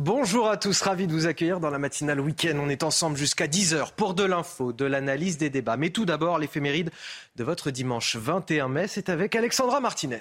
Bonjour à tous, ravi de vous accueillir dans la matinale week-end. On est ensemble jusqu'à 10h pour de l'info, de l'analyse, des débats. Mais tout d'abord, l'éphéméride de votre dimanche 21 mai, c'est avec Alexandra Martinez.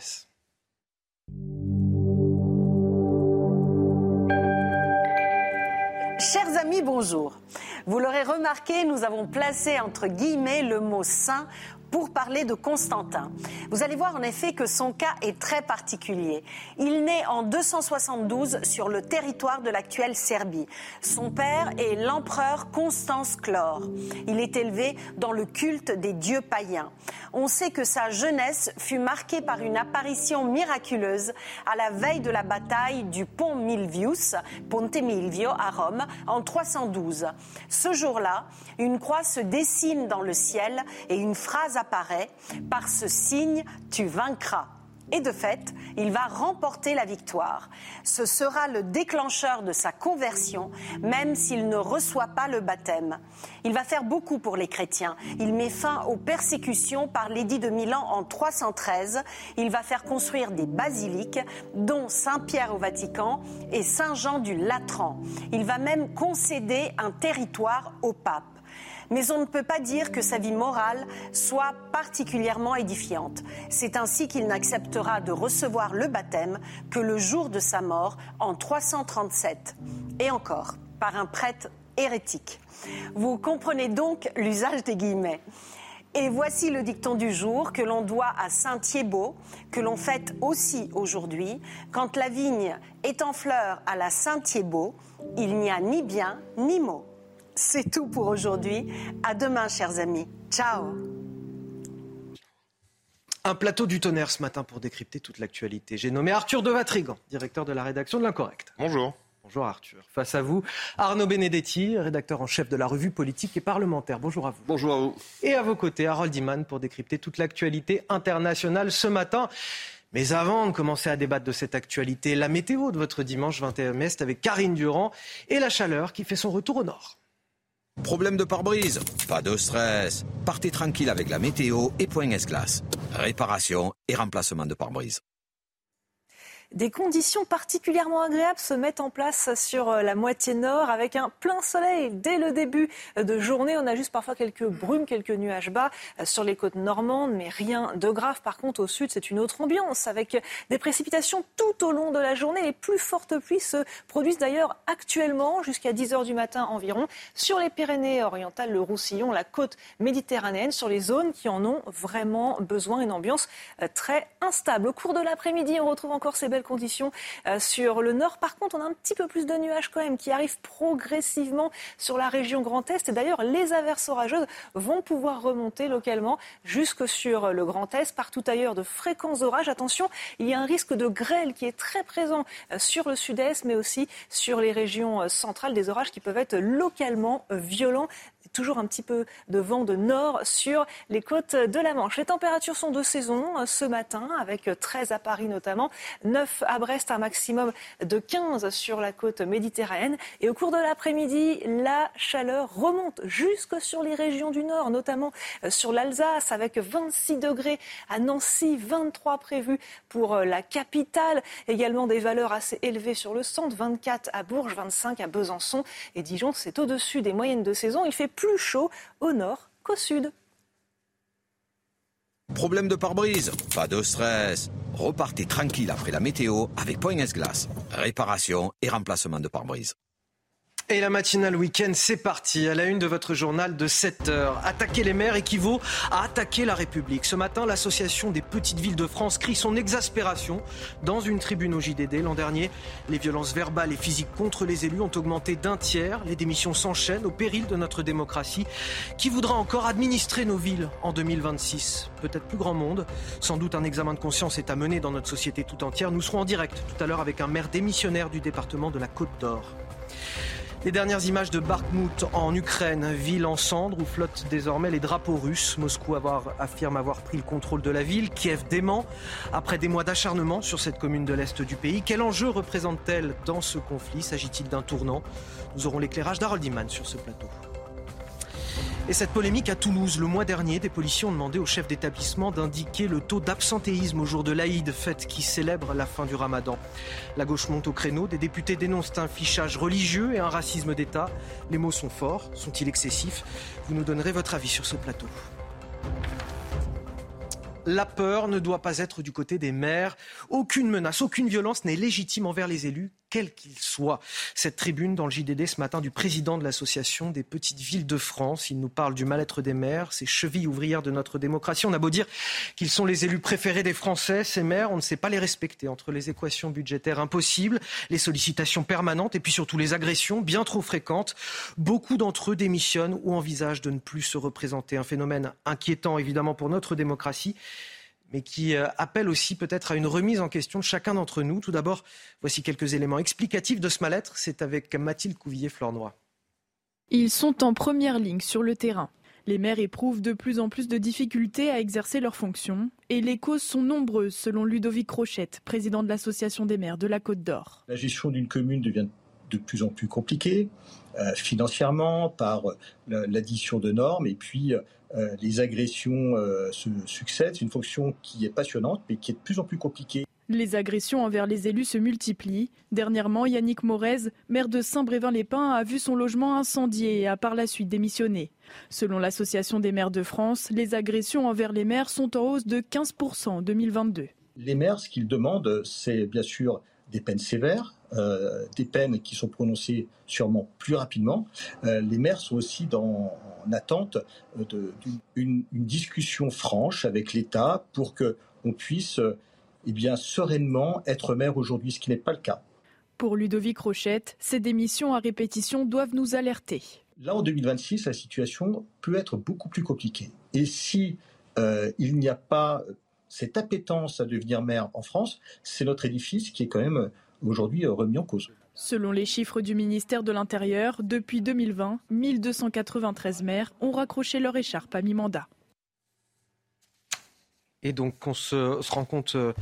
Chers amis, bonjour. Vous l'aurez remarqué, nous avons placé entre guillemets le mot saint pour parler de Constantin. Vous allez voir en effet que son cas est très particulier. Il naît en 272 sur le territoire de l'actuelle Serbie. Son père est l'empereur Constance Chlore. Il est élevé dans le culte des dieux païens. On sait que sa jeunesse fut marquée par une apparition miraculeuse à la veille de la bataille du pont Milvius, Ponte Milvio à Rome, en 312. Ce jour-là, une croix se dessine dans le ciel et une phrase apparaît, par ce signe, tu vaincras. Et de fait, il va remporter la victoire. Ce sera le déclencheur de sa conversion, même s'il ne reçoit pas le baptême. Il va faire beaucoup pour les chrétiens. Il met fin aux persécutions par l'édit de Milan en 313. Il va faire construire des basiliques, dont Saint-Pierre au Vatican et Saint-Jean du Latran. Il va même concéder un territoire au pape mais on ne peut pas dire que sa vie morale soit particulièrement édifiante. C'est ainsi qu'il n'acceptera de recevoir le baptême que le jour de sa mort en 337, et encore par un prêtre hérétique. Vous comprenez donc l'usage des guillemets. Et voici le dicton du jour que l'on doit à Saint Thiébaut, que l'on fête aussi aujourd'hui. Quand la vigne est en fleur à la Saint Thiébaut, il n'y a ni bien ni mot. C'est tout pour aujourd'hui. À demain, chers amis. Ciao. Un plateau du tonnerre ce matin pour décrypter toute l'actualité. J'ai nommé Arthur de Vatrigan, directeur de la rédaction de l'Incorrect. Bonjour. Bonjour Arthur. Face à vous, Arnaud Benedetti, rédacteur en chef de la revue politique et parlementaire. Bonjour à vous. Bonjour à vous. Et à vos côtés, Harold Iman pour décrypter toute l'actualité internationale ce matin. Mais avant de commencer à débattre de cette actualité, la météo de votre dimanche 21 mai, c'est avec Karine Durand et la chaleur qui fait son retour au nord. Problème de pare-brise Pas de stress. Partez tranquille avec la météo et Point S-Glace. Réparation et remplacement de pare-brise. Des conditions particulièrement agréables se mettent en place sur euh, la moitié nord avec un plein soleil dès le début de journée. On a juste parfois quelques brumes, quelques nuages bas euh, sur les côtes normandes, mais rien de grave. Par contre, au sud, c'est une autre ambiance avec des précipitations tout au long de la journée. Les plus fortes pluies se produisent d'ailleurs actuellement jusqu'à 10 heures du matin environ sur les Pyrénées orientales, le Roussillon, la côte méditerranéenne, sur les zones qui en ont vraiment besoin. Une ambiance euh, très instable. Au cours de l'après-midi, on retrouve encore ces belles conditions euh, sur le nord. Par contre, on a un petit peu plus de nuages quand même qui arrivent progressivement sur la région Grand Est. Et d'ailleurs, les averses orageuses vont pouvoir remonter localement jusque sur le Grand Est. Partout ailleurs, de fréquents orages. Attention, il y a un risque de grêle qui est très présent euh, sur le sud-est, mais aussi sur les régions euh, centrales. Des orages qui peuvent être localement violents toujours un petit peu de vent de nord sur les côtes de la Manche. Les températures sont de saison euh, ce matin, avec 13 à Paris notamment, 9 à Brest, un maximum de 15 sur la côte méditerranéenne. Et au cours de l'après-midi, la chaleur remonte jusque sur les régions du nord, notamment euh, sur l'Alsace, avec 26 degrés à Nancy, 23 prévus pour euh, la capitale. Également des valeurs assez élevées sur le centre, 24 à Bourges, 25 à Besançon et Dijon. C'est au-dessus des moyennes de saison. Il fait plus chaud au nord qu'au sud. Problème de pare-brise Pas de stress. Repartez tranquille après la météo avec Point S-Glace. Réparation et remplacement de pare-brise. Et la matinale week-end, c'est parti. À la une de votre journal de 7 heures. Attaquer les maires équivaut à attaquer la République. Ce matin, l'association des petites villes de France crie son exaspération dans une tribune au JDD. L'an dernier, les violences verbales et physiques contre les élus ont augmenté d'un tiers. Les démissions s'enchaînent au péril de notre démocratie. Qui voudra encore administrer nos villes en 2026 Peut-être plus grand monde. Sans doute un examen de conscience est à mener dans notre société tout entière. Nous serons en direct tout à l'heure avec un maire démissionnaire du département de la Côte d'Or. Les dernières images de Bakhmut en Ukraine, ville en cendres où flottent désormais les drapeaux russes. Moscou affirme avoir pris le contrôle de la ville. Kiev dément après des mois d'acharnement sur cette commune de l'Est du pays. Quel enjeu représente-t-elle dans ce conflit? S'agit-il d'un tournant? Nous aurons l'éclairage d'Harold Iman sur ce plateau. Et cette polémique à Toulouse, le mois dernier, des policiers ont demandé au chef d'établissement d'indiquer le taux d'absentéisme au jour de l'Aïd, fête qui célèbre la fin du ramadan. La gauche monte au créneau, des députés dénoncent un fichage religieux et un racisme d'État. Les mots sont forts, sont-ils excessifs? Vous nous donnerez votre avis sur ce plateau. La peur ne doit pas être du côté des maires. Aucune menace, aucune violence n'est légitime envers les élus, quels qu'ils soient. Cette tribune dans le JDD ce matin du président de l'association des petites villes de France. Il nous parle du mal-être des maires, ces chevilles ouvrières de notre démocratie. On a beau dire qu'ils sont les élus préférés des Français, ces maires, on ne sait pas les respecter entre les équations budgétaires impossibles, les sollicitations permanentes et puis surtout les agressions bien trop fréquentes. Beaucoup d'entre eux démissionnent ou envisagent de ne plus se représenter. Un phénomène inquiétant évidemment pour notre démocratie mais qui euh, appelle aussi peut-être à une remise en question de chacun d'entre nous. Tout d'abord, voici quelques éléments explicatifs de ce mal-être. C'est avec Mathilde Couvillier-Flornois. Ils sont en première ligne sur le terrain. Les maires éprouvent de plus en plus de difficultés à exercer leurs fonctions et les causes sont nombreuses selon Ludovic Rochette, président de l'Association des maires de la Côte d'Or. La gestion d'une commune devient de plus en plus compliquée financièrement par euh, l'addition de normes et puis euh, les agressions euh, se succèdent. C'est une fonction qui est passionnante, mais qui est de plus en plus compliquée. Les agressions envers les élus se multiplient. Dernièrement, Yannick Morez, maire de Saint-Brévin-les-Pins, a vu son logement incendié et a par la suite démissionné. Selon l'Association des maires de France, les agressions envers les maires sont en hausse de 15% en 2022. Les maires, ce qu'ils demandent, c'est bien sûr des peines sévères, euh, des peines qui sont prononcées sûrement plus rapidement. Euh, les maires sont aussi dans, en attente d'une discussion franche avec l'État pour qu'on puisse eh bien, sereinement être maire aujourd'hui, ce qui n'est pas le cas. Pour Ludovic Rochette, ces démissions à répétition doivent nous alerter. Là, en 2026, la situation peut être beaucoup plus compliquée. Et si euh, il n'y a pas cette appétence à devenir maire en France, c'est notre édifice qui est quand même aujourd'hui remis en cause. Selon les chiffres du ministère de l'Intérieur, depuis 2020, 1293 maires ont raccroché leur écharpe à mi-mandat. Et donc on se, rend compte euh,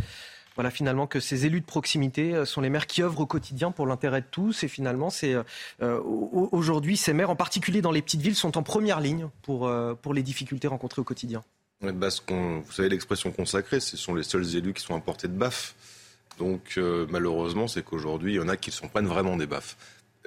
voilà, finalement que ces élus de proximité euh, sont les maires qui œuvrent au quotidien pour l'intérêt de tous. Et finalement, c'est euh, aujourd'hui, ces maires, en particulier dans les petites villes, sont en première ligne pour, pour les difficultés rencontrées au quotidien. Bah, vous savez, l'expression consacrée, ce sont les seuls élus qui sont à portée de baffe. Donc euh, malheureusement, c'est qu'aujourd'hui, il y en a qui s'en prennent vraiment des baffes.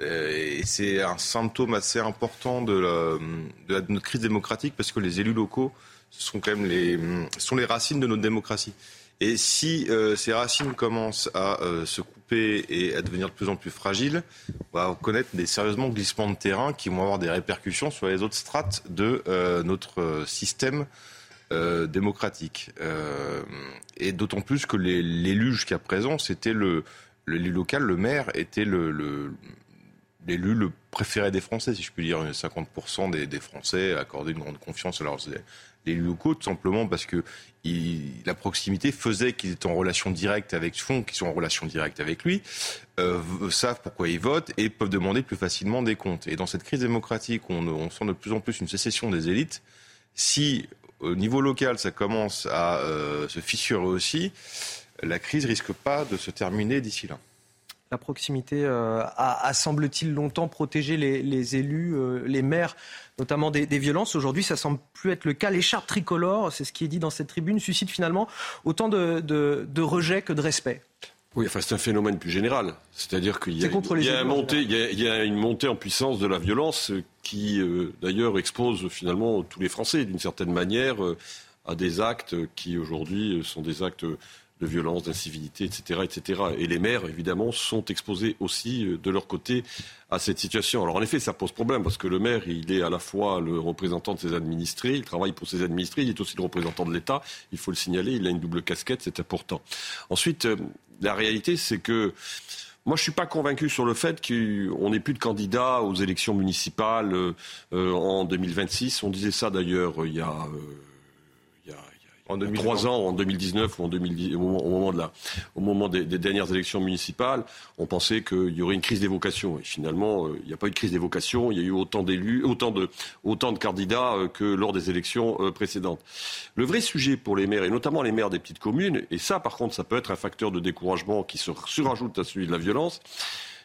Euh, et c'est un symptôme assez important de, la, notre crise démocratique parce que les élus locaux sont quand même les racines de notre démocratie. Et si euh, ces racines commencent à se couper et à devenir de plus en plus fragiles, on va connaître des sérieusement glissements de terrain qui vont avoir des répercussions sur les autres strates de notre système euh, démocratique. Euh, et d'autant plus que l'élu jusqu'à présent, c'était le l'élu local, le maire était le, l'élu le, préféré des Français, si je puis dire. 50% des, Français accordaient une grande confiance à leurs élus locaux, tout simplement parce que la proximité faisait qu'ils étaient en relation directe avec font qu'ils sont en relation directe avec lui, euh, savent pourquoi ils votent et peuvent demander plus facilement des comptes. Et dans cette crise démocratique, on, on sent de plus en plus une sécession des élites. Si au niveau local, ça commence à euh, se fissurer aussi, la crise risque pas de se terminer d'ici là. La proximité euh, a, semble-t-il, longtemps protégé les, élus, euh, les maires, notamment des, violences. Aujourd'hui, ça semble plus être le cas. L'écharpe tricolore, c'est ce qui est dit dans cette tribune, suscite finalement autant de, de rejet que de respect. Oui, enfin, c'est un phénomène plus général. C'est-à-dire qu'il y, a, une montée en puissance de la violence qui, euh, d'ailleurs, expose finalement tous les Français, d'une certaine manière, euh, à des actes qui, aujourd'hui, sont des actes de violence, d'incivilité, etc., etc. Et les maires, évidemment, sont exposés aussi euh, de leur côté à cette situation. Alors en effet, ça pose problème parce que le maire, il est à la fois le représentant de ses administrés, il travaille pour ses administrés, il est aussi le représentant de l'État. Il faut le signaler, il a une double casquette, c'est important. Ensuite, euh, la réalité, c'est que moi, je ne suis pas convaincu sur le fait qu'on n'ait plus de candidats aux élections municipales euh, en 2026. On disait ça d'ailleurs il y a en 2003 ans, en 2019 ou en 2010, au moment, de la, au moment des, dernières élections municipales, on pensait qu'il y aurait une crise des vocations. Et finalement, euh, il n'y a pas eu de crise des vocations. Il y a eu autant d'élus, autant de, autant de candidats euh, que lors des élections euh, précédentes. Le vrai sujet pour les maires, et notamment les maires des petites communes, et ça, par contre, ça peut être un facteur de découragement qui se surajoute à celui de la violence,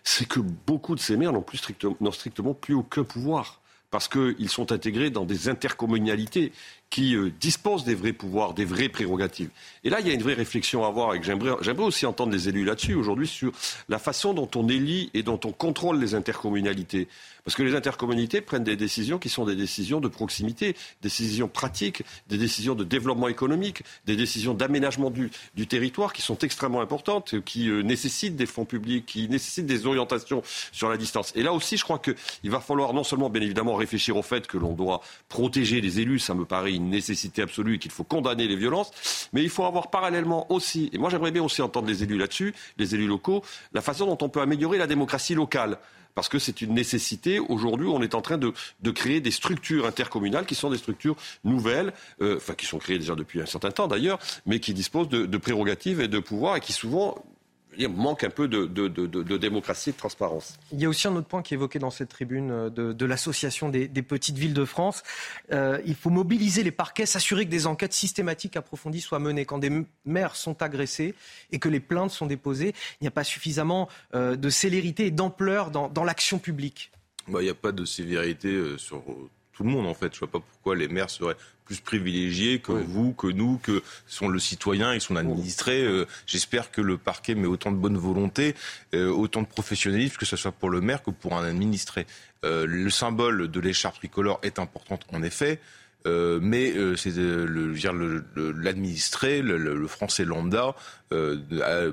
c'est que beaucoup de ces maires n'ont plus strictement, strictement plus aucun pouvoir parce qu'ils sont intégrés dans des intercommunalités qui euh, disposent des vrais pouvoirs, des vraies prérogatives. Et là, il y a une vraie réflexion à avoir et j'aimerais, aussi entendre les élus là-dessus aujourd'hui sur la façon dont on élit et dont on contrôle les intercommunalités. Parce que les intercommunalités prennent des décisions qui sont des décisions de proximité, des décisions pratiques, des décisions de développement économique, des décisions d'aménagement du, territoire qui sont extrêmement importantes, qui euh, nécessitent des fonds publics, qui nécessitent des orientations sur la distance. Et là aussi, je crois qu'il va falloir non seulement, bien évidemment, réfléchir au fait que l'on doit protéger les élus, ça me paraît une nécessité absolue et qu'il faut condamner les violences, mais il faut avoir parallèlement aussi, et moi j'aimerais bien aussi entendre les élus là-dessus, les élus locaux, la façon dont on peut améliorer la démocratie locale parce que c'est une nécessité. Aujourd'hui, on est en train de, créer des structures intercommunales qui sont des structures nouvelles, euh, enfin qui sont créées déjà depuis un certain temps d'ailleurs, mais qui disposent de prérogatives et de pouvoirs et qui souvent manque un peu de, démocratie et de transparence. Il y a aussi un autre point qui est évoqué dans cette tribune euh, de, l'association des, petites villes de France. Euh, il faut mobiliser les parquets, s'assurer que des enquêtes systématiques approfondies soient menées. Quand des maires sont agressés et que les plaintes sont déposées, il n'y a pas suffisamment euh, de célérité et d'ampleur dans, l'action publique. Bah, il n'y a pas de sévérité sur tout le monde en fait. Je ne vois pas pourquoi les maires seraient plus privilégiés que vous, que nous, que sont le citoyen et son administré. Euh, j'espère que le parquet met autant de bonne volonté, euh, autant de professionnalisme, que ce soit pour le maire que pour un administré. Euh, le symbole de l'écharpe tricolore est important en effet. Euh, mais euh, c'est euh, l'administré, le, le, français lambda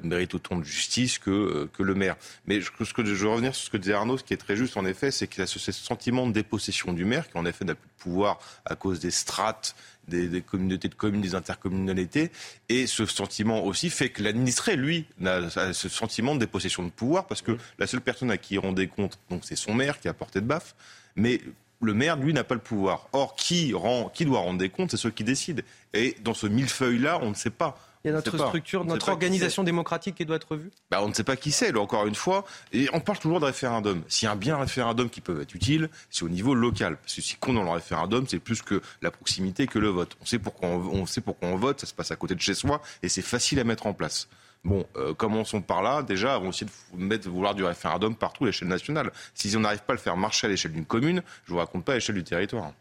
mérite autant de justice que, que le maire. Mais je, ce que, je veux revenir sur ce que disait Arnaud, ce qui est très juste en effet, c'est qu'il a ce, sentiment de dépossession du maire qui en effet n'a plus de pouvoir à cause des strates des, communautés de communes, des intercommunalités. Et ce sentiment aussi fait que l'administré, lui, a ce sentiment de dépossession de pouvoir parce que la seule personne à qui il rendait compte, donc c'est son maire qui a porté de baffe. Mais le maire, lui, n'a pas le pouvoir. Or, qui, rend, qui doit rendre des comptes C'est ceux qui décident. Et dans ce millefeuille-là, on ne sait pas. Il y a notre structure, notre organisation démocratique qui doit être revue bah, On ne sait pas qui c'est, encore une fois. Et on parle toujours de référendum. S'il y a un bien référendum qui peut être utile, c'est au niveau local. Parce que si compte dans le référendum, c'est plus que la proximité que le vote. On sait pourquoi on, sait pourquoi on vote, ça se passe à côté de chez soi, et c'est facile à mettre en place. Bon, euh, commençons par là. Déjà, on va essayer de vouloir du référendum partout à l'échelle nationale. Si on n'arrive pas à le faire marcher à l'échelle d'une commune, je vous raconte pas à l'échelle du territoire.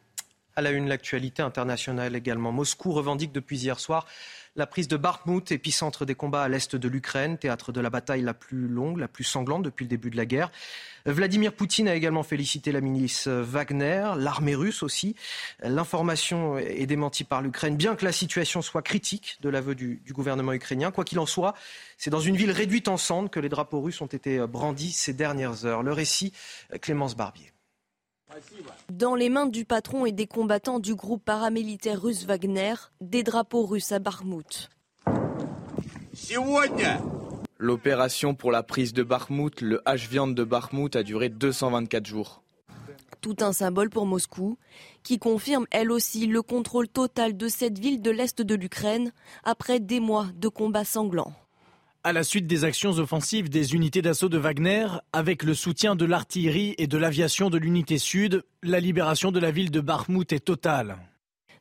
À la une, l'actualité internationale également. Moscou revendique depuis hier soir la prise de Bakhmut, épicentre des combats à l'est de l'Ukraine, théâtre de la bataille la plus longue, la plus sanglante depuis le début de la guerre. Vladimir Poutine a également félicité la milice Wagner, l'armée russe aussi. L'information est démentie par l'Ukraine, bien que la situation soit critique de l'aveu du, du gouvernement ukrainien. Quoi qu'il en soit, c'est dans une ville réduite en cendres que les drapeaux russes ont été brandis ces dernières heures. Le récit, Clémence Barbier. Dans les mains du patron et des combattants du groupe paramilitaire russe Wagner, des drapeaux russes à Bakhmut. L'opération pour la prise de Bakhmut, le H-Viande de Bakhmut, a duré 224 jours. Tout un symbole pour Moscou, qui confirme elle aussi le contrôle total de cette ville de l'Est de l'Ukraine après des mois de combats sanglants. À la suite des actions offensives des unités d'assaut de Wagner, avec le soutien de l'artillerie et de l'aviation de l'unité sud, la libération de la ville de Bakhmut est totale.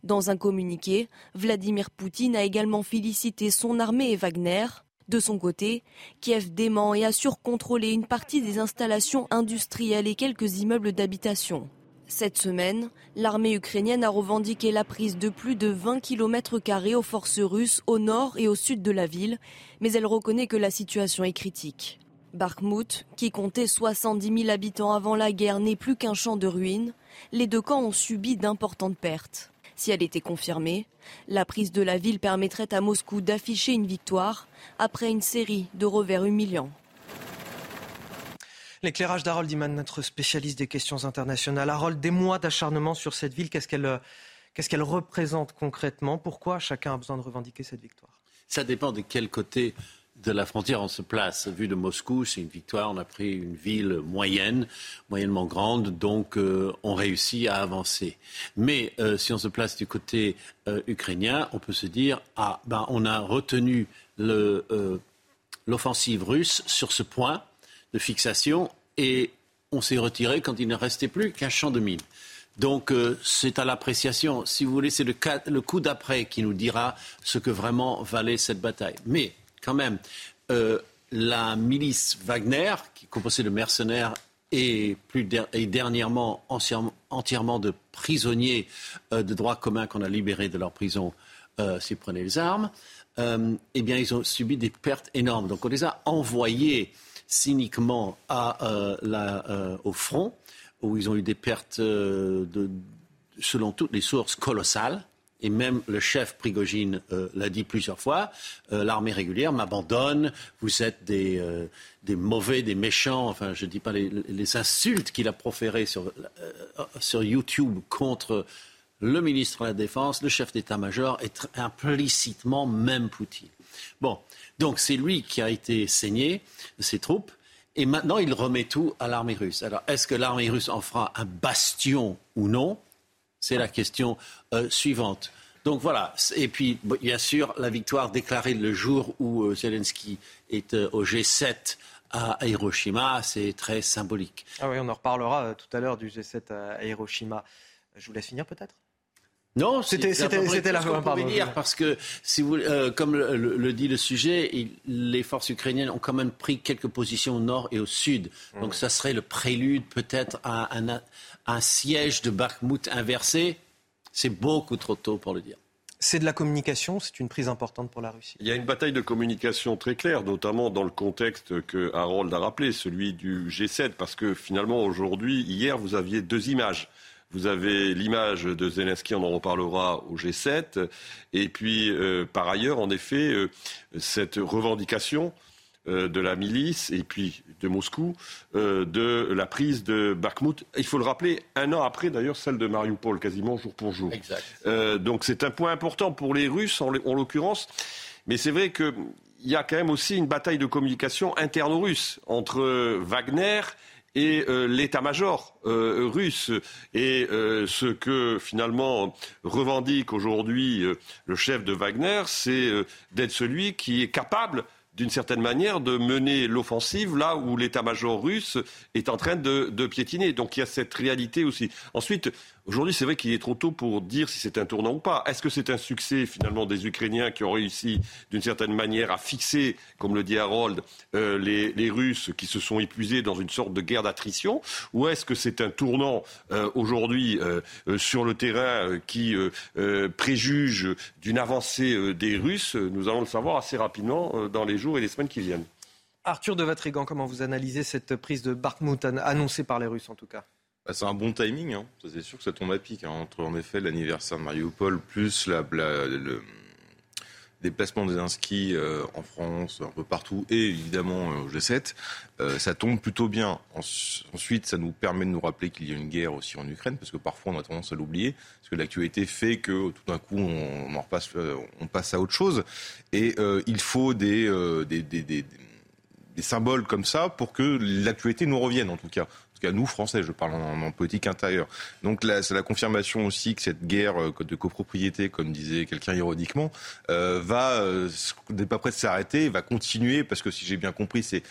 Dans un communiqué, Vladimir Poutine a également félicité son armée et Wagner. De son côté, Kiev dément et assure contrôler une partie des installations industrielles et quelques immeubles d'habitation. Cette semaine, l'armée ukrainienne a revendiqué la prise de plus de 20 km aux forces russes au nord et au sud de la ville, mais elle reconnaît que la situation est critique. Bakhmut, qui comptait 70 000 habitants avant la guerre, n'est plus qu'un champ de ruines. Les deux camps ont subi d'importantes pertes. Si elle était confirmée, la prise de la ville permettrait à Moscou d'afficher une victoire après une série de revers humiliants. L'éclairage d'Harold Iman, notre spécialiste des questions internationales. Harold, des mois d'acharnement sur cette ville, qu'est-ce qu'elle représente concrètement? Pourquoi chacun a besoin de revendiquer cette victoire? Ça dépend de quel côté de la frontière on se place. Vu de Moscou, c'est une victoire. On a pris une ville moyenne, moyennement grande, donc euh, on réussit à avancer. Mais euh, si on se place du côté euh, ukrainien, on peut se dire ah ben on a retenu l'offensive russe sur ce point de fixation et on s'est retiré quand il ne restait plus qu'un champ de mines. Donc c'est à l'appréciation. Si vous voulez, c'est le, coup d'après qui nous dira ce que vraiment valait cette bataille. Mais quand même, euh, la milice Wagner, qui est composée de mercenaires et, plus et dernièrement entièrement de prisonniers euh, de droit commun qu'on a libérés de leur prison euh, s'ils prenaient les armes, eh bien, ils ont subi des pertes énormes. Donc, on les a envoyés cyniquement à, la, au front, où ils ont eu des pertes, de, selon toutes les sources, colossales et même le chef Prigogine euh, l'a dit plusieurs fois, euh, l'armée régulière m'abandonne, vous êtes des, euh, mauvais, des méchants, enfin je ne dis pas les, les insultes qu'il a proférées sur, sur, YouTube contre le ministre de la Défense, le chef d'état-major et implicitement même Poutine. Bon, donc c'est lui qui a été saigné, ses troupes, et maintenant il remet tout à l'armée russe. Alors est-ce que l'armée russe en fera un bastion ou non? C'est la question euh, suivante. Donc voilà. Et puis, bien sûr, la victoire déclarée le jour où euh, Zelensky est euh, au G7 à Hiroshima, c'est très symbolique. Ah oui, on en reparlera tout à l'heure du G7 à Hiroshima. Je vous laisse finir peut-être? Non, c'était la fin. dire parce que, si vous, comme le, dit le sujet, les forces ukrainiennes ont quand même pris quelques positions au nord et au sud. Donc, mmh. ça serait le prélude peut-être à un, un siège de Bakhmut inversé, c'est beaucoup trop tôt pour le dire. C'est de la communication, c'est une prise importante pour la Russie. Il y a une bataille de communication très claire, notamment dans le contexte que Harold a rappelé, celui du G7, parce que finalement aujourd'hui, hier, vous aviez deux images. Vous avez l'image de Zelensky, on en reparlera au G7, et puis euh, par ailleurs, en effet, euh, cette revendication euh, de la milice et puis de Moscou euh, de la prise de Bakhmut. Il faut le rappeler, un an après d'ailleurs celle de Mariupol, quasiment jour pour jour. Euh, donc c'est un point important pour les Russes en, l'occurrence. Mais c'est vrai qu'il y a quand même aussi une bataille de communication interne aux Russes entre Wagner et l'état-major russe. Et ce que finalement revendique aujourd'hui le chef de Wagner, c'est d'être celui qui est capable d'une certaine manière, de mener l'offensive là où l'état-major russe est en train de, de, piétiner. Donc il y a cette réalité aussi. Ensuite, Aujourd'hui, c'est vrai qu'il est trop tôt pour dire si c'est un tournant ou pas. Est-ce que c'est un succès finalement des Ukrainiens qui ont réussi d'une certaine manière à fixer, comme le dit Harold, euh, les, Russes qui se sont épuisés dans une sorte de guerre d'attrition? Ou est-ce que c'est un tournant euh, aujourd'hui euh, sur le terrain qui préjuge d'une avancée des Russes? Nous allons le savoir assez rapidement dans les jours et les semaines qui viennent. Arthur de Vatrigan, comment vous analysez cette prise de Bakhmut annoncée par les Russes en tout cas? Bah, c'est un bon timing, hein. c'est sûr que ça tombe à pic, hein. entre en effet l'anniversaire de Mariupol plus le déplacement des inscrits euh, en France, un peu partout, et évidemment euh, au G7, euh, ça tombe plutôt bien. ensuite, ça nous permet de nous rappeler qu'il y a une guerre aussi en Ukraine, parce que parfois on a tendance à l'oublier, parce que l'actualité fait que tout d'un coup on, on passe à autre chose, et il faut des symboles comme ça pour que l'actualité nous revienne en tout cas tout cas nous Français, je parle en, politique intérieure. Donc c'est la confirmation aussi que cette guerre euh, de copropriété, comme disait quelqu'un ironiquement, euh, euh, n'est pas près de s'arrêter, va continuer parce que si j'ai bien compris, c'est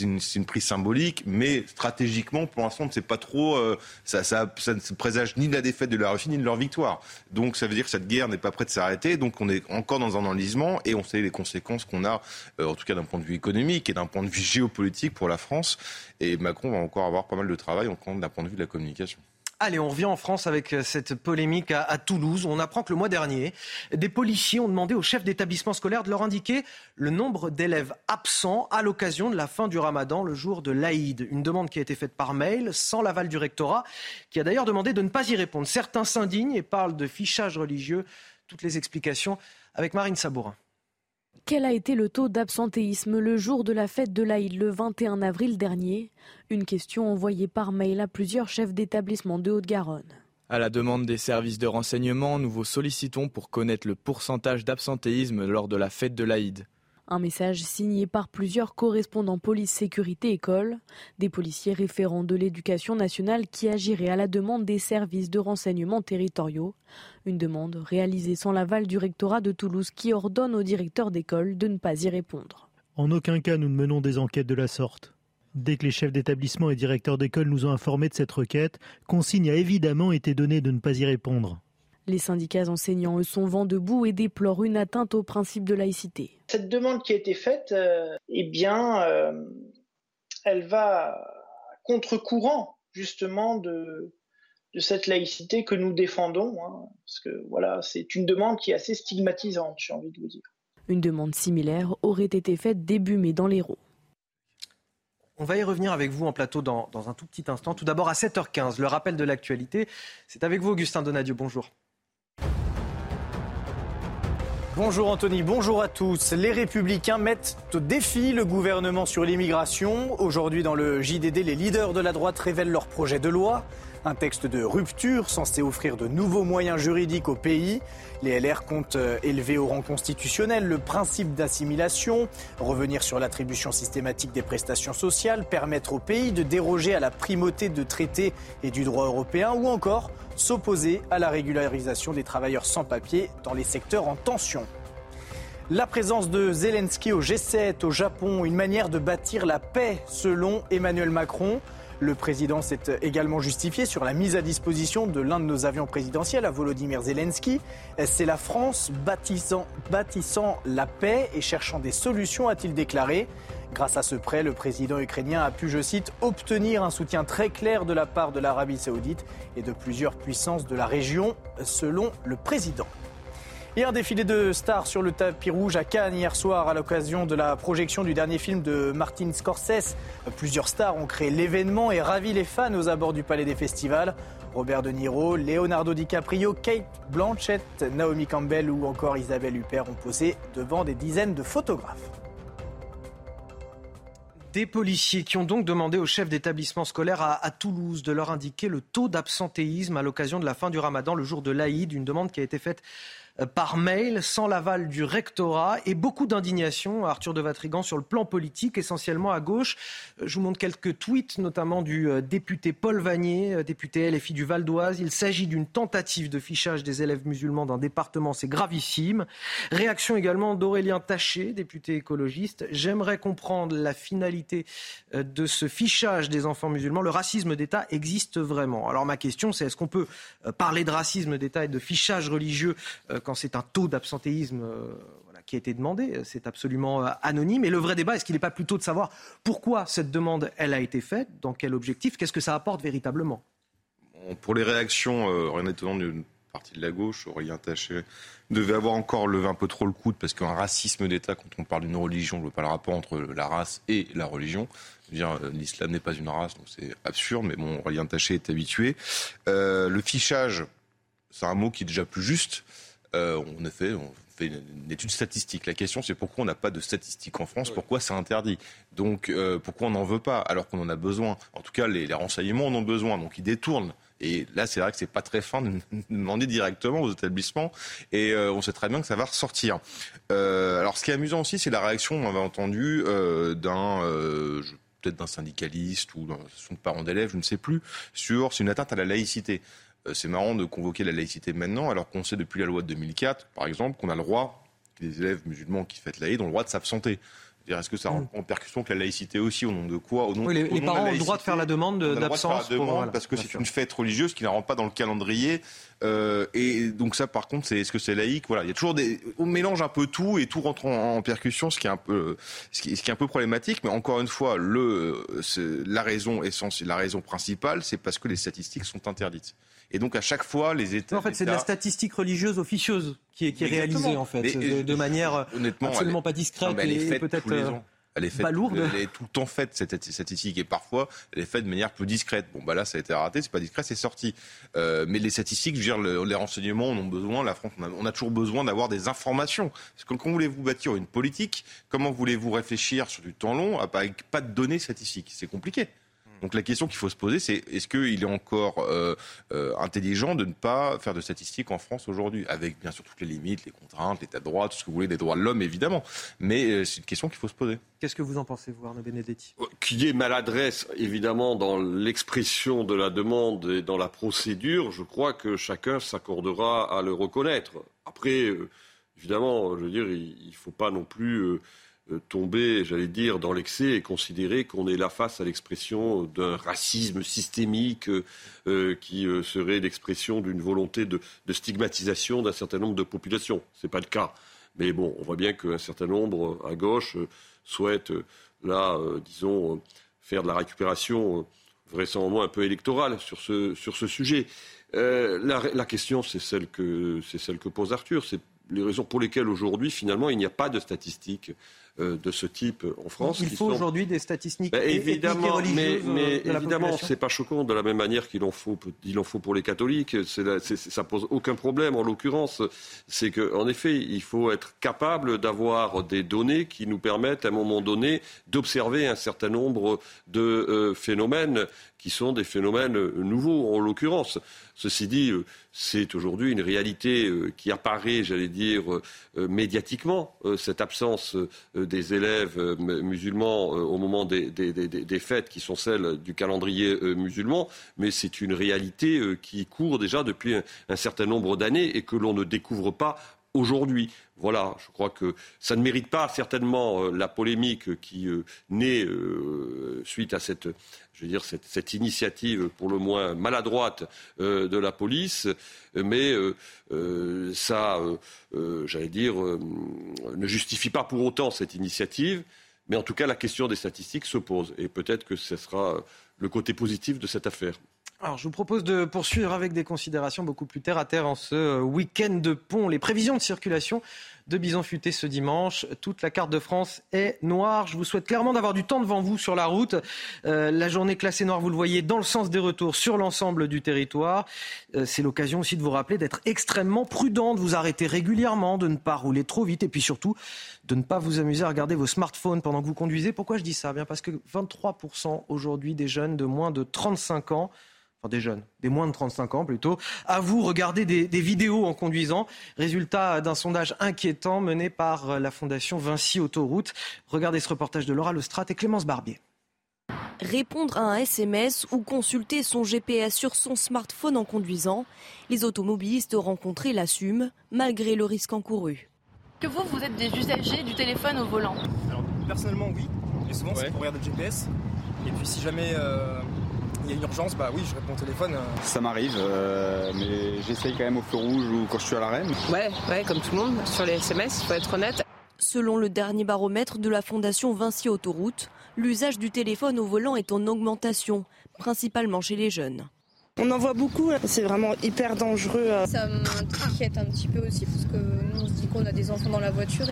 une, prise symbolique, mais stratégiquement, pour l'instant, c'est pas trop, ça, ne présage ni de la défaite de la Russie ni de leur victoire. Donc ça veut dire que cette guerre n'est pas prête de s'arrêter. Donc on est encore dans un enlisement et on sait les conséquences qu'on a, en tout cas d'un point de vue économique et d'un point de vue géopolitique pour la France. Et Macron va encore avoir pas mal de travail d'un point de vue de la communication. Allez, on revient en France avec euh, cette polémique à, Toulouse. On apprend que le mois dernier, des policiers ont demandé aux chefs d'établissement scolaire de leur indiquer le nombre d'élèves absents à l'occasion de la fin du ramadan, le jour de l'Aïd. Une demande qui a été faite par mail, sans l'aval du rectorat, qui a d'ailleurs demandé de ne pas y répondre. Certains s'indignent et parlent de fichage religieux. Toutes les explications avec Marine Sabourin. Quel a été le taux d'absentéisme le jour de la fête de l'Aïd le 21 avril dernier? Une question envoyée par mail à plusieurs chefs d'établissement de Haute-Garonne. À la demande des services de renseignement, nous vous sollicitons pour connaître le pourcentage d'absentéisme lors de la fête de l'Aïd. Un message signé par plusieurs correspondants police, sécurité, école, des policiers référents de l'éducation nationale qui agiraient à la demande des services de renseignement territoriaux. Une demande réalisée sans l'aval du rectorat de Toulouse qui ordonne aux directeurs d'école de ne pas y répondre. En aucun cas nous ne menons des enquêtes de la sorte. Dès que les chefs d'établissement et directeurs d'école nous ont informés de cette requête, consigne a évidemment été donnée de ne pas y répondre. Les syndicats enseignants, eux, sont vent debout et déplorent une atteinte au principe de laïcité. Cette demande qui a été faite, euh, eh bien, euh, elle va contre-courant justement de, de cette laïcité que nous défendons. Hein, parce que voilà, c'est une demande qui est assez stigmatisante, j'ai envie de vous dire. Une demande similaire aurait été faite début mai dans l'Hérault. On va y revenir avec vous en plateau dans, dans un tout petit instant. Tout d'abord à 7h15, le rappel de l'actualité. C'est avec vous, Augustin Donadieu. Bonjour. Bonjour Anthony, bonjour à tous. Les Républicains mettent au défi le gouvernement sur l'immigration. Aujourd'hui dans le JDD, les leaders de la droite révèlent leur projet de loi. Un texte de rupture censé offrir de nouveaux moyens juridiques au pays. Les LR comptent euh, élever au rang constitutionnel le principe d'assimilation, revenir sur l'attribution systématique des prestations sociales, permettre au pays de déroger à la primauté de traités et du droit européen ou encore s'opposer à la régularisation des travailleurs sans papier dans les secteurs en tension. La présence de Zelensky au G7 au Japon, une manière de bâtir la paix selon Emmanuel Macron. Le président s'est également justifié sur la mise à disposition de l'un de nos avions présidentiels à Volodymyr Zelensky. C'est la France bâtissant, la paix et cherchant des solutions, a-t-il déclaré. Grâce à ce prêt, le président ukrainien a pu, je cite, obtenir un soutien très clair de la part de l'Arabie saoudite et de plusieurs puissances de la région, selon le président. Et un défilé de stars sur le tapis rouge à Cannes hier soir à l'occasion de la projection du dernier film de Martin Scorsese. Plusieurs stars ont créé l'événement et ravi les fans aux abords du Palais des Festivals. Robert De Niro, Leonardo DiCaprio, Kate Blanchett, Naomi Campbell ou encore Isabelle Huppert ont posé devant des dizaines de photographes. Des policiers qui ont donc demandé aux chefs d'établissement scolaire à, Toulouse de leur indiquer le taux d'absentéisme à l'occasion de la fin du ramadan, le jour de l'Aïd, une demande qui a été faite par mail, sans l'aval du rectorat, et beaucoup d'indignation, Arthur de Vatrigan, sur le plan politique, essentiellement à gauche. Euh, je vous montre quelques tweets, notamment du euh, député Paul Vanier, député LFI du Val d'Oise. Il s'agit d'une tentative de fichage des élèves musulmans d'un département, c'est gravissime. Réaction également d'Aurélien Taché, député écologiste. J'aimerais comprendre la finalité de ce fichage des enfants musulmans. Le racisme d'État existe vraiment. Alors ma question, c'est est-ce qu'on peut parler de racisme d'État et de fichage religieux quand c'est un taux d'absentéisme euh, qui a été demandé. C'est absolument euh, anonyme. Et le vrai débat, est-ce qu'il n'est pas plutôt de savoir pourquoi cette demande, elle a été faite, dans quel objectif, qu'est-ce que ça apporte véritablement? Pour les réactions, euh, rien d'étonnant d'une partie de la gauche, Aurélien Taché devait avoir encore levé un peu trop le coude parce qu'un racisme d'État, quand on parle d'une religion, on ne veut pas le rapport entre la race et la religion. L'islam n'est pas une race, donc c'est absurde, mais bon, Aurélien Taché est habitué. le fichage, c'est un mot qui est déjà plus juste. Euh, on a fait, on fait une, étude statistique. La question, c'est pourquoi on n'a pas de statistiques en France, pourquoi c'est interdit? Donc, euh, pourquoi on n'en veut pas, alors qu'on en a besoin? En tout cas, les, renseignements en ont besoin, donc ils détournent. Et là, c'est vrai que c'est pas très fin de demander directement aux établissements. Et euh, on sait très bien que ça va ressortir. alors, ce qui est amusant aussi, c'est la réaction, on avait entendu, d'un peut-être d'un syndicaliste ou d'un de parents d'élèves, je ne sais plus, sur c'est une atteinte à la laïcité. Euh, c'est marrant de convoquer la laïcité maintenant, alors qu'on sait depuis la loi de 2004, par exemple, qu'on a le droit, les élèves musulmans qui fêtent l'Aïd ont le droit de s'absenter. Est-ce que ça rentre en percussion que la laïcité aussi Au nom de quoi au nom, oui, les, au nom parents de ont le droit de faire la demande d'absence. parce que c'est une fête religieuse qui ne rentre pas dans le calendrier. Euh, et donc ça, par contre, c'est est-ce que c'est laïque? Voilà, il y a toujours des, on mélange un peu tout et tout rentre en, percussion, ce qui est un peu, ce qui, ce qui, est un peu problématique. Mais encore une fois, le, la raison essentielle, la raison principale, c'est parce que les statistiques sont interdites. Et donc à chaque fois, les États. En fait, c'est de la statistique religieuse officieuse qui est, qui est réalisée en fait, de, manière honnêtement, absolument pas discrète et peut-être. Elle est faite, Elle est tout le temps faite cette statistique et parfois elle est faite de manière plus discrète. Bon bah là ça a été raté, c'est pas discret, c'est sorti. Euh, mais les statistiques, je veux dire, les renseignements, on a besoin. La France, on a, toujours besoin d'avoir des informations. Parce que comment voulez-vous bâtir une politique? Comment voulez-vous réfléchir sur du temps long avec pas de données statistiques? C'est compliqué. Donc la question qu'il faut se poser, c'est est-ce qu'il est encore euh, euh, intelligent de ne pas faire de statistiques en France aujourd'hui, avec bien sûr toutes les limites, les contraintes, l'état de droit, tout ce que vous voulez, les droits de l'homme évidemment. Mais euh, c'est une question qu'il faut se poser. Qu'est-ce que vous en pensez, vous, Arnaud Benedetti? Qu'il y ait maladresse, évidemment, dans l'expression de la demande et dans la procédure, je crois que chacun s'accordera à le reconnaître. Après, évidemment, je veux dire, il ne faut pas non plus euh, tomber, j'allais dire, dans l'excès et considérer qu'on est là face à l'expression d'un racisme systémique euh, qui euh, serait l'expression d'une volonté de, stigmatisation d'un certain nombre de populations. Ce n'est pas le cas. Mais bon, on voit bien qu'un certain nombre à gauche souhaitent, là, disons, faire de la récupération vraisemblablement un peu électorale sur ce, sujet. la, question, c'est celle, que, celle que pose Arthur. C'est les raisons pour lesquelles aujourd'hui, finalement, il n'y a pas de statistiques euh, de ce type en France. Il faut aujourd'hui des statistiques ben, évidemment, mais, mais euh, évidemment, c'est pas choquant de la même manière qu'il en faut, il en faut pour les catholiques. C'est, ça pose aucun problème en l'occurrence. C'est qu'en effet, il faut être capable d'avoir des données qui nous permettent à un moment donné d'observer un certain nombre de euh, phénomènes qui sont des phénomènes nouveaux en l'occurrence. Ceci dit, euh, c'est aujourd'hui une réalité euh, qui apparaît, j'allais dire, euh, médiatiquement, cette absence des élèves musulmans au moment des, des, fêtes qui sont celles du calendrier musulman, mais c'est une réalité qui court déjà depuis un certain nombre d'années et que l'on ne découvre pas aujourd'hui. Voilà, je crois que ça ne mérite pas certainement la polémique qui naît suite à cette je veux dire, cette, initiative pour le moins maladroite euh, de la police, mais euh, euh, ça, j'allais dire, ne justifie pas pour autant cette initiative. Mais en tout cas, la question des statistiques se pose. Et peut-être que ce sera le côté positif de cette affaire. Alors, je vous propose de poursuivre avec des considérations beaucoup plus terre à terre en ce week-end de pont. Les prévisions de circulation de Bison Futé ce dimanche. Toute la carte de France est noire. Je vous souhaite clairement d'avoir du temps devant vous sur la route. Euh, la journée classée noire, vous le voyez, dans le sens des retours sur l'ensemble du territoire. Euh, c'est l'occasion aussi de vous rappeler d'être extrêmement prudent, de vous arrêter régulièrement, de ne pas rouler trop vite et puis surtout de ne pas vous amuser à regarder vos smartphones pendant que vous conduisez. Pourquoi je dis ça? Bien parce que 23% aujourd'hui des jeunes de moins de 35 ans des jeunes, des moins de 35 ans plutôt, à vous regarder des, vidéos en conduisant. Résultat d'un sondage inquiétant mené par la Fondation Vinci Autoroute. Regardez ce reportage de Laura Lestrade et Clémence Barbier. Répondre à un SMS ou consulter son GPS sur son smartphone en conduisant, les automobilistes rencontrés l'assument malgré le risque encouru. Que vous, vous êtes des usagers du téléphone au volant? Personnellement, oui. Et souvent, c'est pour regarder le GPS. Et puis, si jamais euh, y a une urgence, bah oui, je réponds au téléphone. Ça m'arrive, euh, mais j'essaye quand même au feu rouge ou quand je suis à l'arrêt. Ouais, ouais, comme tout le monde, sur les SMS, il faut être honnête. Selon le dernier baromètre de la Fondation Vinci Autoroute, l'usage du téléphone au volant est en augmentation, principalement chez les jeunes. On en voit beaucoup, c'est vraiment hyper dangereux. Ça m'inquiète un petit peu aussi parce que nous on se dit qu'on a des enfants dans la voiture.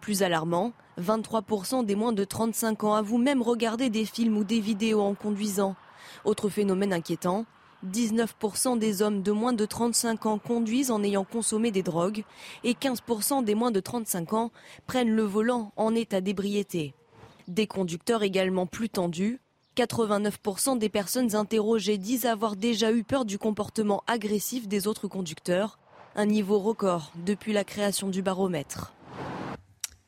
Plus alarmant, 23% des moins de 35 ans avouent même regarder des films ou des vidéos en conduisant. Autre phénomène inquiétant, 19% des hommes de moins de 35 ans conduisent en ayant consommé des drogues et 15% des moins de 35 ans prennent le volant en état d'ébriété. Des conducteurs également plus tendus. 89% des personnes interrogées disent avoir déjà eu peur du comportement agressif des autres conducteurs, un niveau record depuis la création du baromètre.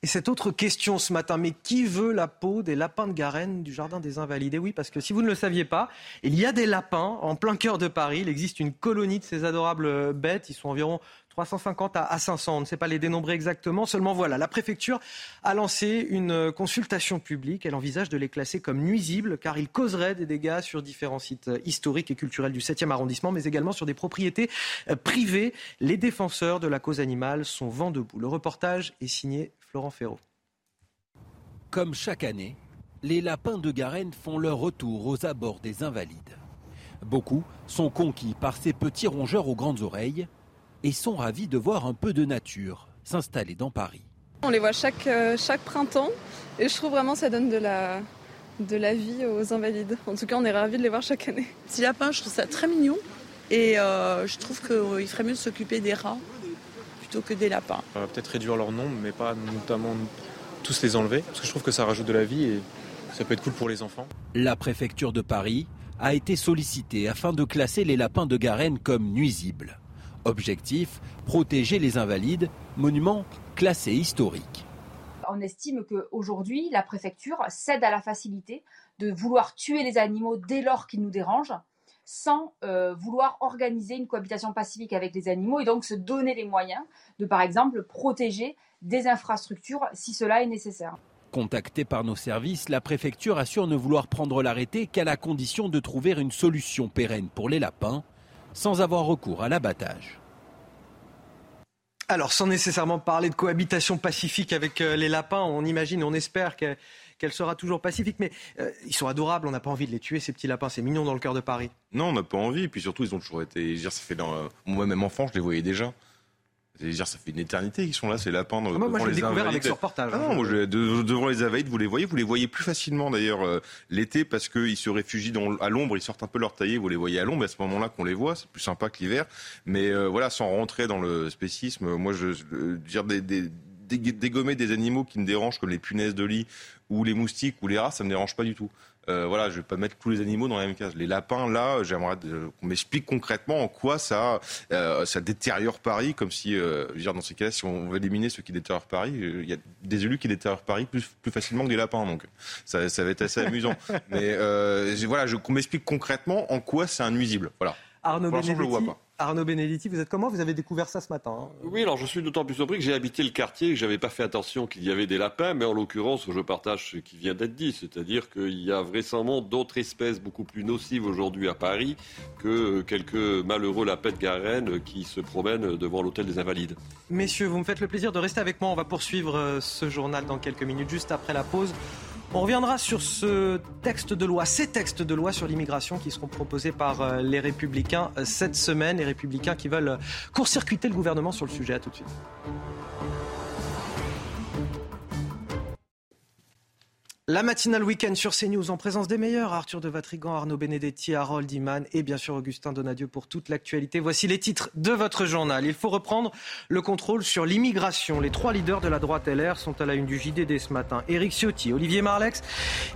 Et cette autre question ce matin, mais qui veut la peau des lapins de Garenne du Jardin des Invalides? Oui, parce que si vous ne le saviez pas, il y a des lapins en plein cœur de Paris. Il existe une colonie de ces adorables bêtes. Ils sont environ 350 à 500, on ne sait pas les dénombrer exactement. Seulement voilà, la préfecture a lancé une consultation publique. Elle envisage de les classer comme nuisibles car ils causeraient des dégâts sur différents sites historiques et culturels du 7e arrondissement, mais également sur des propriétés euh, privées. Les défenseurs de la cause animale sont vent debout. Le reportage est signé Florent Ferraud. Comme chaque année, les lapins de Garenne font leur retour aux abords des Invalides. Beaucoup sont conquis par ces petits rongeurs aux grandes oreilles et sont ravis de voir un peu de nature s'installer dans Paris. On les voit chaque, euh, chaque printemps et je trouve vraiment que ça donne de la, de la vie aux invalides. En tout cas, on est ravis de les voir chaque année. Ces lapins, je trouve ça très mignon et euh, je trouve qu'il ferait mieux de s'occuper des rats plutôt que des lapins. On va peut-être réduire leur nombre, mais pas notamment tous les enlever, parce que je trouve que ça rajoute de la vie et ça peut être cool pour les enfants. La préfecture de Paris a été sollicitée afin de classer les lapins de Garenne comme nuisibles. Objectif, protéger les invalides, monuments classés historiques. On estime qu'aujourd'hui, la préfecture cède à la facilité de vouloir tuer les animaux dès lors qu'ils nous dérangent, sans euh, vouloir organiser une cohabitation pacifique avec les animaux et donc se donner les moyens de, par exemple, protéger des infrastructures si cela est nécessaire. Contactée par nos services, la préfecture assure ne vouloir prendre l'arrêté qu'à la condition de trouver une solution pérenne pour les lapins sans avoir recours à l'abattage. Alors, sans nécessairement parler de cohabitation pacifique avec euh, les lapins, on imagine, on espère qu'elle sera toujours pacifique. Mais euh, ils sont adorables, on n'a pas envie de les tuer, ces petits lapins. C'est mignon dans le cœur de Paris. Non, on n'a pas envie. Et puis surtout, ils ont toujours été. ça fait euh, Moi-même enfant, je les voyais déjà. Dire, ça fait une éternité qu'ils sont là, ces lapins. Ah, moi, moi je l'ai découvert avec ce reportage. Ah non, moi, devant les invalides, vous les voyez, vous les voyez plus facilement d'ailleurs euh, l'été parce qu'ils se réfugient à l'ombre, ils sortent un peu leur taillé, vous les voyez à l'ombre, à ce moment-là qu'on les voit, c'est plus sympa que l'hiver. Mais euh, voilà, sans rentrer dans le spécisme, moi, je, dire des, des dégommer des animaux qui me dérangent comme les punaises de lit ou les moustiques ou les rats, ça me dérange pas du tout. Euh, voilà, je vais pas mettre tous les animaux dans la même case. Les lapins, là, j'aimerais qu'on m'explique concrètement en quoi ça, euh, ça détériore Paris, comme si, euh, je veux dire, dans ces cas-là, si on veut éliminer ceux qui détériorent Paris, il y a des élus qui détériorent Paris plus, plus facilement que des lapins, donc ça, ça va être assez amusant. Mais voilà, qu'on m'explique concrètement en quoi c'est un nuisible. Voilà. Arnaud Benedetti, je le vois pas. Arnaud Benedetti, vous êtes comment Vous avez découvert ça ce matin hein Oui, alors je suis d'autant plus surpris que j'ai habité le quartier et que je n'avais pas fait attention qu'il y avait des lapins, mais en l'occurrence, je partage ce qui vient d'être dit, c'est-à-dire qu'il y a vraisemblablement d'autres espèces beaucoup plus nocives aujourd'hui à Paris que quelques malheureux lapins de Garenne qui se promènent devant l'hôtel des Invalides. Messieurs, vous me faites le plaisir de rester avec moi. On va poursuivre euh, ce journal dans quelques minutes, juste après la pause. On reviendra sur ce texte de loi, ces textes de loi sur l'immigration qui seront proposés par euh, les Républicains euh, cette semaine, les Républicains qui veulent court-circuiter le gouvernement sur le sujet. À tout de suite. La matinale week-end sur CNews en présence des meilleurs, Arthur de Vatrigan, Arnaud Benedetti, Harold Iman et bien sûr Augustin Donadieu pour toute l'actualité. Voici les titres de votre journal. Il faut reprendre le contrôle sur l'immigration. Les trois leaders de la droite LR sont à la une du JDD ce matin. Éric Ciotti, Olivier Marlex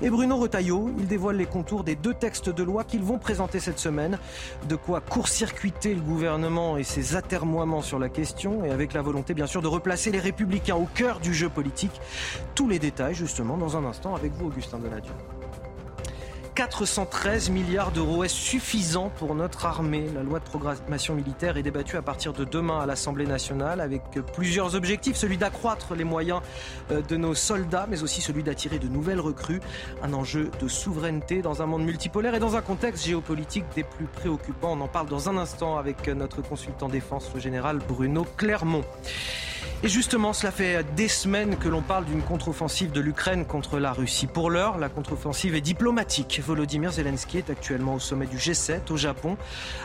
et Bruno Retailleau. Ils dévoilent les contours des deux textes de loi qu'ils vont présenter cette semaine. De quoi court-circuiter le gouvernement et ses atermoiements sur la question et avec la volonté bien sûr de replacer les républicains au cœur du jeu politique. Tous les détails justement dans un instant avec vous, Augustin Donadieu. 413 milliards d'euros est suffisant pour notre armée? La loi de programmation militaire est débattue à partir de demain à l'Assemblée nationale avec plusieurs objectifs, celui d'accroître les moyens euh, de nos soldats, mais aussi celui d'attirer de nouvelles recrues. Un enjeu de souveraineté dans un monde multipolaire et dans un contexte géopolitique des plus préoccupants. On en parle dans un instant avec notre consultant défense, le général Bruno Clermont. Et justement, cela fait des semaines que l'on parle d'une contre-offensive de l'Ukraine contre la Russie. Pour l'heure, la contre-offensive est diplomatique. Volodymyr Zelensky est actuellement au sommet du G7 au Japon,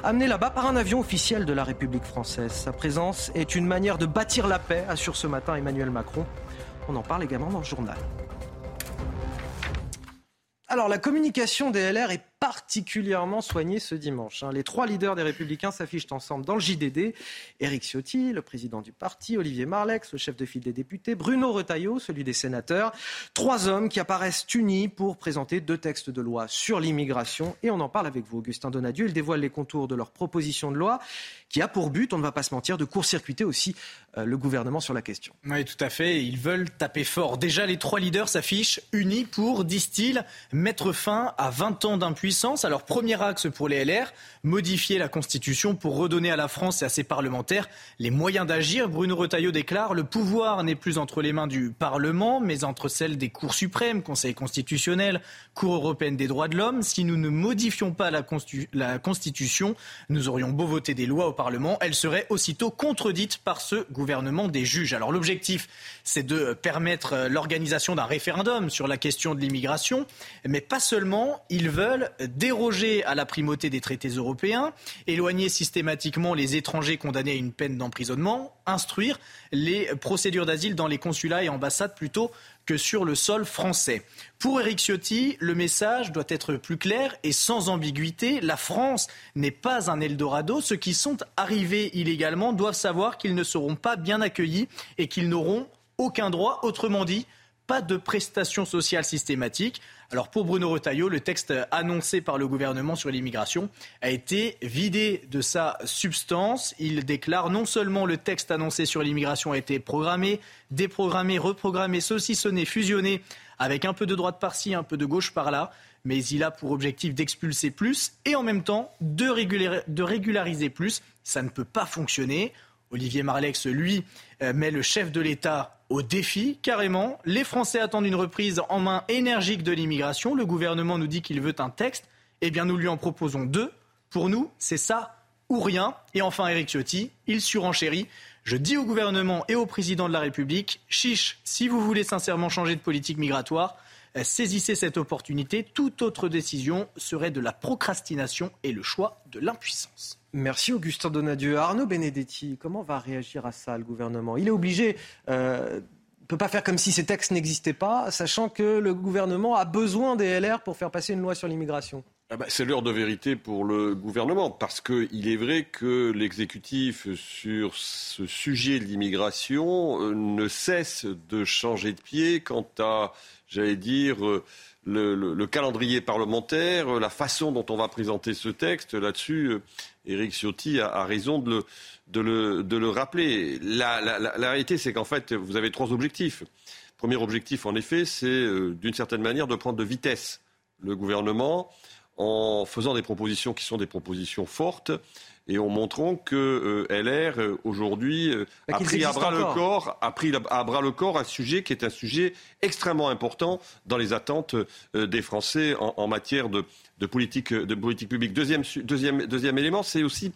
amené là-bas par un avion officiel de la République française. Sa présence est une manière de bâtir la paix, assure ce matin Emmanuel Macron. On en parle également dans le journal. Alors, la communication des LR est particulièrement soignée ce dimanche. Hein. Les trois leaders des Républicains s'affichent ensemble dans le JDD. Éric Ciotti, le président du parti, Olivier Marlex, le chef de file des députés, Bruno Retailleau, celui des sénateurs. Trois hommes qui apparaissent unis pour présenter deux textes de loi sur l'immigration. Et on en parle avec vous, Augustin Donadieu. Ils dévoilent les contours de leur proposition de loi qui a pour but, on ne va pas se mentir, de court-circuiter aussi euh, le gouvernement sur la question. Oui, tout à fait. Ils veulent taper fort. Déjà, les trois leaders s'affichent unis pour, disent-ils, mettre fin à 20 ans d'impuissance. Alors, premier axe pour les LR, modifier la Constitution pour redonner à la France et à ses parlementaires les moyens d'agir. Bruno Retailleau déclare Le pouvoir n'est plus entre les mains du Parlement, mais entre celles des cours suprêmes, Conseil constitutionnel, Cour européenne des droits de l'homme. Si nous ne modifions pas la, la Constitution, nous aurions beau voter des lois au Parlement, elles seraient aussitôt contredites par ce gouvernement des juges. Alors, l'objectif, c'est de permettre l'organisation d'un référendum sur la question de l'immigration, mais pas seulement. Ils veulent déroger à la primauté des traités européens, éloigner systématiquement les étrangers condamnés à une peine d'emprisonnement, instruire les procédures d'asile dans les consulats et ambassades plutôt que sur le sol français. Pour Eric Ciotti, le message doit être plus clair et sans ambiguïté. La France n'est pas un Eldorado. Ceux qui sont arrivés illégalement doivent savoir qu'ils ne seront pas bien accueillis et qu'ils n'auront aucun droit. Autrement dit, pas de prestations sociales systématiques. Alors pour Bruno Retailleau, le texte annoncé par le gouvernement sur l'immigration a été vidé de sa substance. Il déclare non seulement le texte annoncé sur l'immigration a été programmé, déprogrammé, reprogrammé, saucissonné, fusionné, avec un peu de droite par-ci, un peu de gauche par-là, mais il a pour objectif d'expulser plus et en même temps de, régulariser plus. Ça ne peut pas fonctionner. Olivier Marlex, lui, euh, met le chef de l'État au défi, carrément. Les Français attendent une reprise en main énergique de l'immigration. Le gouvernement nous dit qu'il veut un texte. Eh bien, nous lui en proposons deux. Pour nous, c'est ça ou rien. Et enfin, Éric Ciotti, il surenchérit. Je dis au gouvernement et au président de la République, chiche, si vous voulez sincèrement changer de politique migratoire, euh, saisissez cette opportunité. Toute autre décision serait de la procrastination et le choix de l'impuissance. Merci Augustin Donadieu. Arnaud Benedetti, comment va réagir à ça le gouvernement? Il est obligé. Euh, ne peut pas faire comme si ces textes n'existaient pas, sachant que le gouvernement a besoin des LR pour faire passer une loi sur l'immigration. Ah bah, c'est l'heure de vérité pour le gouvernement, parce qu'il est vrai que l'exécutif sur ce sujet de l'immigration euh, ne cesse de changer de pied quant à, j'allais dire, euh, le, calendrier parlementaire, la façon dont on va présenter ce texte. Là-dessus, euh, Éric Ciotti a, raison de le, rappeler. La, réalité, c'est qu'en fait, vous avez trois objectifs. Premier objectif, en effet, c'est euh, d'une certaine manière de prendre de vitesse le gouvernement en faisant des propositions qui sont des propositions fortes et en montrant que euh, LR euh, aujourd'hui euh, a pris à bras le corps, a pris à bras le corps un sujet qui est un sujet extrêmement important dans les attentes des Français en, matière de, politique, de politique publique. Deuxième, deuxième, deuxième élément, c'est aussi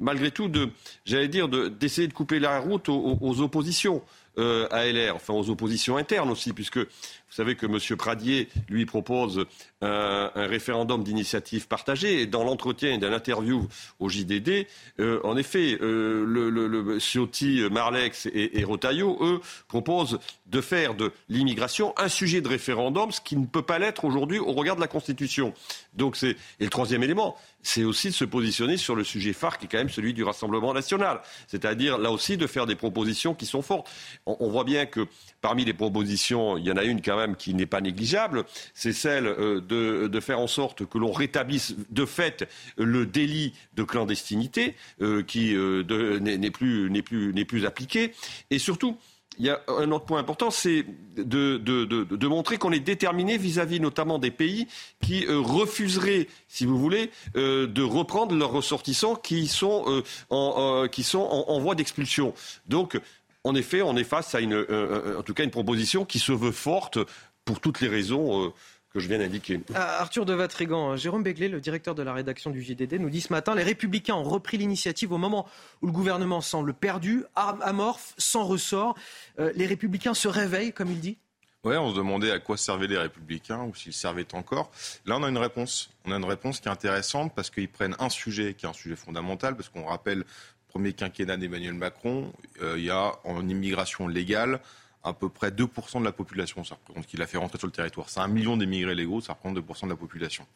malgré tout de, j'allais dire, d'essayer de, couper la route aux oppositions. Euh, à LR, enfin aux oppositions internes aussi, puisque vous savez que M. Pradier lui propose un, référendum d'initiative partagée. Et dans l'entretien d'un interview au JDD, euh, en effet, euh, le, le, Ciotti, Marlex et, et Rotaillot, eux, proposent de faire de l'immigration un sujet de référendum, ce qui ne peut pas l'être aujourd'hui au regard de la Constitution. Donc et le troisième élément, c'est aussi de se positionner sur le sujet phare qui est quand même celui du Rassemblement national. C'est-à-dire, là aussi, de faire des propositions qui sont fortes. On, voit bien que parmi les propositions, il y en a une quand même qui n'est pas négligeable, c'est celle euh, de, faire en sorte que l'on rétablisse de fait le délit de clandestinité euh, qui euh, n'est plus, plus, plus appliqué. Et surtout, il y a un autre point important, c'est de, montrer qu'on est déterminé vis-à-vis notamment des pays qui refuseraient, si vous voulez, de reprendre leurs ressortissants qui sont, en, qui sont en, voie d'expulsion. Donc, en effet, on est face à une, en tout cas, une proposition qui se veut forte pour toutes les raisons que je viens d'indiquer. Ah, Arthur de Vatrigan, Jérôme Begley, le directeur de la rédaction du JDD, nous dit ce matin les Républicains ont repris l'initiative au moment où le gouvernement semble perdu, amorphe, sans ressort. Euh, les Républicains se réveillent, comme il dit? Oui, on se demandait à quoi servaient les Républicains ou s'ils servaient encore. Là, on a une réponse. On a une réponse qui est intéressante parce qu'ils prennent un sujet qui est un sujet fondamental, parce qu'on rappelle, premier quinquennat d'Emmanuel Macron, euh, il y a en immigration légale à peu près 2% de la population. Ça représente qu'il a fait rentrer sur le territoire. C'est un million d'émigrés légaux, ça représente 2% de la population.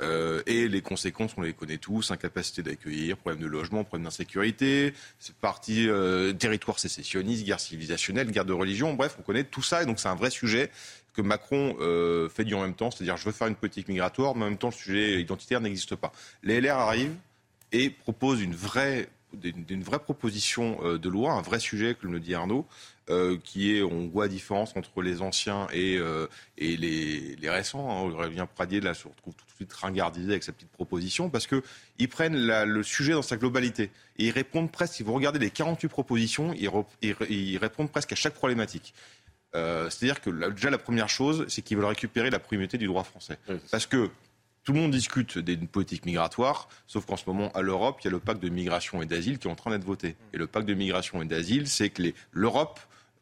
Euh, et les conséquences, on les connaît tous incapacité d'accueillir, problème de logement, problème d'insécurité, c'est parti euh, territoire sécessionniste, guerre civilisationnelle, guerre de religion. Bref, on connaît tout ça et donc c'est un vrai sujet que Macron euh, fait du en même temps, c'est-à-dire je veux faire une politique migratoire, mais en même temps le sujet identitaire n'existe pas. Les LR arrivent et proposent une vraie, une vraie proposition euh, de loi, un vrai sujet, comme le dit Arnaud, euh, qui est, on voit la différence entre les anciens et, euh, et les, les récents. Hein. Aurélien Pradier, là, se retrouve tout de suite ringardisé avec sa petite proposition parce qu'ils prennent la, le sujet dans sa globalité. Et ils répondent presque, si vous regardez les 48 propositions, ils, re, ils, ils répondent presque à chaque problématique. Euh, C'est-à-dire que là, déjà la première chose, c'est qu'ils veulent récupérer la primauté du droit français. Oui, Parce que tout le monde discute d'une politique migratoire, sauf qu'en ce moment, à l'Europe, il y a le pacte de migration et d'asile qui est en train d'être voté. Et le pacte de migration et d'asile, c'est que l'Europe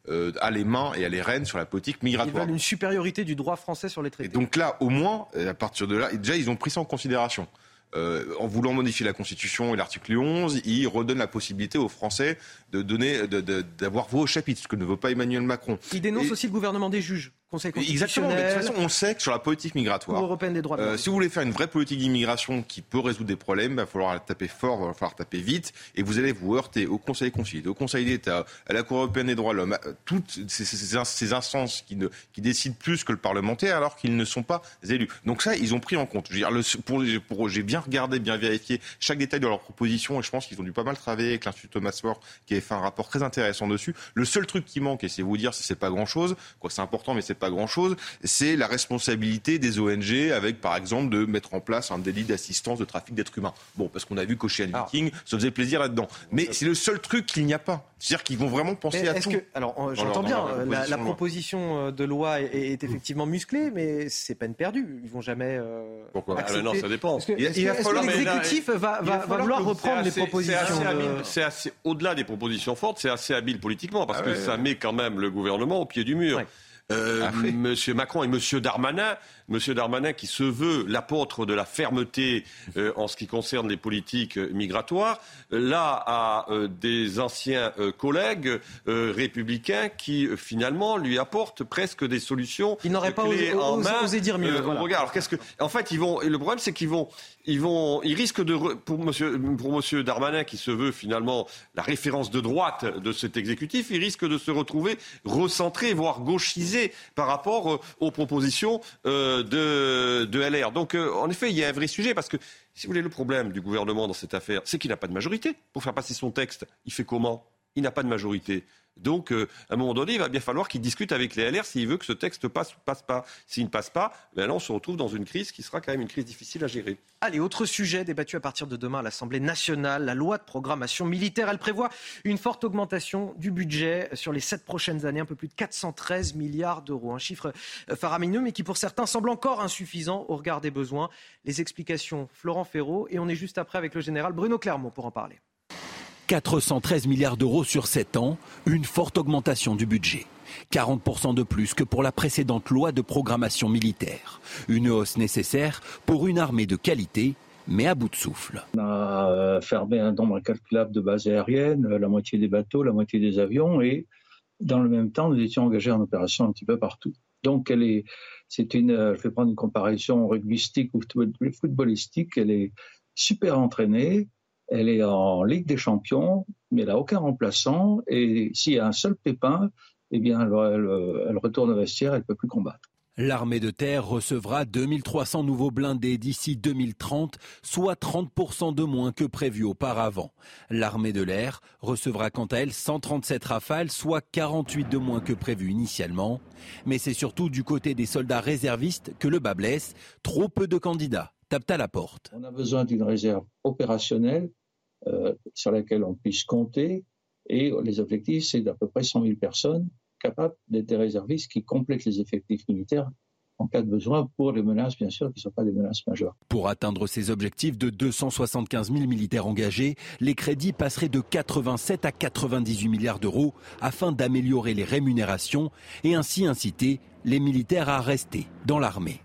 euh, a les mains et a les rênes sur la politique Ils migratoire. veulent une supériorité du droit français sur les Et traités. donc là, au moins, euh, à partir de là, déjà, ils ont pris ça en considération. Euh, en voulant modifier la Constitution et l'article 11, ils redonnent la possibilité aux Français de donner, de- de- d'avoir voix au chapitre, ce que ne veut pas Emmanuel Macron. Ils dénoncent Et- aussi le gouvernement des juges, Conseil Exactement. mais de constitutionnel, toute façon, on sait que sur la politique migratoire, Cour européenne des droits de euh, si vous voulez faire une vraie politique d'immigration qui peut résoudre des problèmes, il va falloir taper fort, il va falloir taper vite, et vous allez vous heurter au Conseil constitutionnel, au Conseil d'État, à la Cour européenne des droits de l'homme, toutes ces, ces- ces- ces instances qui, ne, qui décident plus que le parlementaire alors qu'ils ne sont pas élus. Donc ça, ils ont pris en compte. Je veux dire, le, pour, pour- j'ai bien regardé, bien vérifié chaque détail de leur proposition, et je pense qu'ils ont dû pas mal travailler avec l'Institut Thomas More, qui avait fait un rapport très intéressant dessus. Le seul truc qui manque, et c'est vous dire si c'est pas grand-chose, quoi, c'est important, mais c'est pas grand-chose, c'est la responsabilité des ONG avec, par exemple, de mettre en place un délit d'assistance de trafic d'êtres humains. Bon, parce qu'on a vu qu'Ocean Viking se faisait plaisir là-dedans. Mais c'est le seul truc qu'il n'y a pas. C'est-à-dire qu'ils vont vraiment penser Mais à est-ce tout. que, alors, euh, j'entends bien, euh, la, la proposition de loi. proposition euh, de loi est, est effectivement musclée, mais c'est peine perdue. Ils vont jamais. euh, Pourquoi accepter. Ah, non, ça dépend. Est-ce que, l'exécutif va, vouloir que- reprendre les propositions C'est assez de- assez au-delà des propositions fortes, c'est assez habile politiquement parce Ah que ouais. ça met quand même le gouvernement au pied du mur. Euh, Ah oui. Monsieur Macron et Monsieur Darmanin, Monsieur Darmanin qui se veut l'apôtre de la fermeté euh, en ce qui concerne les politiques euh, migratoires, là à euh, des anciens euh, collègues euh, républicains qui euh, finalement lui apportent presque des solutions. Il n'aurait pas osé- en osé- main, osé dire mieux, voilà. au regard. Alors qu'est-ce que, en fait, ils vont. et Le problème, c'est qu'ils vont, ils vont, ils risquent de, pour Monsieur, Darmanin, qui se veut finalement la référence de droite de cet exécutif, il risque de se retrouver recentré, voire gauchisé par rapport euh, aux propositions euh, de, de LR. Donc, euh, en effet, il y a un vrai sujet parce que. Si vous voulez, le problème du gouvernement dans cette affaire, c'est qu'il n'a pas de majorité pour faire passer son texte. Il fait comment? Il n'a pas de majorité. Donc, euh, à un moment donné, il va bien falloir qu'il discute avec les LR s'il veut que ce texte passe ou passe pas. S'il ne passe pas, ben on se retrouve dans une crise qui sera quand même une crise difficile à gérer. Allez, autre sujet débattu à partir de demain à l'Assemblée nationale, la loi de programmation militaire. Elle prévoit une forte augmentation du budget sur les sept prochaines années, un peu plus de 413 milliards d'euros. Un chiffre euh, faramineux, mais qui pour certains semble encore insuffisant au regard des besoins. Les explications, Florent Ferraud, et on est juste après avec le général Bruno Clermont pour en parler. 413 milliards d'euros sur 7 ans, une forte augmentation du budget. 40% de plus que pour la précédente loi de programmation militaire. Une hausse nécessaire pour une armée de qualité, mais à bout de souffle. On a euh, fermé un nombre incalculable de bases aériennes, la moitié des bateaux, la moitié des avions, et dans le même temps, nous étions engagés en opération un petit peu partout. Donc, elle est, c'est une, euh, je vais prendre une comparaison rugbystique ou football- footballistique, elle est super entraînée, elle est en Ligue des Champions, mais elle n'a aucun remplaçant, et s'il y a un seul pépin, eh bien, elle, elle- elle retourne au vestiaire, elle ne peut plus combattre. L'armée de terre recevra 2300 nouveaux blindés d'ici 2030, soit 30% de moins que prévu auparavant. L'armée de l'air recevra quant à elle 137 rafales, soit 48 de moins que prévu initialement. Mais c'est surtout du côté des soldats réservistes que le bas blesse. Trop peu de candidats tapent à la porte. On a besoin d'une réserve opérationnelle sur laquelle on puisse compter. Et les objectifs, c'est d'à peu près 100 000 personnes capables d'être des réservistes qui complètent les effectifs militaires en cas de besoin pour les menaces, bien sûr, qui ne sont pas des menaces majeures. Pour atteindre ces objectifs de 275 000 militaires engagés, les crédits passeraient de 87 à 98 milliards d'euros afin d'améliorer les rémunérations et ainsi inciter les militaires à rester dans l'armée.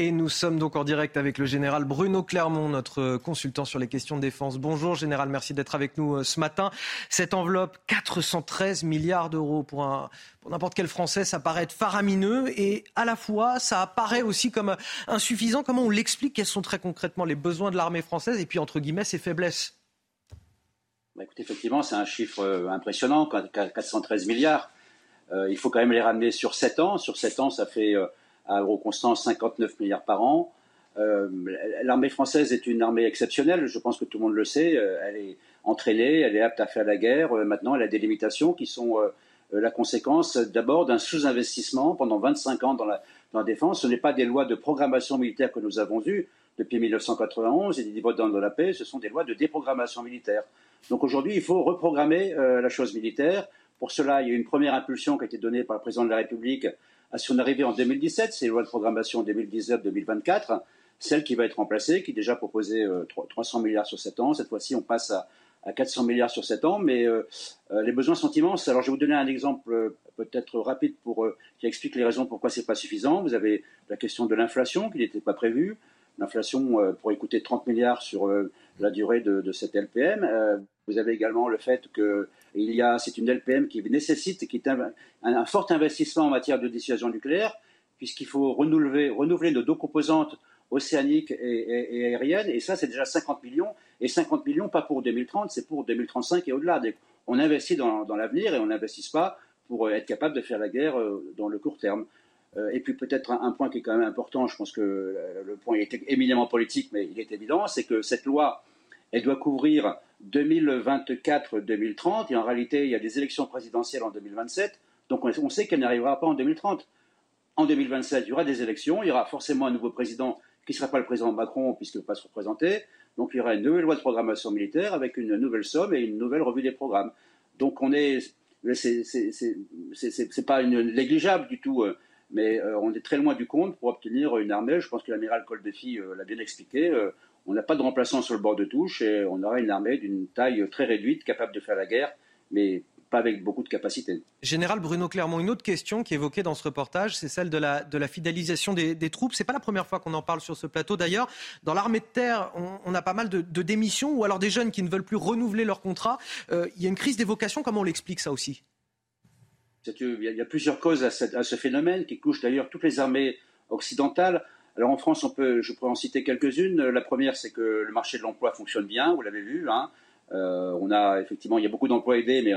Et nous sommes donc en direct avec le général Bruno Clermont, notre consultant sur les questions de défense. Bonjour général, merci d'être avec nous euh, ce matin. Cette enveloppe, 413 milliards d'euros pour, n'importe quel Français, ça paraît être faramineux et à la fois ça apparaît aussi comme insuffisant. Comment on l'explique? Quels sont très concrètement les besoins de l'armée française? Et puis entre guillemets ses faiblesses? Bah, écoutez, effectivement, c'est un chiffre euh, impressionnant, quoi, 413 milliards. Euh, il faut quand même les ramener sur 7 ans. Sur 7 ans, ça fait euh, à euro constant 59 milliards par an. L'armée française est une armée exceptionnelle, je pense que tout le monde le sait. elle est entraînée, elle est apte à faire la guerre. maintenant, elle a des limitations qui sont la conséquence d'abord d'un sous-investissement pendant 25 ans dans la, dans la défense. Ce n'est pas des lois de programmation militaire que nous avons eues depuis 1991 et des dividendes de la paix, ce sont des lois de déprogrammation militaire. Donc aujourd'hui, il faut reprogrammer la chose militaire. Pour cela, il y a une première impulsion qui a été donnée par le président de la République à son arrivée en 2017, c'est la loi de programmation 2019-2024, celle qui va être remplacée, qui déjà proposait 300 milliards sur 7 ans. Cette fois-ci, on passe à, 400 milliards sur 7 ans, mais les besoins sont immenses. Alors, je vais vous donner un exemple peut-être rapide pour, qui explique les raisons pourquoi ce n'est pas suffisant. Vous avez la question de l'inflation qui n'était pas prévue. L'inflation pourrait coûter 30 milliards sur la durée de, cette LPM. vous avez également le fait que y a, c'est une LPM qui nécessite, un, fort investissement en matière de dissuasion nucléaire, puisqu'il faut renouveler, renouveler nos deux composantes océaniques et, aériennes, et ça c'est déjà 50 millions, et 50 millions pas pour 2030, c'est pour 2035 et au-delà. On investit dans, l'avenir et on n'investit pas pour être capable de faire la guerre dans le court terme. Et puis peut-être un, point qui est quand même important, je pense que le point est éminemment politique, mais il est évident, c'est que cette loi, elle doit couvrir 2024-2030, et en réalité, il y a des élections présidentielles en 2027, donc on sait qu'elle n'arrivera pas en 2030. En 2027, il y aura des élections, il y aura forcément un nouveau président qui ne sera pas le président Macron puisqu'il ne peut pas se représenter, donc il y aura une nouvelle loi de programmation militaire avec une nouvelle somme et une nouvelle revue des programmes. Donc on est, c'est pas négligeable du tout, euh, mais euh, on est très loin du compte pour obtenir une armée. Je pense que l'amiral Coldefi euh, l'a bien expliqué on n'a pas de remplaçant sur le bord de touche et on aura une armée d'une taille très réduite capable de faire la guerre, mais pas avec beaucoup de capacité. Général Bruno Clermont, une autre question qui est évoquée dans ce reportage, c'est celle de la, de la fidélisation des, troupes. Ce n'est pas la première fois qu'on en parle sur ce plateau. D'ailleurs, dans l'armée de terre, on, a pas mal de, démissions ou alors des jeunes qui ne veulent plus renouveler leur contrat. Euh, il y a une crise des vocations. Comment on l'explique ça aussi? Il y, a, plusieurs causes à ce phénomène qui touche d'ailleurs toutes les armées occidentales. Alors en France, on peut, je pourrais en citer quelques-unes. La première, c'est que le marché de l'emploi fonctionne bien, vous l'avez vu. Hein. Euh, on a effectivement, il y a beaucoup d'emplois aidés, mais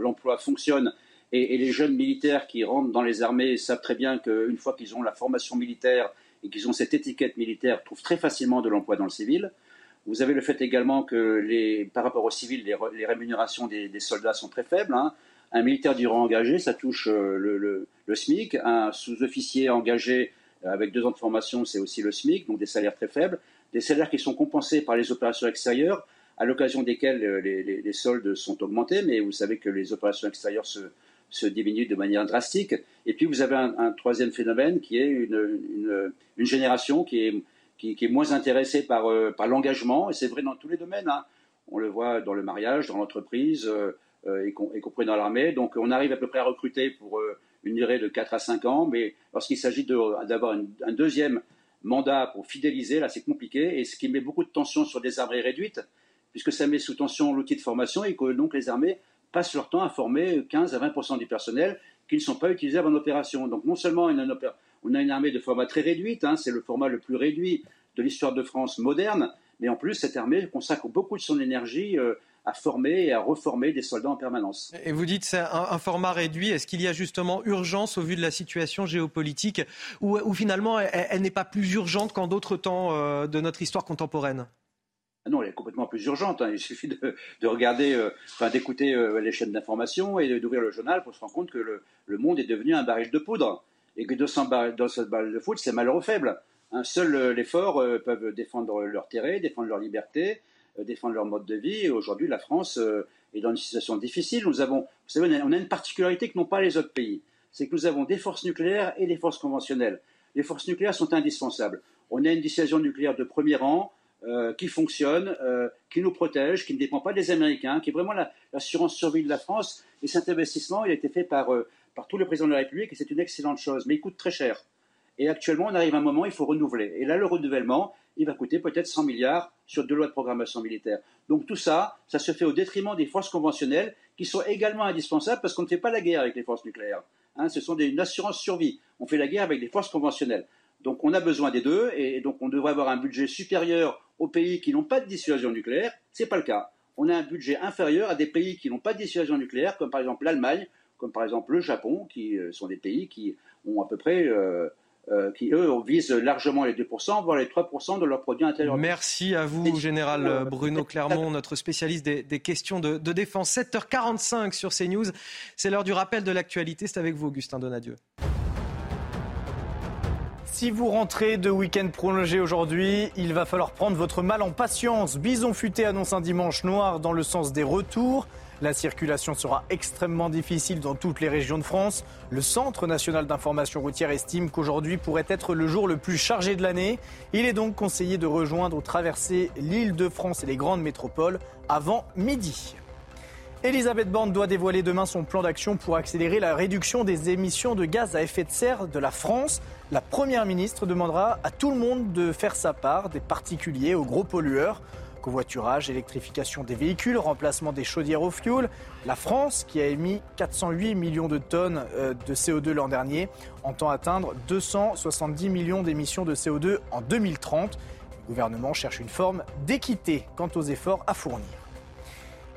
l'emploi fonctionne. Et, les jeunes militaires qui rentrent dans les armées savent très bien qu'une fois qu'ils ont la formation militaire et qu'ils ont cette étiquette militaire, trouvent très facilement de l'emploi dans le civil. Vous avez le fait également que par rapport au civil, les, rémunérations des, soldats sont très faibles. Hein. Un militaire du rang engagé, ça touche euh, le, SMIC. Un sous-officier engagé euh, avec deux ans de formation, c'est aussi le SMIC, donc des salaires très faibles, des salaires qui sont compensés par les opérations extérieures, à l'occasion desquelles euh, les, soldes sont augmentés, mais vous savez que les opérations extérieures se, diminuent de manière drastique. Et puis vous avez un, troisième phénomène qui est une, génération qui est, qui, est, moins intéressée par, par l'engagement, et c'est vrai dans tous les domaines. Hein. On le voit dans le mariage, dans l'entreprise, y, compris dans l'armée. Donc on arrive à peu près à recruter pour une durée de 4 à 5 ans, mais lorsqu'il s'agit d'avoir un deuxième mandat pour fidéliser, là c'est compliqué, et ce qui met beaucoup de tension sur des armées réduites, puisque ça met sous tension l'outil de formation et que donc les armées passent leur temps à former 15 à 20 du personnel qui ne sont pas utilisables en opération. Donc non seulement on a une armée de format très réduite, hein, c'est le format le plus réduit de l'histoire de France moderne, mais en plus cette armée consacre beaucoup de son énergie euh, à former et à reformer des soldats en permanence. Et vous dites c'est un, format réduit. Est-ce qu'il y a justement urgence au vu de la situation géopolitique ou, finalement elle, n'est pas plus urgente qu'en d'autres temps euh, de notre histoire contemporaine? Ah non, elle est complètement plus urgente. Hein. Il suffit de, regarder, euh, enfin, d'écouter euh, les chaînes d'information et d'ouvrir le journal pour se rendre compte que le, monde est devenu un baril de poudre et que 200 barils, barils de foot, c'est malheureux faible. Un seul les forts peuvent défendre leur terrain, défendre leur liberté, euh, défendre leur mode de vie. aujourd'hui, la France euh, est dans une situation difficile. Nous avons, vous savez, on a une particularité que n'ont pas les autres pays. C'est que nous avons des forces nucléaires et des forces conventionnelles. Les forces nucléaires sont indispensables. On a une dissuasion nucléaire de premier rang euh, qui fonctionne, qui nous protège, qui ne dépend pas des Américains, qui est vraiment l'assurance survie de la France. Et cet investissement, il a été fait par, par tous les présidents de la République et c'est une excellente chose, mais il coûte très cher. Et actuellement, on arrive à un moment, il faut renouveler. Et là, le renouvellement, il va coûter peut-être 100 milliards sur deux lois de programmation militaire. Donc tout ça, ça se fait au détriment des forces conventionnelles qui sont également indispensables parce qu'on ne fait pas la guerre avec les forces nucléaires. Hein. ce sont des, une assurance survie. On fait la guerre avec des forces conventionnelles. Donc on a besoin des deux et donc on devrait avoir un budget supérieur aux pays qui n'ont pas de dissuasion nucléaire. Ce n'est pas le cas. On a un budget inférieur à des pays qui n'ont pas de dissuasion nucléaire, comme par exemple l'Allemagne, comme par exemple le Japon, qui euh, sont des pays qui ont à peu près euh, euh, qui, eux, visent largement les 2%, voire les 3% de leur produit intérieur. Merci à vous, Général Bruno Clermont, notre spécialiste des, questions de, de, défense. 7h45 sur CNews. C'est l'heure du rappel de l'actualité. C'est avec vous, Augustin Donadieu. Si vous rentrez de week-end prolongé aujourd'hui, il va falloir prendre votre mal en patience. Bison futé annonce un dimanche noir dans le sens des retours. La circulation sera extrêmement difficile dans toutes les régions de France. Le Centre national d'information routière estime qu'aujourd'hui pourrait être le jour le plus chargé de l'année. Il est donc conseillé de rejoindre ou traverser l'île de France et les grandes métropoles avant midi. Elisabeth Borne doit dévoiler demain son plan d'action pour accélérer la réduction des émissions de gaz à effet de serre de la France. La Première ministre demandera à tout le monde de faire sa part, des particuliers aux gros pollueurs. Covoiturage, électrification des véhicules, remplacement des chaudières au fioul. La France, qui a émis 408 millions de tonnes euh, de CO2 l'an dernier, entend atteindre 270 millions d'émissions de CO2 en 2030. Le gouvernement cherche une forme d'équité quant aux efforts à fournir.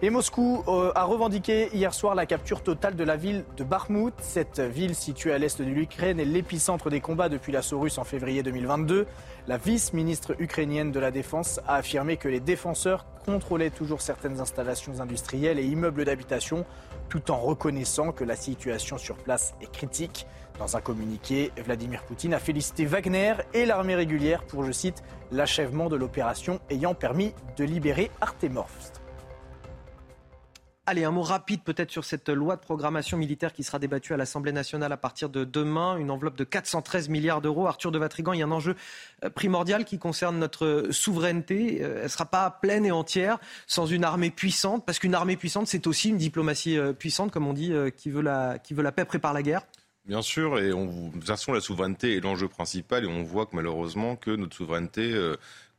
Et Moscou euh, a revendiqué hier soir la capture totale de la ville de Bakhmut. Cette ville située à l'est de l'Ukraine est l'épicentre des combats depuis l'assaut russe en février 2022. La vice-ministre ukrainienne de la Défense a affirmé que les défenseurs contrôlaient toujours certaines installations industrielles et immeubles d'habitation, tout en reconnaissant que la situation sur place est critique. Dans un communiqué, Vladimir Poutine a félicité Wagner et l'armée régulière pour, je cite, l'achèvement de l'opération ayant permis de libérer Artemovsk. Allez, un mot rapide peut-être sur cette loi de programmation militaire qui sera débattue à l'Assemblée nationale à partir de demain. Une enveloppe de 413 milliards d'euros. Arthur de Vatrigan, il y a un enjeu euh, primordial qui concerne notre souveraineté. Euh, elle ne sera pas pleine et entière sans une armée puissante, parce qu'une armée puissante, c'est aussi une diplomatie euh, puissante, comme on dit, qui veut la, qui veut la paix prépare la guerre. Bien sûr, et on, de toute façon, la souveraineté est l'enjeu principal, et on voit que malheureusement que notre souveraineté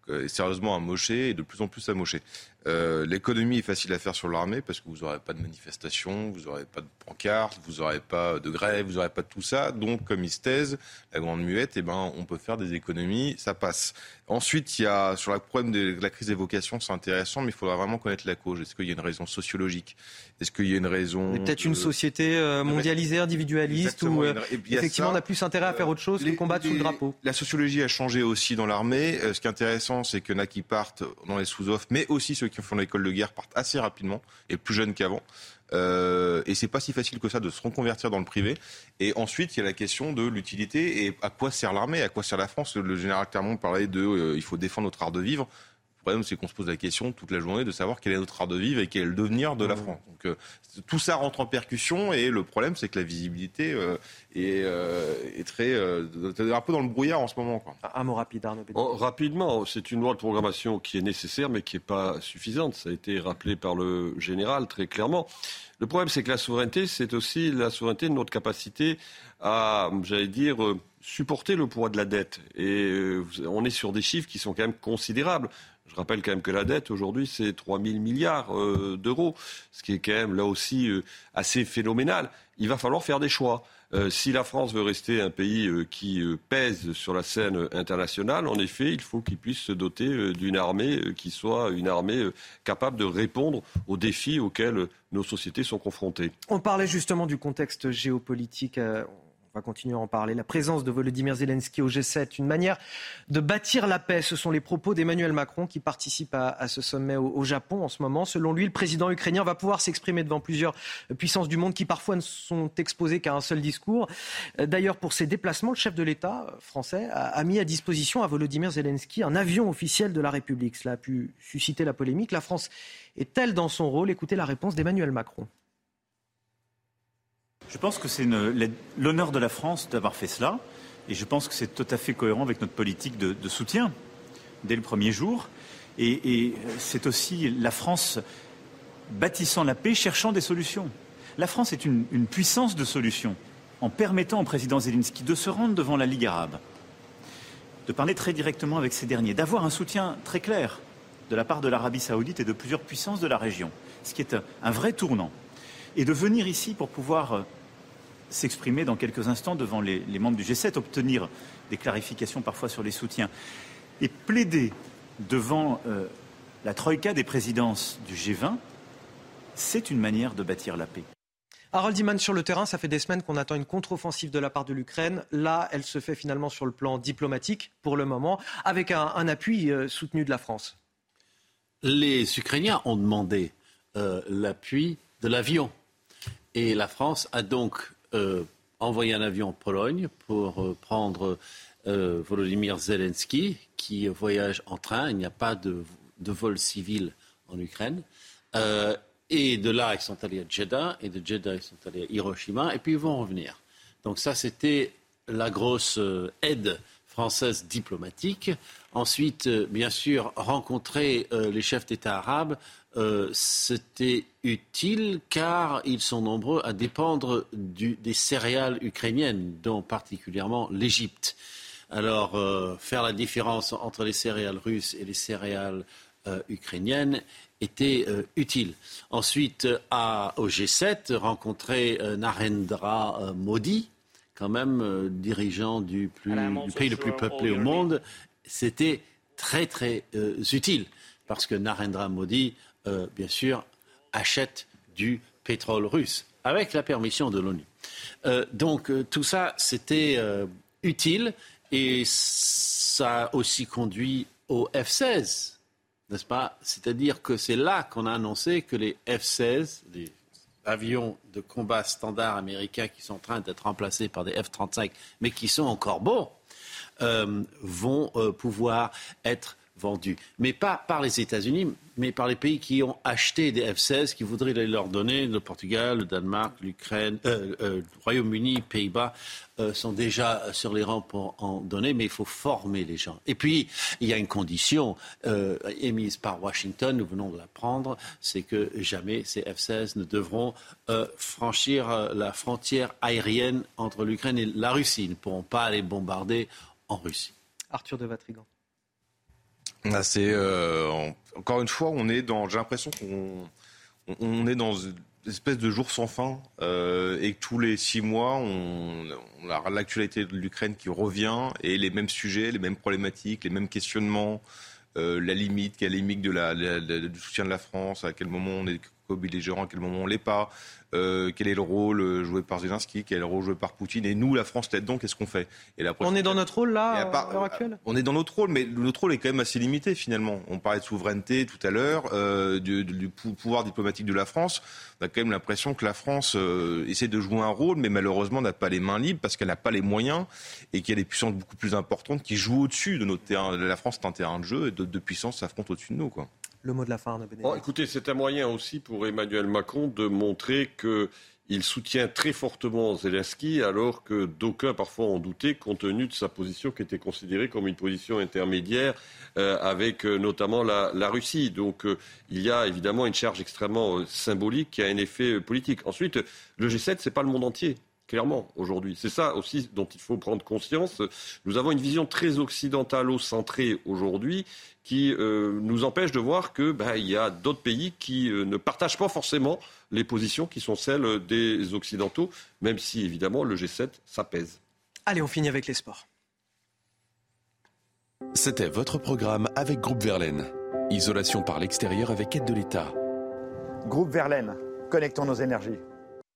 est sérieusement amochée et de plus en plus amochée. Euh, l'économie est facile à faire sur l'armée parce que vous n'aurez pas de manifestations, vous n'aurez pas de pancartes, vous n'aurez pas de grève, vous n'aurez pas de tout ça. Donc, comme ils se taisent, la grande muette, eh ben, on peut faire des économies, ça passe. Ensuite, il y a sur le problème de la crise des vocations, c'est intéressant, mais il faudra vraiment connaître la cause. Est-ce qu'il y a une raison sociologique? Est-ce qu'il y a une raison Peut-être une société euh, mondialisée, individualiste, où euh, effectivement on a plus intérêt à faire autre chose que combattre sous le drapeau. La sociologie a changé aussi dans l'armée. ce qui est intéressant, c'est qu'il y en a qui partent dans les sous-offres, mais aussi ceux qui font l'école de guerre partent assez rapidement et plus jeunes qu'avant. Euh, et c'est pas si facile que ça de se reconvertir dans le privé. Et ensuite, il y a la question de l'utilité et à quoi sert l'armée, à quoi sert la France. Le général Clermont parlait de euh, il faut défendre notre art de vivre. Le problème, c'est qu'on se pose la question toute la journée de savoir quel est notre art de vivre et quel est le devenir de la France. Donc, euh, tout ça rentre en percussion et le problème, c'est que la visibilité euh, est, euh, est, très. un peu dans le brouillard en ce moment. Quoi. Un mot rapide, Arnaud. Oh, rapidement, c'est une loi de programmation qui est nécessaire, mais qui n'est pas suffisante. Ça a été rappelé par le général très clairement. Le problème, c'est que la souveraineté, c'est aussi la souveraineté de notre capacité à, j'allais dire, supporter le poids de la dette. Et on est sur des chiffres qui sont quand même considérables. Je rappelle quand même que la dette aujourd'hui, c'est 3 000 milliards euh, d'euros, ce qui est quand même là aussi euh, assez phénoménal. Il va falloir faire des choix. Euh, si la France veut rester un pays qui pèse sur la scène internationale, en effet, il faut qu'il puisse se doter d'une armée qui soit une armée capable de répondre aux défis auxquels nos sociétés sont confrontées. On parlait justement du contexte géopolitique on va continuer à en parler. La présence de Volodymyr Zelensky au G7, une manière de bâtir la paix. Ce sont les propos d'Emmanuel Macron qui participe à, ce sommet au, Japon en ce moment. Selon lui, le président ukrainien va pouvoir s'exprimer devant plusieurs puissances du monde qui parfois ne sont exposées qu'à un seul discours. D'ailleurs, pour ses déplacements, le chef de l'État français a, mis à disposition à Volodymyr Zelensky un avion officiel de la République. Cela a pu susciter la polémique. La France est-elle dans son rôle? Écoutez la réponse d'Emmanuel Macron. Je pense que c'est l'honneur de la France d'avoir fait cela. Et je pense que c'est tout à fait cohérent avec notre politique de, soutien dès le premier jour. Et, c'est aussi la France bâtissant la paix, cherchant des solutions. La France est une, puissance de solutions en permettant au président Zelensky de se rendre devant la Ligue arabe, de parler très directement avec ces derniers, d'avoir un soutien très clair de la part de l'Arabie saoudite et de plusieurs puissances de la région, ce qui est un vrai tournant et de venir ici pour pouvoir euh, s'exprimer dans quelques instants devant les, membres du G7, obtenir des clarifications parfois sur les soutiens, et plaider devant euh, la troïka des présidences du G20, c'est une manière de bâtir la paix. Harold Iman sur le terrain, ça fait des semaines qu'on attend une contre-offensive de la part de l'Ukraine. Là, elle se fait finalement sur le plan diplomatique pour le moment, avec un, appui euh, soutenu de la France. Les Ukrainiens ont demandé euh, l'appui de l'avion. Et la France a donc euh, envoyé un avion en Pologne pour prendre Volodymyr Zelensky, qui voyage en train. Il n'y a pas de, de vol civil en Ukraine. Et de là, ils sont allés à Jeddah, et de Jeddah, ils sont allés à Hiroshima, et puis ils vont revenir. Donc ça, c'était la grosse euh, aide française diplomatique. Ensuite, euh, bien sûr, rencontrer euh, les chefs d'État arabes, c'était utile car ils sont nombreux à dépendre des céréales ukrainiennes, dont particulièrement l'Égypte. Alors, faire la différence entre les céréales russes et les céréales ukrainiennes était euh, utile. Ensuite, au G7, rencontrer euh, Narendra euh, Modi, quand même dirigeant du, pays le plus peuplé au monde, c'était très très utile parce que Narendra Modi, bien sûr, achète du pétrole russe avec la permission de l'ONU. donc tout ça, c'était utile et ça a aussi conduit au F-16 n'est-ce pas? C'est-à-dire que c'est là qu'on a annoncé que les F-16, les avions de combat standards américains qui sont en train d'être remplacés par des F-35, mais qui sont encore bons, euh, vont euh, pouvoir être vendus. Mais pas par les États-Unis, mais par les pays qui ont acheté des F-16, qui voudraient les leur donner. Le Portugal, le Danemark, l'Ukraine, euh, euh, le Royaume-Uni, Pays-Bas euh, sont déjà sur les rangs pour en donner, mais il faut former les gens. Et puis, il y a une condition émise par Washington, nous venons de l'apprendre, c'est que jamais ces F-16 ne devront franchir la frontière aérienne entre l'Ukraine et la Russie. Ils ne pourront pas aller bombarder en Russie. Arthur de Vatrigan. Ah, c'est euh, encore une fois, on est dans. J'ai l'impression qu'on on est dans une espèce de jour sans fin euh, et tous les six mois, on, on a l'actualité de l'Ukraine qui revient et les mêmes sujets, les mêmes problématiques, les mêmes questionnements. Euh, la limite, quelle limite de la, du soutien de la France, à quel moment on est co-belligérant, à quel moment on l'est pas, euh, quel est le rôle euh, joué par Zelensky, quel est le rôle joué par Poutine, et nous, la France, tête-donc, qu'est-ce qu'on fait et On est dans notre rôle là, à l'heure actuelle On est dans notre rôle, mais notre rôle est quand même assez limité finalement. On parlait de souveraineté tout à l'heure, euh, du, du, pouvoir diplomatique de la France. On a quand même l'impression que la France euh, essaie de jouer un rôle, mais malheureusement n'a pas les mains libres parce qu'elle n'a pas les moyens et qu'il y a des puissances beaucoup plus importantes qui jouent au-dessus de notre terrain. La France est un terrain de jeu et d'autres puissances s'affrontent au-dessus de nous. Quoi. Le mot de la fin, bon, Écoutez, c'est un moyen aussi pour Emmanuel Macron de montrer que il soutient très fortement Zelensky, alors que d'aucuns parfois ont douté, compte tenu de sa position qui était considérée comme une position intermédiaire euh, avec euh, notamment la, Russie. Donc euh, il y a évidemment une charge extrêmement symbolique qui a un effet politique. Ensuite, le G7, ce n'est pas le monde entier clairement, aujourd'hui. C'est ça aussi dont il faut prendre conscience. Nous avons une vision très occidentalo-centrée aujourd'hui qui euh, nous empêche de voir qu'il bah, y a d'autres pays qui euh, ne partagent pas forcément les positions qui sont celles des Occidentaux, même si évidemment le G7 s'apaise. Allez, on finit avec les sports. C'était votre programme avec Groupe Verlaine. Isolation par l'extérieur avec aide de l'État. Groupe Verlaine, connectons nos énergies.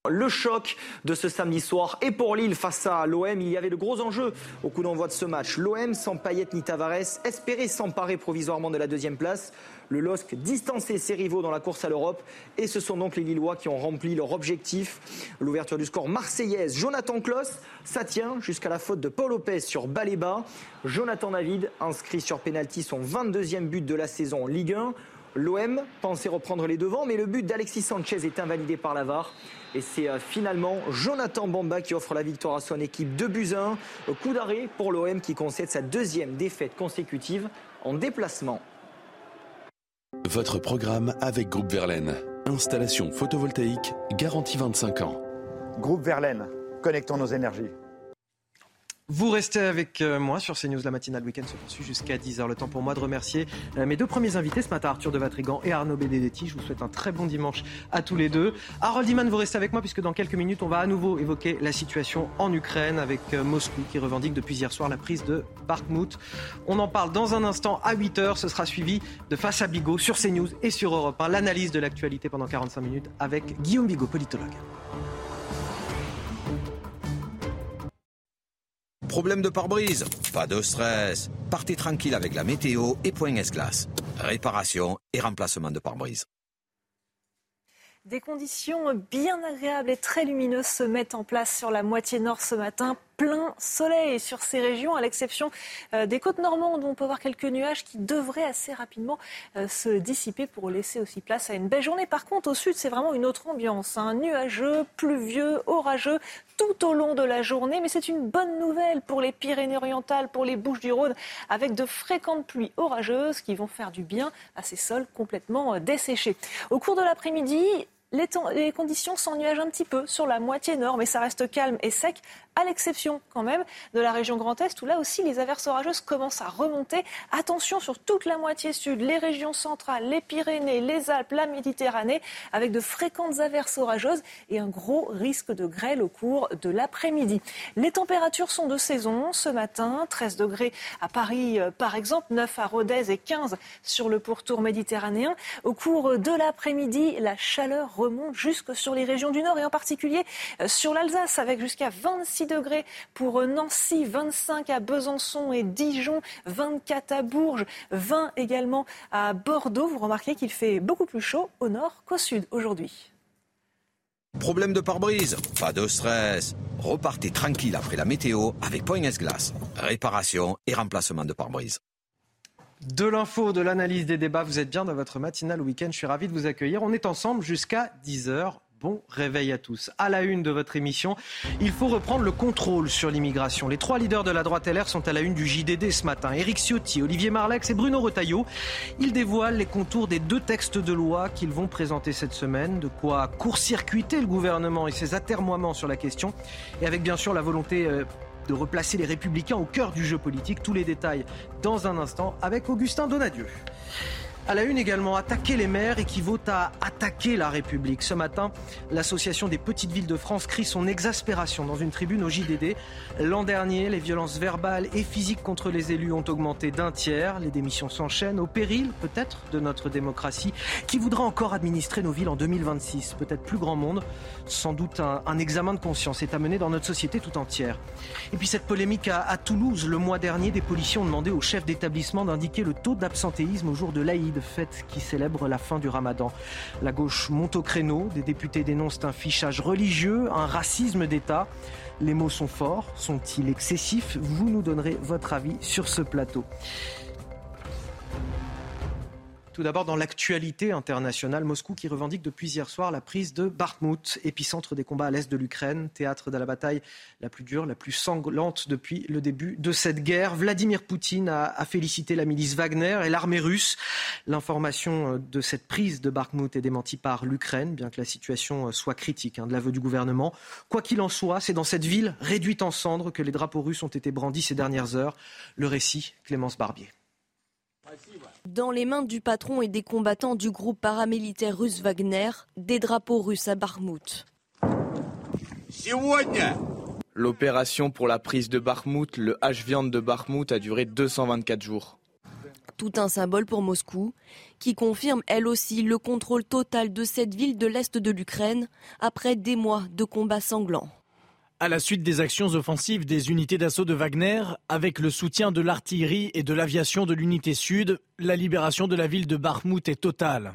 Le choc de ce samedi soir et pour Lille face à l'OM, il y avait de gros enjeux au coup d'envoi de ce match. L'OM sans Payet ni Tavares espérait s'emparer provisoirement de la deuxième place. Le LOSC distançait ses rivaux dans la course à l'Europe et ce sont donc les Lillois qui ont rempli leur objectif. L'ouverture du score marseillaise, Jonathan Kloss, ça tient jusqu'à la faute de Paul Lopez sur Baléba. Jonathan David inscrit sur pénalty son 22e but de la saison en Ligue 1. L'OM pensait reprendre les devants, mais le but d'Alexis Sanchez est invalidé par la VAR. Et c'est euh, finalement Jonathan Bamba qui offre la victoire à son équipe de buts 1. Coup d'arrêt pour l'OM qui concède sa deuxième défaite consécutive en déplacement. Votre programme avec Groupe Verlaine. Installation photovoltaïque garantie 25 ans. Groupe Verlaine, connectons nos énergies. Vous restez avec euh, moi sur CNews. La matinale week-end se poursuit jusqu'à 10h. Le temps pour moi de remercier euh, mes deux premiers invités ce matin, Arthur de Vatrigan et Arnaud Benedetti. Je vous souhaite un très bon dimanche à tous les deux. Harold Iman, vous restez avec moi puisque dans quelques minutes, on va à nouveau évoquer la situation en Ukraine avec euh, Moscou qui revendique depuis hier soir la prise de Bakhmut. On en parle dans un instant à 8h. Ce sera suivi de Face à Bigot sur CNews et sur Europe 1. L'analyse de l'actualité pendant 45 minutes avec Guillaume Bigot, politologue. Problème de pare-brise Pas de stress. Partez tranquille avec la météo et Point S-Glace. Réparation et remplacement de pare-brise. Des conditions bien agréables et très lumineuses se mettent en place sur la moitié nord ce matin. Plein soleil sur ces régions, à l'exception euh, des côtes normandes où on peut voir quelques nuages qui devraient assez rapidement euh, se dissiper pour laisser aussi place à une belle journée. Par contre, au sud, c'est vraiment une autre ambiance. Hein. Nuageux, pluvieux, orageux tout au long de la journée. Mais c'est une bonne nouvelle pour les Pyrénées-Orientales, pour les Bouches-du-Rhône, avec de fréquentes pluies orageuses qui vont faire du bien à ces sols complètement euh, desséchés. Au cours de l'après-midi, les, conditions s'ennuagent un petit peu sur la moitié nord, mais ça reste calme et sec à l'exception quand même de la région Grand Est, où là aussi les averses orageuses commencent à remonter. Attention sur toute la moitié sud, les régions centrales, les Pyrénées, les Alpes, la Méditerranée, avec de fréquentes averses orageuses et un gros risque de grêle au cours de l'après-midi. Les températures sont de saison ce matin, 13 degrés à Paris euh, par exemple, 9 à Rodez et 15 sur le pourtour méditerranéen. Au cours de l'après-midi, la chaleur remonte jusque sur les régions du nord et en particulier euh, sur l'Alsace avec jusqu'à 26 degrés pour Nancy, 25 à Besançon et Dijon, 24 à Bourges, 20 également à Bordeaux. Vous remarquez qu'il fait beaucoup plus chaud au nord qu'au sud aujourd'hui. Problème de pare-brise Pas de stress. Repartez tranquille après la météo avec Point S-Glace. Réparation et remplacement de pare-brise. De l'info, de l'analyse des débats, vous êtes bien dans votre matinale week-end. Je suis ravi de vous accueillir. On est ensemble jusqu'à 10h. Bon réveil à tous. À la une de votre émission, il faut reprendre le contrôle sur l'immigration. Les trois leaders de la droite LR sont à la une du JDD ce matin. Éric Ciotti, Olivier Marlex et Bruno Retailleau. Ils dévoilent les contours des deux textes de loi qu'ils vont présenter cette semaine. De quoi court-circuiter le gouvernement et ses atermoiements sur la question. Et avec bien sûr la volonté euh, de replacer les républicains au cœur du jeu politique. Tous les détails dans un instant avec Augustin Donadieu. À la une également, attaquer les maires équivaut à attaquer la République. Ce matin, l'association des petites villes de France crie son exaspération dans une tribune au JDD. L'an dernier, les violences verbales et physiques contre les élus ont augmenté d'un tiers. Les démissions s'enchaînent au péril, peut-être, de notre démocratie. Qui voudra encore administrer nos villes en 2026 Peut-être plus grand monde. Sans doute un, examen de conscience est à mener dans notre société tout entière. Et puis cette polémique à, Toulouse, le mois dernier, des policiers ont demandé au chef d'établissement d'indiquer le taux d'absentéisme au jour de l'Aïd fête qui célèbre la fin du ramadan. La gauche monte au créneau, des députés dénoncent un fichage religieux, un racisme d'État. Les mots sont forts, sont-ils excessifs? Vous nous donnerez votre avis sur ce plateau. Tout d'abord, dans l'actualité internationale, Moscou qui revendique depuis hier soir la prise de Bakhmut, épicentre des combats à l'est de l'Ukraine, théâtre de la bataille la plus dure, la plus sanglante depuis le début de cette guerre. Vladimir Poutine a, félicité la milice Wagner et l'armée russe. L'information euh, de cette prise de Bakhmut est démentie par l'Ukraine, bien que la situation euh, soit critique hein, de l'aveu du gouvernement. Quoi qu'il en soit, c'est dans cette ville réduite en cendres que les drapeaux russes ont été brandis ces dernières heures. Le récit, Clémence Barbier. Dans les mains du patron et des combattants du groupe paramilitaire russe Wagner, des drapeaux russes à Bakhmut. L'opération pour la prise de Bakhmut, le H-Viande de Bakhmut, a duré 224 jours. Tout un symbole pour Moscou, qui confirme elle aussi le contrôle total de cette ville de l'Est de l'Ukraine après des mois de combats sanglants. À la suite des actions offensives des unités d'assaut de Wagner, avec le soutien de l'artillerie et de l'aviation de l'unité sud, la libération de la ville de Bakhmut est totale.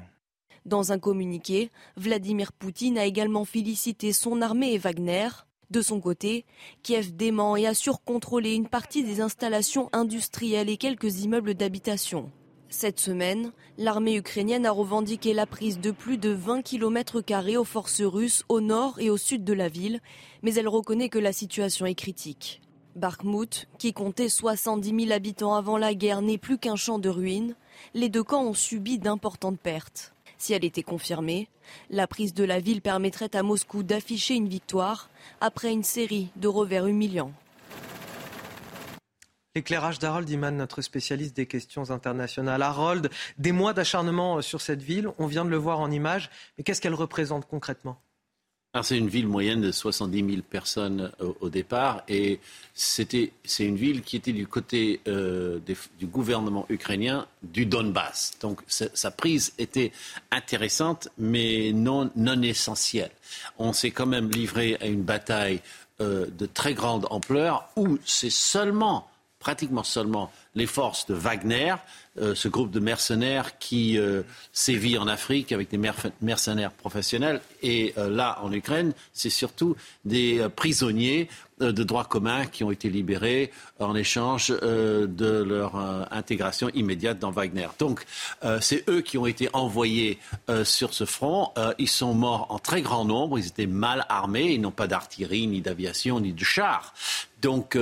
Dans un communiqué, Vladimir Poutine a également félicité son armée et Wagner. De son côté, Kiev dément et assure contrôler une partie des installations industrielles et quelques immeubles d'habitation. Cette semaine, l'armée ukrainienne a revendiqué la prise de plus de 20 km aux forces russes au nord et au sud de la ville, mais elle reconnaît que la situation est critique. Bakhmut, qui comptait 70 000 habitants avant la guerre, n'est plus qu'un champ de ruines. Les deux camps ont subi d'importantes pertes. Si elle était confirmée, la prise de la ville permettrait à Moscou d'afficher une victoire après une série de revers humiliants. L'éclairage d'Harold Iman, notre spécialiste des questions internationales. Harold, des mois d'acharnement euh, sur cette ville, on vient de le voir en image, mais qu'est-ce qu'elle représente concrètement? C'est une ville moyenne de 70 000 personnes euh, au, départ et c'est une ville qui était du côté euh, du gouvernement ukrainien du Donbass. Donc sa prise était intéressante mais non, essentielle. On s'est quand même livré à une bataille de très grande ampleur où c'est seulement, pratiquement seulement, les forces de Wagner, euh, ce groupe de mercenaires qui euh, sévit en Afrique avec des mercenaires professionnels. Et euh, là, en Ukraine, c'est surtout des prisonniers de droit commun qui ont été libérés en échange de leur intégration immédiate dans Wagner. Donc, c'est eux qui ont été envoyés sur ce front. ils sont morts en très grand nombre. Ils étaient mal armés. Ils n'ont pas d'artillerie, ni d'aviation, ni de chars. Donc,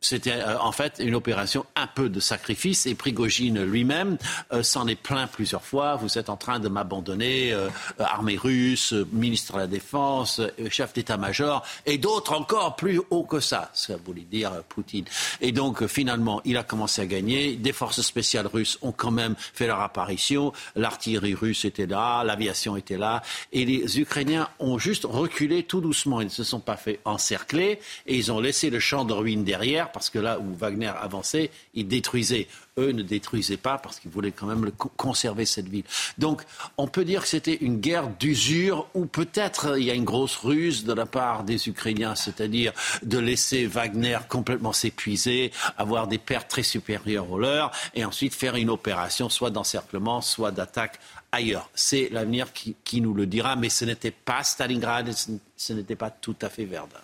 c'était euh, en fait une opération un peu de sacrifice et Prigogine lui-même euh, s'en est plaint plusieurs fois. Vous êtes en train de m'abandonner, euh, armée russe, ministre de la Défense, chef d'état-major et d'autres encore plus haut que ça, ça voulait dire Poutine. Et donc finalement, il a commencé à gagner. Des forces spéciales russes ont quand même fait leur apparition. L'artillerie russe était là, l'aviation était là et les Ukrainiens ont juste reculé tout doucement. Ils ne se sont pas fait encercler et ils ont laissé le champ de ruines derrière parce que là où Wagner avançait, il détruisait. Eux ne détruisaient pas parce qu'ils voulaient quand même conserver cette ville. Donc on peut dire que c'était une guerre d'usure où peut-être il y a une grosse ruse de la part des Ukrainiens, c'est-à-dire de laisser Wagner complètement s'épuiser, avoir des pertes très supérieures aux leurs, et ensuite faire une opération soit d'encerclement, soit d'attaque ailleurs. C'est l'avenir qui, qui, nous le dira, mais ce n'était pas Stalingrad, ce n'était pas tout à fait Verdun.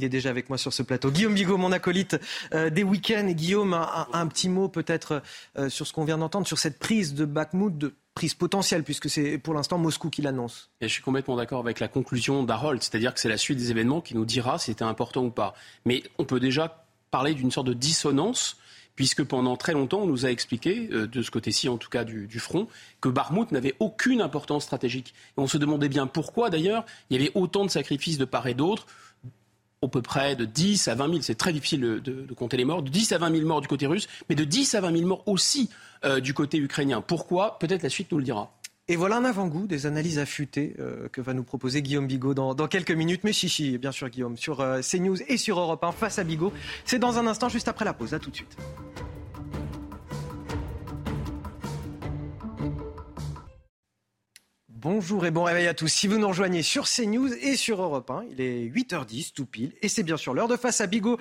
Il est déjà avec moi sur ce plateau. Guillaume Bigot, mon acolyte euh, des week-ends. Guillaume, un, petit mot peut-être euh, sur ce qu'on vient d'entendre, sur cette prise de Bakhmut, de prise potentielle, puisque c'est pour l'instant Moscou qui l'annonce. Et je suis complètement d'accord avec la conclusion d'Harold, c'est-à-dire que c'est la suite des événements qui nous dira si c'était important ou pas. Mais on peut déjà parler d'une sorte de dissonance puisque pendant très longtemps, on nous a expliqué, euh, de ce côté-ci en tout cas du, front, que Barmouth n'avait aucune importance stratégique. Et on se demandait bien pourquoi d'ailleurs il y avait autant de sacrifices de part et d'autre à peu près de 10 à 20 000, c'est très difficile de, compter les morts, de 10 à 20 000 morts du côté russe, mais de 10 à 20 000 morts aussi euh, du côté ukrainien. Pourquoi? Peut-être la suite nous le dira. Et voilà un avant-goût des analyses affûtées euh, que va nous proposer Guillaume Bigot dans, quelques minutes. Mais chichi, bien sûr Guillaume, sur euh, CNews et sur Europe 1 face à Bigot. C'est dans un instant, juste après la pause. À tout de suite. Bonjour et bon réveil à tous. Si vous nous rejoignez sur CNews et sur Europe 1, il est 8h10 tout pile et c'est bien sûr l'heure de face à Bigot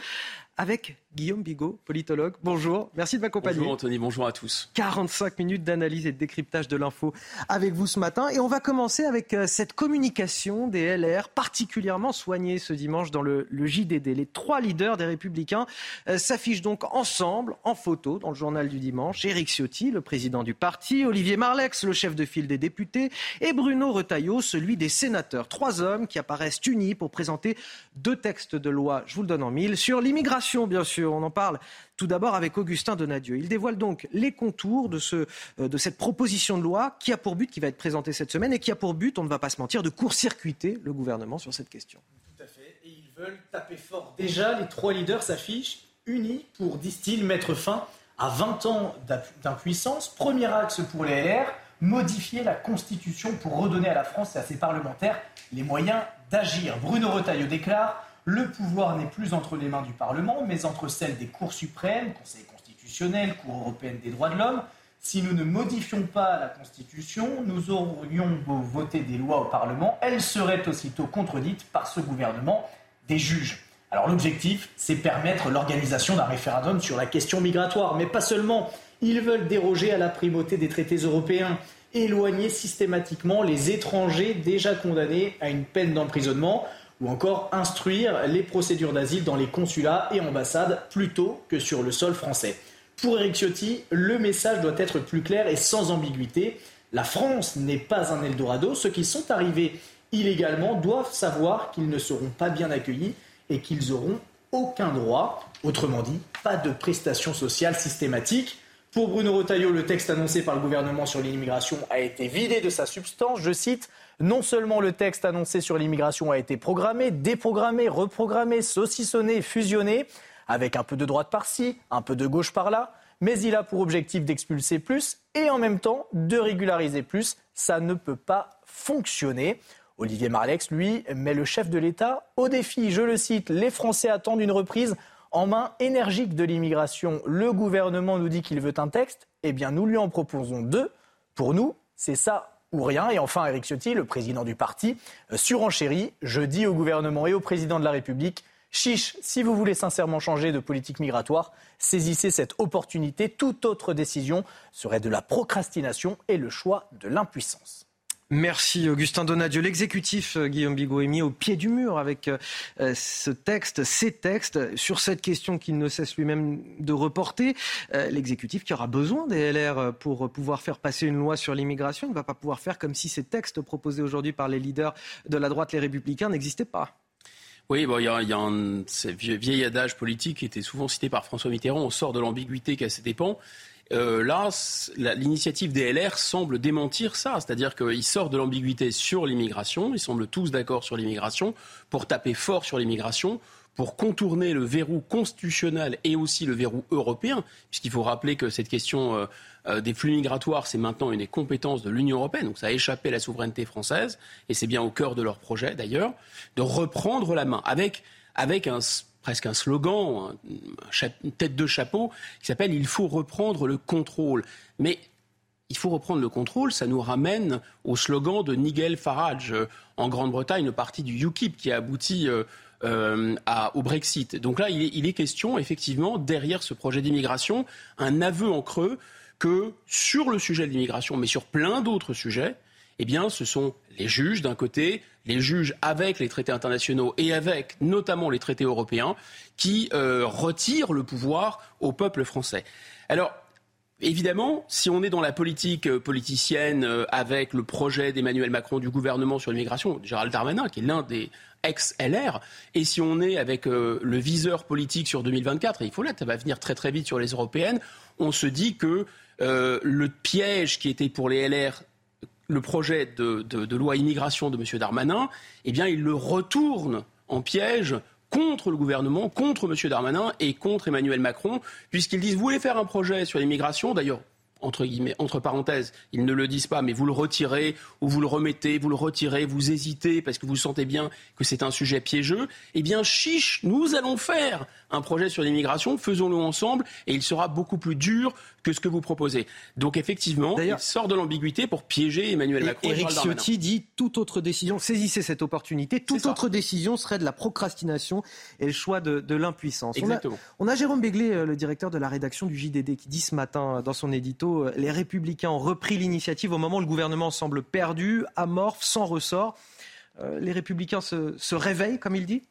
avec Guillaume Bigot, politologue. Bonjour, merci de m'accompagner. Bonjour Anthony, bonjour à tous. 45 minutes d'analyse et de décryptage de l'info avec vous ce matin. Et on va commencer avec euh, cette communication des LR particulièrement soignée ce dimanche dans le, JDD. Les trois leaders des Républicains euh, s'affichent donc ensemble en photo dans le journal du dimanche. Éric Ciotti, le président du parti, Olivier Marlex, le chef de file des députés, et Bruno Retailleau, celui des sénateurs. Trois hommes qui apparaissent unis pour présenter deux textes de loi, je vous le donne en mille, sur l'immigration bien sûr. On en parle tout d'abord avec Augustin Donadieu. Il dévoile donc les contours euh, de cette proposition de loi qui a pour but, qui va être présentée cette semaine et qui a pour but, on ne va pas se mentir, de court-circuiter le gouvernement sur cette question. Tout à fait. Et ils veulent taper fort. Déjà, les trois leaders s'affichent unis pour, disent-ils, mettre fin à 20 ans d'impuissance. Premier axe pour les LR, modifier la Constitution pour redonner à la France et à ses parlementaires les moyens d'agir. Bruno Retailleau déclare le pouvoir n'est plus entre les mains du Parlement, mais entre celles des cours suprêmes, Conseil constitutionnel, Cour européenne des droits de l'homme. Si nous ne modifions pas la Constitution, nous aurions beau voter des lois au Parlement, elles seraient aussitôt contredites par ce gouvernement des juges. Alors l'objectif, c'est permettre l'organisation d'un référendum sur la question migratoire, mais pas seulement. Ils veulent déroger à la primauté des traités européens, éloigner systématiquement les étrangers déjà condamnés à une peine d'emprisonnement ou encore instruire les procédures d'asile dans les consulats et ambassades plutôt que sur le sol français. Pour Eric Ciotti, le message doit être plus clair et sans ambiguïté. La France n'est pas un Eldorado. Ceux qui sont arrivés illégalement doivent savoir qu'ils ne seront pas bien accueillis et qu'ils auront aucun droit. Autrement dit, pas de prestations sociales systématiques. Pour Bruno Retailleau, le texte annoncé par le gouvernement sur l'immigration a été vidé de sa substance. Je cite non seulement le texte annoncé sur l'immigration a été programmé, déprogrammé, reprogrammé, saucissonné, fusionné, avec un peu de droite par-ci, un peu de gauche par-là, mais il a pour objectif d'expulser plus et en même temps de régulariser plus. Ça ne peut pas fonctionner. Olivier Marlex, lui, met le chef de l'État au défi. Je le cite, les Français attendent une reprise en main énergique de l'immigration. Le gouvernement nous dit qu'il veut un texte, eh bien nous lui en proposons deux. Pour nous, c'est ça ou rien. Et enfin, Eric Ciotti, le président du parti, euh, surenchérit. Je dis au gouvernement et au président de la République, chiche, si vous voulez sincèrement changer de politique migratoire, saisissez cette opportunité. Toute autre décision serait de la procrastination et le choix de l'impuissance. Merci Augustin Donadieu. L'exécutif euh, Guillaume Bigot est mis au pied du mur avec euh, euh, ce texte, ces textes sur cette question qu'il ne cesse lui-même de reporter. L'exécutif qui aura besoin des LR pour pouvoir faire passer une loi sur l'immigration ne va pas pouvoir faire comme si ces textes proposés aujourd'hui par les leaders de la droite, les républicains, n'existaient pas. Oui, il y a un vieil adage politique qui était souvent cité par François Mitterrand, on sort de l'ambiguïté qu'à ses dépens. Euh, là, l'initiative des LR semble démentir ça, c'est-à-dire qu'ils sortent de l'ambiguïté sur l'immigration, ils semblent tous d'accord sur l'immigration, pour taper fort sur l'immigration, pour contourner le verrou constitutionnel et aussi le verrou européen, puisqu'il faut rappeler que cette question euh, euh, des flux migratoires, c'est maintenant une des compétences de l'Union européenne, donc ça a échappé à la souveraineté française, et c'est bien au cœur de leur projet d'ailleurs, de reprendre la main avec, avec un presque un slogan, une tête de chapeau, qui s'appelle Il faut reprendre le contrôle. Mais il faut reprendre le contrôle, ça nous ramène au slogan de Nigel Farage euh, en Grande-Bretagne, le parti du UKIP qui a abouti euh, euh, au Brexit. Donc là, il est, question, effectivement, derrière ce projet d'immigration, un aveu en creux que sur le sujet de l'immigration, mais sur plein d'autres sujets, eh bien, ce sont les juges d'un côté, les juges avec les traités internationaux et avec notamment les traités européens qui euh, retirent le pouvoir au peuple français. Alors, Évidemment, si on est dans la politique euh, politicienne euh, avec le projet d'Emmanuel Macron du gouvernement sur l'immigration, Gérald Darmanin, qui est l'un des ex-LR, et si on est avec le viseur politique sur 2024, et il faut là, ça va venir très très vite sur les européennes, on se dit que le piège qui était pour les LR le projet de, loi immigration de M. Darmanin, eh bien, il le retourne en piège contre le gouvernement, contre M. Darmanin et contre Emmanuel Macron, puisqu'ils disent, vous voulez faire un projet sur l'immigration, d'ailleurs, entre guillemets, entre parenthèses, ils ne le disent pas, mais vous le retirez ou vous le remettez, vous le retirez, vous hésitez parce que vous sentez bien que c'est un sujet piégeux, eh bien, chiche, nous allons faire un projet sur l'immigration, faisons-le ensemble et il sera beaucoup plus dur que ce que vous proposez. Donc effectivement, il sort de l'ambiguïté pour piéger Emmanuel Macron. Éric Ciotti dit toute autre décision, saisissez cette opportunité, toute autre décision serait de la procrastination et le choix de, l'impuissance. Exactement. On a, Jérôme Béglé, euh, le directeur de la rédaction du JDD, qui dit ce matin euh, dans son édito, euh, les républicains ont repris l'initiative au moment où le gouvernement semble perdu, amorphe, sans ressort. les républicains se, se réveillent, comme il dit?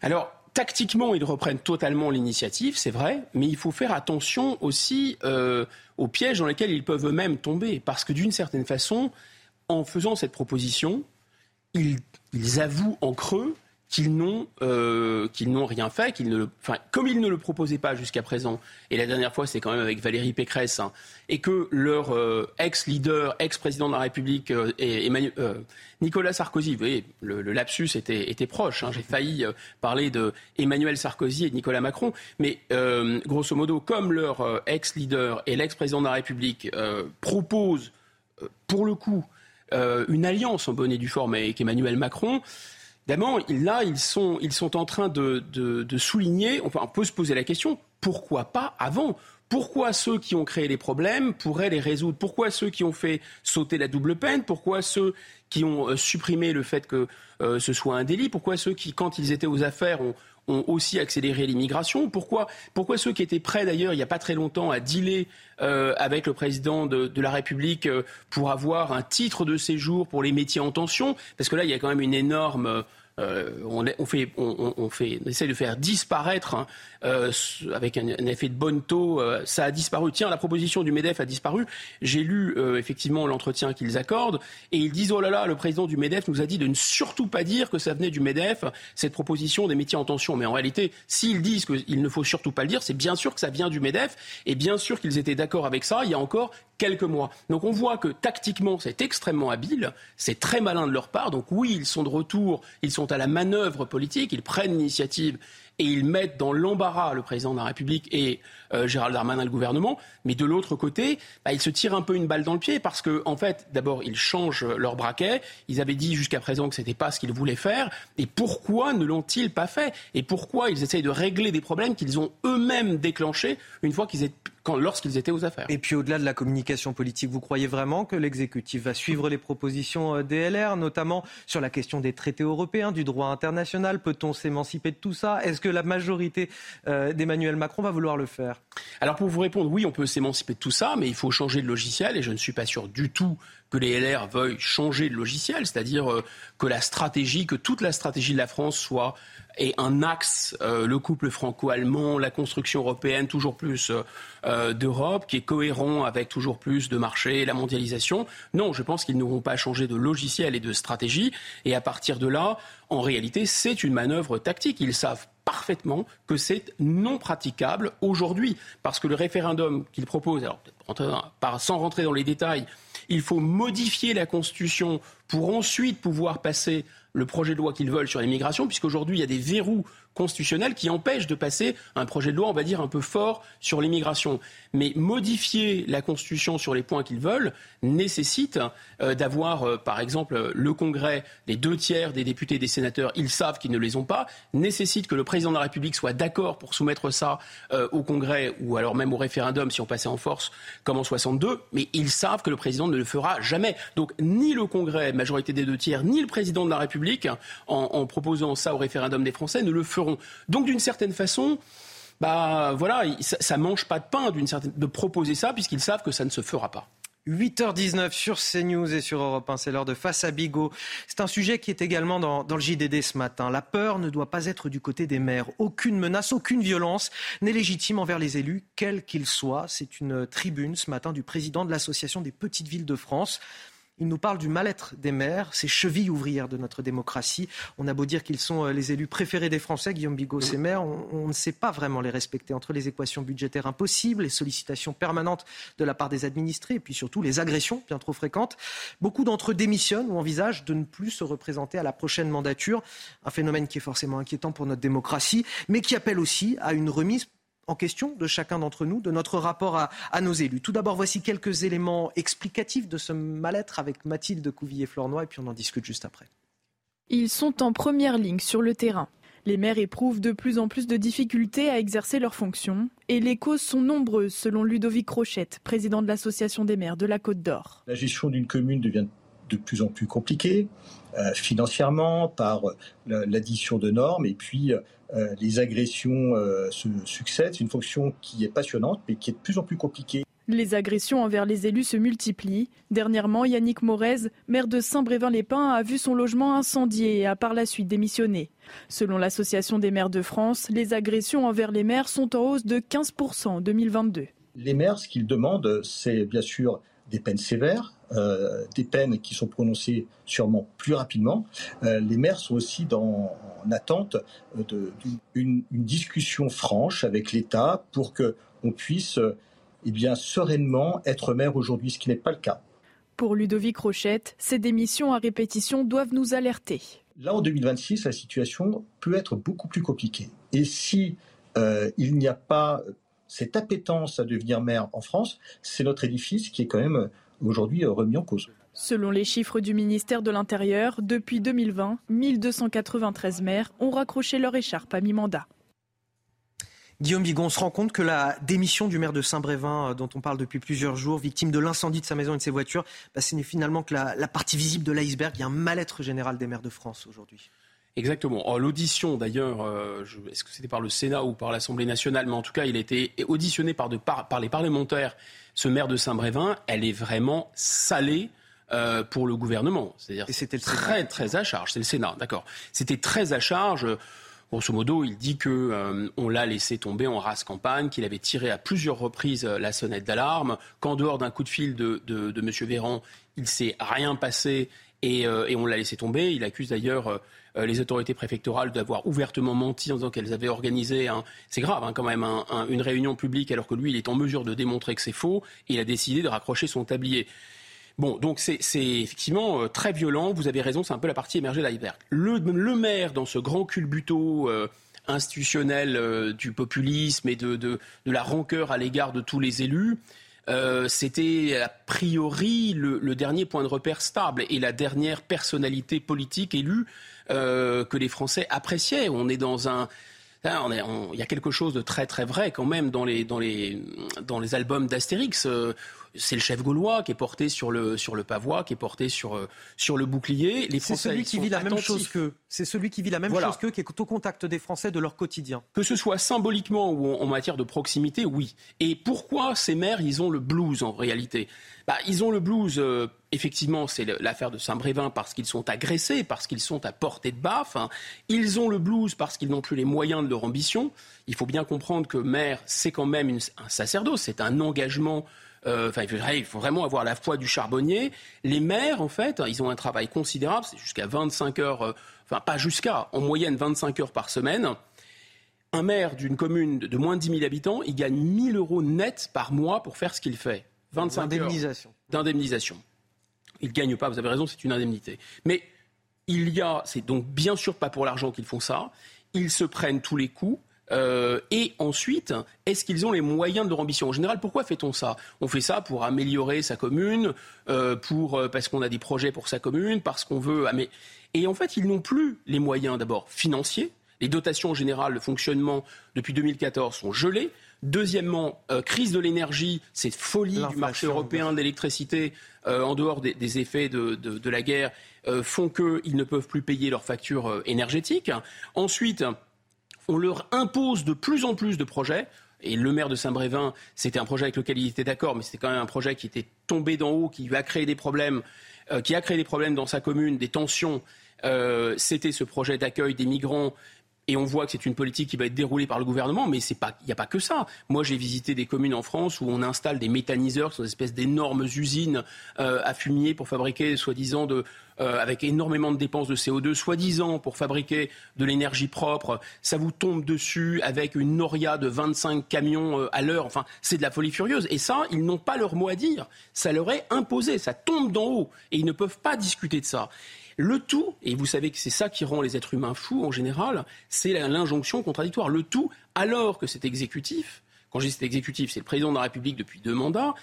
Alors, Tactiquement, ils reprennent totalement l'initiative, c'est vrai, mais il faut faire attention aussi euh, aux pièges dans lesquels ils peuvent eux-mêmes tomber. Parce que d'une certaine façon, en faisant cette proposition, ils avouent en creux qu'ils n'ont euh, qu'ils n'ont rien fait, qu'ils ne, enfin, comme ils ne le proposaient pas jusqu'à présent, et la dernière fois c'est quand même avec Valérie Pécresse, hein, et que leur euh, ex-leader, ex-président de la République, euh, Nicolas Sarkozy, vous voyez, le, lapsus était, était proche, hein, j'ai failli parler de Emmanuel Sarkozy et de Nicolas Macron, mais grosso modo, comme leur ex-leader et l'ex-président de la République proposent, pour le coup, une alliance en bonne et due forme avec Emmanuel Macron, D'abord, là, ils sont, en train de, souligner, on peut se poser la question, pourquoi pas avant? Pourquoi ceux qui ont créé les problèmes pourraient les résoudre? Pourquoi ceux qui ont fait sauter la double peine? Pourquoi ceux qui ont euh, supprimé le fait que euh, ce soit un délit? Pourquoi ceux qui, quand ils étaient aux affaires, ont, aussi accéléré l'immigration? Pourquoi, pourquoi ceux qui étaient prêts d'ailleurs il n'y a pas très longtemps à dealer euh, avec le président de, de la République pour avoir un titre de séjour pour les métiers en tension? Parce que là, il y a quand même une énorme euh, on, fait, on essaie de faire disparaître hein, euh, avec un, effet de bonne taux. Euh, ça a disparu. Tiens, la proposition du Medef a disparu. J'ai lu effectivement l'entretien qu'ils accordent et ils disent oh là là, le président du Medef nous a dit de ne surtout pas dire que ça venait du Medef cette proposition des métiers en tension. Mais en réalité, s'ils disent qu'il ne faut surtout pas le dire, c'est bien sûr que ça vient du Medef et bien sûr qu'ils étaient d'accord avec ça il y a encore quelques mois. Donc on voit que tactiquement, c'est extrêmement habile, c'est très malin de leur part. Donc oui, ils sont de retour, ils sont à la manœuvre politique, ils prennent l'initiative et ils mettent dans l'embarras le président de la République et euh, Gérald Darmanin, le gouvernement. Mais de l'autre côté, bah, ils se tirent un peu une balle dans le pied parce que, en fait, d'abord, ils changent leur braquet. Ils avaient dit jusqu'à présent que ce n'était pas ce qu'ils voulaient faire. Et pourquoi ne l'ont-ils pas fait? Et pourquoi ils essayent de régler des problèmes qu'ils ont eux-mêmes déclenchés une fois qu'ils étaient lorsqu'ils étaient aux affaires? Et puis au-delà de la communication politique, vous croyez vraiment que l'exécutif va suivre les propositions euh, DLR, notamment sur la question des traités européens, du droit international? Peut-on s'émanciper de tout ça? Est-ce que la majorité euh, d'Emmanuel Macron va vouloir le faire? Alors pour vous répondre, oui, on peut s'émanciper de tout ça, mais il faut changer de logiciel et je ne suis pas sûr du tout que les LR veuillent changer de logiciel, c'est-à-dire euh, que la stratégie, que toute la stratégie de la France soit et un axe, euh, le couple franco-allemand, la construction européenne, toujours plus euh, d'Europe, qui est cohérent avec toujours plus de marchés, la mondialisation. Non, je pense qu'ils n'auront pas changé de logiciel et de stratégie. Et à partir de là, en réalité, c'est une manœuvre tactique. Ils savent parfaitement que c'est non praticable aujourd'hui. Parce que le référendum qu'ils proposent, alors sans rentrer dans les détails, il faut modifier la Constitution pour ensuite pouvoir passer le projet de loi qu'ils veulent sur l'immigration, puisqu'aujourd'hui, il y a des verrous constitutionnels qui empêchent de passer un projet de loi, on va dire, un peu fort sur l'immigration. Mais modifier la Constitution sur les points qu'ils veulent nécessite euh, d'avoir, euh, par exemple, le Congrès, les deux tiers des députés et des sénateurs, ils savent qu'ils ne les ont pas, nécessite que le président de la République soit d'accord pour soumettre ça euh, au Congrès ou alors même au référendum si on passait en force comme en 62, mais ils savent que le président ne le fera jamais. Donc ni le Congrès, majorité des deux tiers, ni le président de la République, en, proposant ça au référendum des Français, ne le feront. Donc d'une certaine façon, bah voilà, ça, mange pas de pain d'une certaine de proposer ça puisqu'ils savent que ça ne se fera pas. 8h19 sur CNews et sur Europe 1, c'est l'heure de Face à Bigot. C'est un sujet qui est également dans, le JDD ce matin. La peur ne doit pas être du côté des maires. Aucune menace, aucune violence n'est légitime envers les élus, quels qu'ils soient. C'est une tribune ce matin du président de l'Association des petites villes de France. Il nous parle du mal-être des maires, ces chevilles ouvrières de notre démocratie. On a beau dire qu'ils sont euh, les élus préférés des Français, Guillaume Bigot, ces maires, on, ne sait pas vraiment les respecter entre les équations budgétaires impossibles, les sollicitations permanentes de la part des administrés et puis surtout les agressions bien trop fréquentes. Beaucoup d'entre eux démissionnent ou envisagent de ne plus se représenter à la prochaine mandature. Un phénomène qui est forcément inquiétant pour notre démocratie, mais qui appelle aussi à une remise en question de chacun d'entre nous, de notre rapport à, nos élus. Tout d'abord, voici quelques éléments explicatifs de ce mal-être avec Mathilde Couvillier-Flornois et puis on en discute juste après. Ils sont en première ligne sur le terrain. Les maires éprouvent de plus en plus de difficultés à exercer leurs fonctions et les causes sont nombreuses selon Ludovic Rochette, président de l'Association des maires de la Côte d'Or. La gestion d'une commune devient de plus en plus compliquée euh, financièrement par l'addition de normes et puis euh, les agressions euh, se succèdent. C'est une fonction qui est passionnante, mais qui est de plus en plus compliquée. Les agressions envers les élus se multiplient. Dernièrement, Yannick Morez, maire de Saint-Brévin-les-Pins, a vu son logement incendié et a par la suite démissionné. Selon l'Association des maires de France, les agressions envers les maires sont en hausse de 15% en 2022. Les maires, ce qu'ils demandent, c'est bien sûr des peines sévères, euh, des peines qui sont prononcées sûrement plus rapidement. Euh, les maires sont aussi dans, en attente d'une discussion franche avec l'État pour qu'on puisse eh bien, sereinement être maire aujourd'hui, ce qui n'est pas le cas. Pour Ludovic Rochette, ces démissions à répétition doivent nous alerter. Là, en 2026, la situation peut être beaucoup plus compliquée. Et si euh, il n'y a pas cette appétence à devenir maire en France, c'est notre édifice qui est quand même aujourd'hui remis en cause. Selon les chiffres du ministère de l'Intérieur, depuis 2020, 1293 maires ont raccroché leur écharpe à mi-mandat. Guillaume Bigon, on se rend compte que la démission du maire de Saint-Brévin, euh, dont on parle depuis plusieurs jours, victime de l'incendie de sa maison et de ses voitures, bah, ce n'est finalement que la, partie visible de l'iceberg. Il y a un mal-être général des maires de France aujourd'hui. Exactement. Oh, l'audition, d'ailleurs, euh, est-ce que c'était par le Sénat ou par l'Assemblée nationale, mais en tout cas, il a été auditionné par, par les parlementaires ce maire de Saint-Brévin, elle est vraiment salée. Euh, pour le gouvernement. C'est-à-dire c'était très très à charge. C'est le Sénat, d'accord. C'était très à charge. Grosso modo, il dit que euh, on l'a laissé tomber en race campagne, qu'il avait tiré à plusieurs reprises la sonnette d'alarme, qu'en dehors d'un coup de fil de, de, de M. Véran, il s'est rien passé et, et on l'a laissé tomber. Il accuse d'ailleurs euh, les autorités préfectorales d'avoir ouvertement menti en disant qu'elles avaient organisé, un, c'est grave hein, quand même, une réunion publique alors que lui, il est en mesure de démontrer que c'est faux et il a décidé de raccrocher son tablier. Bon, donc c'est effectivement euh, très violent. Vous avez raison, c'est un peu la partie émergée de l'iceberg. Le, le, maire, dans ce grand culbuto, euh, institutionnelle du populisme et de, la rancœur à l'égard de tous les élus. c'était a priori le, dernier point de repère stable et la dernière personnalité politique élue que les Français appréciaient. On est dans un il y a quelque chose de très très vrai quand même dans les, dans les, dans les albums d'Astérix. Euh, c'est le chef gaulois qui est porté sur le, sur le pavois, qui est porté sur, euh, sur le bouclier. Les c'est celui qui vit la même chose qu'eux. C'est celui qui vit la même chose qu'eux, qui est au contact des Français de leur quotidien. Que ce soit symboliquement ou en matière de proximité, oui. Et pourquoi ces maires, ils ont le blues en réalité? Bah, Ils ont le blues, euh, effectivement, c'est l'affaire de Saint-Brévin parce qu'ils sont agressés, parce qu'ils sont à portée de baffe. Hein. Ils ont le blues parce qu'ils n'ont plus les moyens de leur ambition. Il faut bien comprendre que maire, c'est quand même un sacerdoce, c'est un engagement euh, il faut vraiment avoir la foi du charbonnier. Les maires, en fait, ils ont un travail considérable, c'est jusqu'à 25 heures, euh, enfin pas jusqu'à, en moyenne 25 heures par semaine. Un maire d'une commune de moins de 10 000 habitants, il gagne 1000 euros net par mois pour faire ce qu'il fait. 25 d'indemnisation. D'indemnisation. Il ne gagne pas, vous avez raison, c'est une indemnité. Mais il y a, c'est donc bien sûr pas pour l'argent qu'ils font ça, ils se prennent tous les coups. Euh, et ensuite, est-ce qu'ils ont les moyens de leur ambition En général, pourquoi fait-on ça On fait ça pour améliorer sa commune, euh, pour, euh, parce qu'on a des projets pour sa commune, parce qu'on veut. Et en fait, ils n'ont plus les moyens d'abord financiers. Les dotations générales de fonctionnement depuis 2014 sont gelées. Deuxièmement, crise de l'énergie, cette folie du marché européen de l'électricité, en dehors des, effets de, de la guerre, font qu'ils ne peuvent plus payer leurs factures énergétiques. Ensuite, on leur impose de plus en plus de projets. Et le maire de Saint-Brévin, c'était un projet avec lequel il était d'accord, mais c'était quand même un projet qui était tombé d'en haut, qui a créé des problèmes, euh, qui a créé des problèmes dans sa commune, des tensions. Euh, c'était ce projet d'accueil des migrants et on voit que c'est une politique qui va être déroulée par le gouvernement, mais il n'y a pas que ça. Moi, j'ai visité des communes en France où on installe des méthaniseurs, sont des espèces d'énormes usines euh, à fumier pour fabriquer, soi-disant, de, euh, avec énormément de dépenses de CO2, soi-disant pour fabriquer de l'énergie propre. Ça vous tombe dessus avec une noria de 25 camions euh, à l'heure. Enfin, c'est de la folie furieuse. Et ça, ils n'ont pas leur mot à dire. Ça leur est imposé. Ça tombe d'en haut. Et ils ne peuvent pas discuter de ça. Le tout, et vous savez que c'est ça qui rend les êtres humains fous en général, c'est l'injonction contradictoire. Le tout, alors que cet exécutif, quand je dis cet exécutif, c'est le président de la République depuis deux mandats,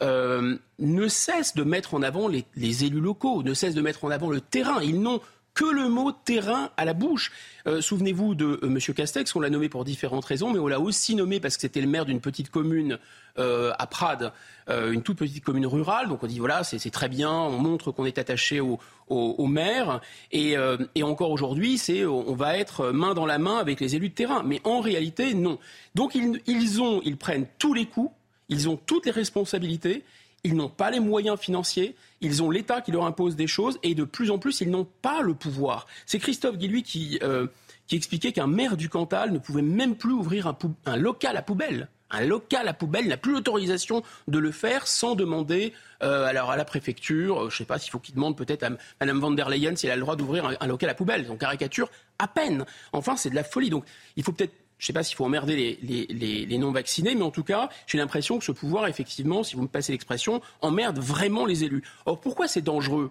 euh, ne cesse de mettre en avant les, les, élus locaux, ne cesse de mettre en avant le terrain. Ils n'ont que le mot terrain à la bouche. Euh, souvenez-vous de euh, M. Castex, on l'a nommé pour différentes raisons, mais on l'a aussi nommé parce que c'était le maire d'une petite commune euh, à Prades, une toute petite commune rurale. Donc on dit voilà, c'est très bien, on montre qu'on est attaché au, maire. Et, encore aujourd'hui, on va être main dans la main avec les élus de terrain. Mais en réalité, non. Donc ils prennent tous les coups, ils ont toutes les responsabilités ils n'ont pas les moyens financiers, ils ont l'État qui leur impose des choses et de plus en plus, ils n'ont pas le pouvoir. C'est Christophe Guilluy qui, euh, qui expliquait qu'un maire du Cantal ne pouvait même plus ouvrir un, local à poubelle. Un local à poubelle n'a plus l'autorisation de le faire sans demander euh, à la préfecture, euh, je ne sais pas s'il faut qu'il demande peut-être à Mme van der Leyen si elle a le droit d'ouvrir un, un local à poubelle. Donc caricature à peine. Enfin, c'est de la folie. Donc il faut peut-être je ne sais pas s'il faut emmerder les, non-vaccinés, mais en tout cas, j'ai l'impression que ce pouvoir, effectivement, si vous me passez l'expression, emmerde vraiment les élus. Or, pourquoi c'est dangereux?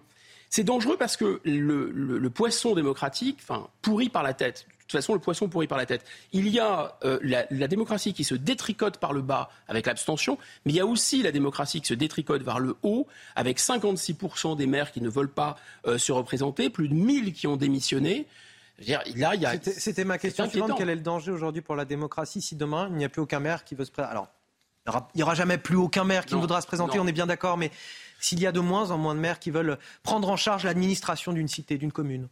C'est dangereux parce que le, poisson démocratique, enfin, pourrit par la tête. De toute façon, le poisson pourrit par la tête. Il y a euh, la, démocratie qui se détricote par le bas avec l'abstention, mais il y a aussi la démocratie qui se détricote vers le haut avec 56% des maires qui ne veulent pas euh, se représenter, plus de 1000 qui ont démissionné. C'était ma question suivante. Quel est le danger aujourd'hui pour la démocratie si demain il n'y a plus aucun maire qui veut se présenter? Alors, il n'y aura, jamais plus aucun maire qui voudra se présenter, on est bien d'accord, mais s'il y a de moins en moins de maires qui veulent prendre en charge l'administration d'une cité, d'une commune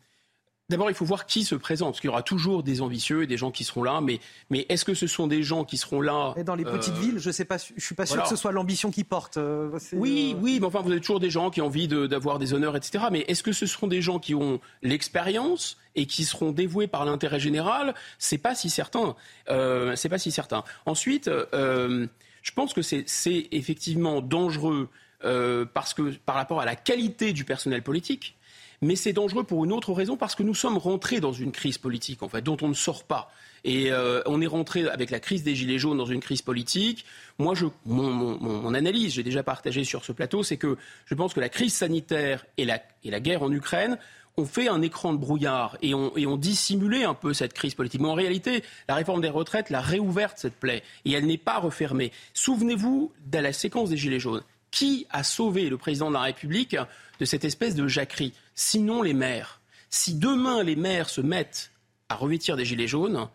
D'abord, il faut voir qui se présente, parce qu'il y aura toujours des ambitieux et des gens qui seront là. Mais, mais est-ce que ce sont des gens qui seront là et Dans les petites euh, villes, je sais pas, je suis pas sûr que ce soit l'ambition qui porte. Euh, oui, euh, oui, mais enfin, vous avez toujours des gens qui ont envie d'avoir des honneurs, etc. Mais est-ce que ce seront des gens qui ont l'expérience et qui seront dévoués par l'intérêt général? C'est pas si certain. Euh, c'est pas si certain. Ensuite, je pense que c'est effectivement dangereux parce que par rapport à la qualité du personnel politique mais c'est dangereux pour une autre raison, parce que nous sommes rentrés dans une crise politique, en fait, dont on ne sort pas. Et euh, on est rentré avec la crise des Gilets jaunes dans une crise politique. Moi, je, mon, analyse, j'ai déjà partagé sur ce plateau, c'est que je pense que la crise sanitaire et la, et la guerre en Ukraine on fait un écran de brouillard et on, et un peu cette crise politique. Mais en réalité, la réforme des retraites l'a réouverte, cette plaie, et elle n'est pas refermée. Souvenez-vous de la séquence des Gilets jaunes. Qui a sauvé le président de la République de cette espèce de jacquerie? Sinon les maires. Si demain les maires se mettent à revêtir des Gilets jaunes,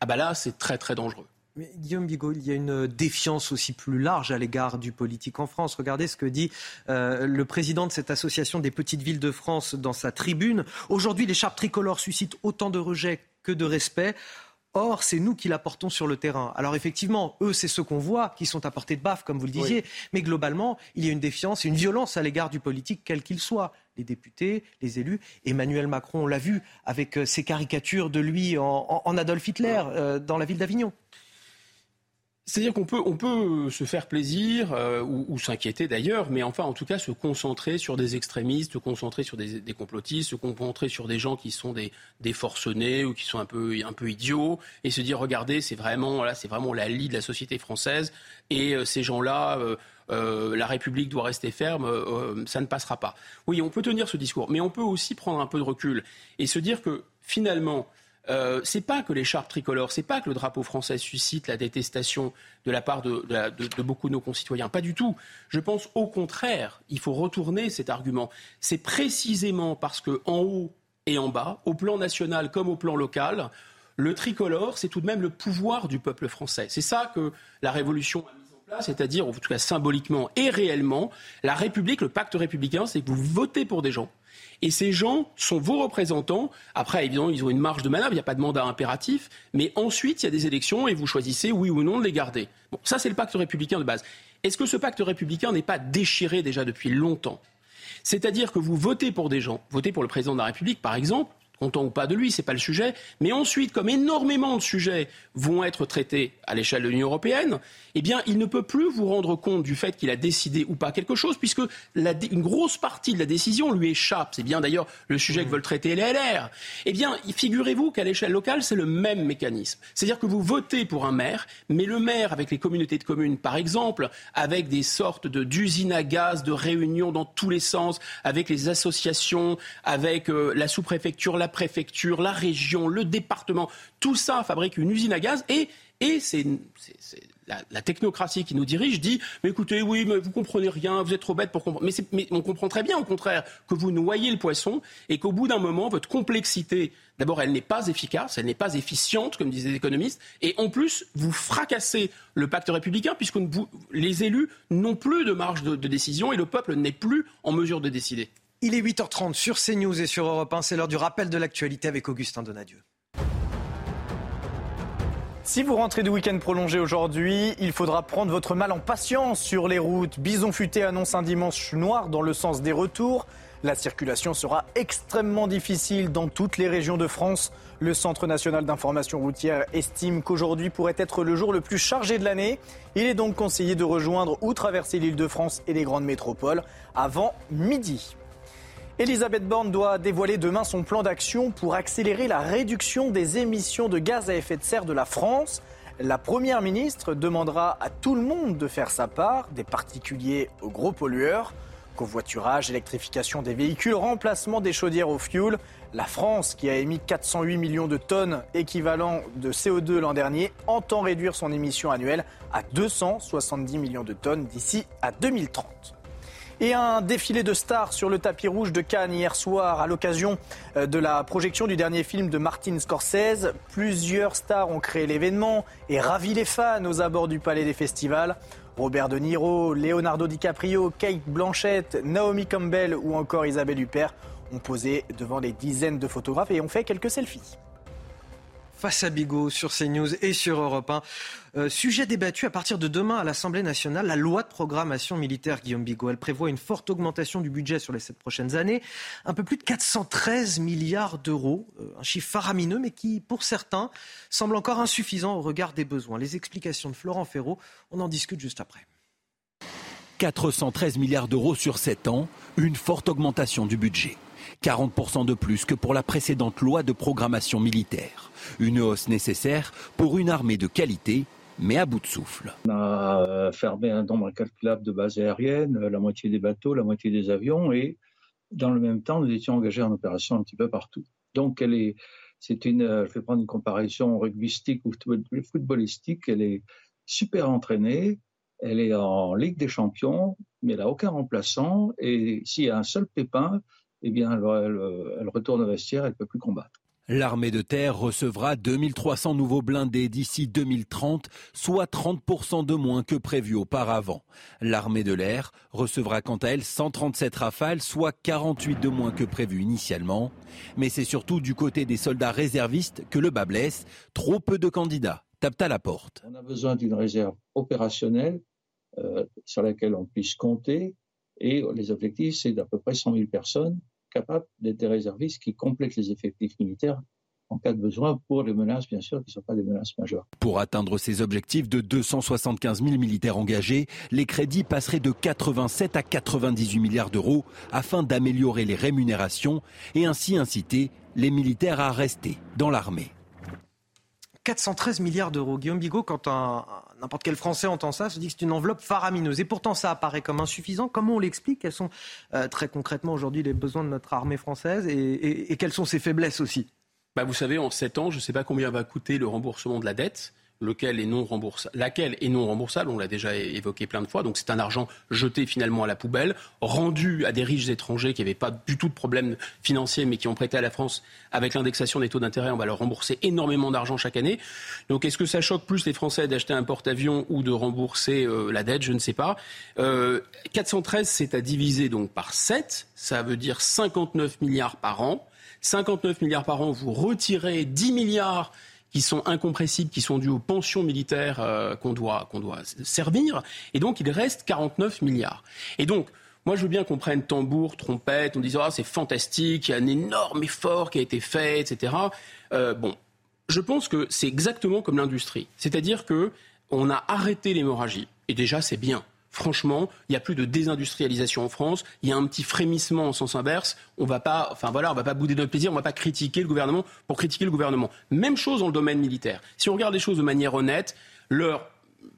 ah bah là, c'est très très dangereux. Mais Guillaume Bigot, il y a une défiance aussi plus large à l'égard du politique en France. Regardez ce que dit euh, le président de cette association des petites villes de France dans sa tribune. Aujourd'hui, l'écharpe tricolore suscite autant de rejet que de respect. Or, c'est nous qui la portons sur le terrain. Alors effectivement, eux, c'est ceux qu'on voit qui sont à portée de baffe, comme vous le disiez. Mais globalement, il y a une défiance et une violence à l'égard du politique, quel qu'il soit. Les députés, les élus. Emmanuel Macron, on l'a vu avec euh, ses caricatures de lui en, en Adolf Hitler euh, dans la ville d'Avignon. C'est-à-dire qu'on peut, on peut se faire plaisir euh, ou, ou s'inquiéter d'ailleurs, mais enfin en tout cas se concentrer sur des extrémistes, se concentrer sur des, des complotistes, se concentrer sur des gens qui sont des, des forcenés ou qui sont un peu, un peu idiots, et se dire regardez c'est vraiment, là, c'est vraiment la lie de la société française, et euh, ces gens-là, euh, euh, la République doit rester ferme, euh, ça ne passera pas. Oui, on peut tenir ce discours, mais on peut aussi prendre un peu de recul et se dire que finalement euh, c'est pas que l'écharpe tricolore, c'est pas que le drapeau français suscite la détestation de la part de, beaucoup de nos concitoyens. Pas du tout. Je pense au contraire, il faut retourner cet argument. C'est précisément parce que en haut et en bas, au plan national comme au plan local, le tricolore, c'est tout de même le pouvoir du peuple français. C'est ça que la Révolution a mis en place, c'est-à-dire, en tout cas symboliquement et réellement, la République, le pacte républicain, c'est que vous votez pour des gens et ces gens sont vos représentants. Après, évidemment, ils ont une marge de manœuvre, il n'y a pas de mandat impératif. Mais ensuite, il y a des élections et vous choisissez, oui ou non, de les garder. Bon, ça, c'est le pacte républicain de base. Est-ce que ce pacte républicain n'est pas déchiré déjà depuis longtemps? C'est-à-dire que vous votez pour des gens, votez pour le président de la République, par exemple, content ou pas de lui, c'est pas le sujet. Mais ensuite, comme énormément de sujets vont être traités à l'échelle de l'Union européenne, eh bien, il ne peut plus vous rendre compte du fait qu'il a décidé ou pas quelque chose, puisque la, une grosse partie de la décision lui échappe. C'est bien d'ailleurs le sujet que veulent traiter les LR. Eh bien, figurez-vous qu'à l'échelle locale, c'est le même mécanisme. C'est-à-dire que vous votez pour un maire, mais le maire, avec les communautés de communes, par exemple, avec des sortes de, d'usines à gaz, de réunions dans tous les sens, avec les associations, avec euh, la sous-préfecture, la préfecture, la région, le département, tout ça fabrique une usine à gaz et, c'est, la, technocratie qui nous dirige dit mais écoutez oui mais vous comprenez rien vous êtes trop bête pour comprendre mais, on comprend très bien au contraire que vous noyez le poisson et qu'au bout d'un moment votre complexité d'abord elle n'est pas efficace elle n'est pas efficiente comme disaient les économistes et en plus vous fracassez le pacte républicain puisque les élus n'ont plus de marge de décision et le peuple n'est plus en mesure de décider. Il est 8h30 sur CNews et sur Europe 1. C'est l'heure du rappel de l'actualité avec Augustin Donadieu. Si vous rentrez du week-end prolongé aujourd'hui, il faudra prendre votre mal en patience sur les routes. Bison Futé annonce un dimanche noir dans le sens des retours. La circulation sera extrêmement difficile dans toutes les régions de France. Le Centre national d'information routière estime qu'aujourd'hui pourrait être le jour le plus chargé de l'année. Il est donc conseillé de rejoindre ou traverser l'île de France et les grandes métropoles avant midi. Elisabeth Borne doit dévoiler demain son plan d'action pour accélérer la réduction des émissions de gaz à effet de serre de la France. La Première ministre demandera à tout le monde de faire sa part, des particuliers aux gros pollueurs. Covoiturage, électrification des véhicules, remplacement des chaudières au fioul. La France, qui a émis 408 millions de tonnes équivalent de CO2 l'an dernier, entend réduire son émission annuelle à 270 millions de tonnes d'ici à 2030. Et un défilé de stars sur le tapis rouge de Cannes hier soir à l'occasion de la projection du dernier film de Martin Scorsese. Plusieurs stars ont créé l'événement et ravi les fans aux abords du Palais des Festivals. Robert De Niro, Leonardo DiCaprio, Kate Blanchett, Naomi Campbell ou encore Isabelle Huppert ont posé devant des dizaines de photographes et ont fait quelques selfies face à Bigot sur CNews et sur Europe 1. Euh, sujet débattu à partir de demain à l'Assemblée nationale, la loi de programmation militaire, Guillaume Bigot. Elle prévoit une forte augmentation du budget sur les sept prochaines années, un peu plus de 413 milliards d'euros, euh, un chiffre faramineux, mais qui, pour certains, semble encore insuffisant au regard des besoins. Les explications de Florent Ferraud, on en discute juste après. 413 milliards d'euros sur 7 ans, une forte augmentation du budget. 40% de plus que pour la précédente loi de programmation militaire. Une hausse nécessaire pour une armée de qualité, mais à bout de souffle. On a fermé un nombre incalculable de bases aériennes, la moitié des bateaux, la moitié des avions, et dans le même temps, nous étions engagés en opération un petit peu partout. Donc, elle est, c'est une, je vais prendre une comparaison rugbystique ou footballistique, elle est super entraînée, elle est en Ligue des Champions, mais elle n'a aucun remplaçant, et s'il y a un seul pépin, eh bien, elle, elle retourne au vestiaire, elle ne peut plus combattre. L'armée de terre recevra 2300 nouveaux blindés d'ici 2030, soit 30% de moins que prévu auparavant. L'armée de l'air recevra quant à elle 137 rafales, soit 48 de moins que prévu initialement. Mais c'est surtout du côté des soldats réservistes que le bas blesse. Trop peu de candidats tapent à la porte. On a besoin d'une réserve opérationnelle euh, sur laquelle on puisse compter. Et les objectifs, c'est d'à peu près 100 000 personnes capables d'être des réservistes qui complètent les effectifs militaires en cas de besoin pour les menaces, bien sûr, qui ne sont pas des menaces majeures. Pour atteindre ces objectifs de 275 000 militaires engagés, les crédits passeraient de 87 à 98 milliards d'euros afin d'améliorer les rémunérations et ainsi inciter les militaires à rester dans l'armée. 413 milliards d'euros. Guillaume Bigot, quand n'importe quel Français entend ça, se dit que c'est une enveloppe faramineuse. Et pourtant, ça apparaît comme insuffisant. Comment on l'explique Quels sont euh, très concrètement aujourd'hui les besoins de notre armée française et, quelles sont ses faiblesses aussi? Bah, Vous savez, en 7 ans, je ne sais pas combien va coûter le remboursement de la dette lequel est non remboursable, laquelle est non remboursable, on l'a déjà évoqué plein de fois, donc c'est un argent jeté finalement à la poubelle, rendu à des riches étrangers qui n'avaient pas du tout de problème financier mais qui ont prêté à la France avec l'indexation des taux d'intérêt, on va leur rembourser énormément d'argent chaque année. Donc est-ce que ça choque plus les Français d'acheter un porte-avions ou de rembourser euh, la dette? Je ne sais pas. Euh, 413, c'est à diviser donc par 7, ça veut dire 59 milliards par an. 59 milliards par an, vous retirez 10 milliards qui sont incompressibles, qui sont dus aux pensions militaires euh, qu'on doit, doit servir. Et donc, il reste 49 milliards. Et donc, moi, je veux bien qu'on prenne tambour, trompette, on dise ah, c'est fantastique, il y a un énorme effort qui a été fait, etc. Euh, bon, je pense que c'est exactement comme l'industrie. C'est-à-dire que on a arrêté l'hémorragie. Et déjà, c'est bien franchement, il n'y a plus de désindustrialisation en France. Il y a un petit frémissement en sens inverse. On va pas, enfin voilà, on va pas bouder notre plaisir. On va pas critiquer le gouvernement pour critiquer le gouvernement. Même chose dans le domaine militaire. Si on regarde les choses de manière honnête, leur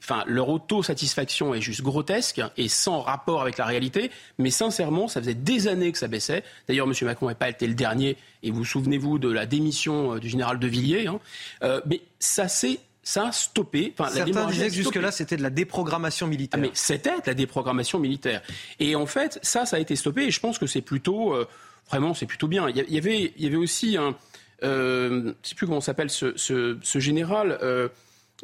Enfin, leur autosatisfaction est juste grotesque et sans rapport avec la réalité. Mais sincèrement, ça faisait des années que ça baissait. D'ailleurs, M. Macron n'a pas été le dernier. Et vous souvenez-vous de la démission euh, du général de Villiers. Hein. Euh, mais ça s'est ça a stoppé. Enfin, Certains disaient que jusque-là, c'était de la déprogrammation militaire. Ah, mais c'était de la déprogrammation militaire. Et en fait, ça, ça a été stoppé. Et je pense que c'est plutôt, euh, vraiment, c'est plutôt bien. Il y avait, il y avait aussi un, euh, je ne sais plus comment s'appelle ce, ce, ce, général. Euh,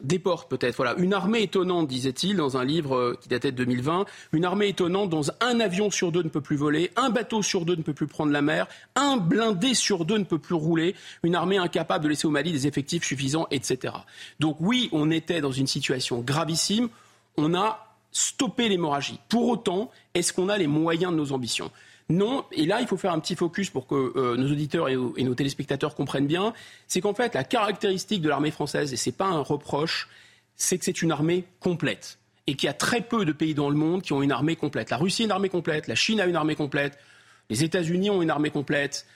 Desportes peut-être. Voilà, une armée étonnante, disait-il dans un livre euh, qui datait de 2020. Une armée étonnante dont un avion sur deux ne peut plus voler, un bateau sur deux ne peut plus prendre la mer, un blindé sur deux ne peut plus rouler, une armée incapable de laisser au Mali des effectifs suffisants, etc. Donc oui, on était dans une situation gravissime. On a stoppé l'hémorragie. Pour autant, est-ce qu'on a les moyens de nos ambitions? Non, et là, il faut faire un petit focus pour que euh, nos auditeurs et, nos téléspectateurs comprennent bien. C'est qu'en fait, la caractéristique de l'armée française, et ce n'est pas un reproche, c'est que c'est une armée complète. Et qu'il y a très peu de pays dans le monde qui ont une armée complète. La Russie a une armée complète, la Chine a une armée complète, les États-Unis ont une armée complète.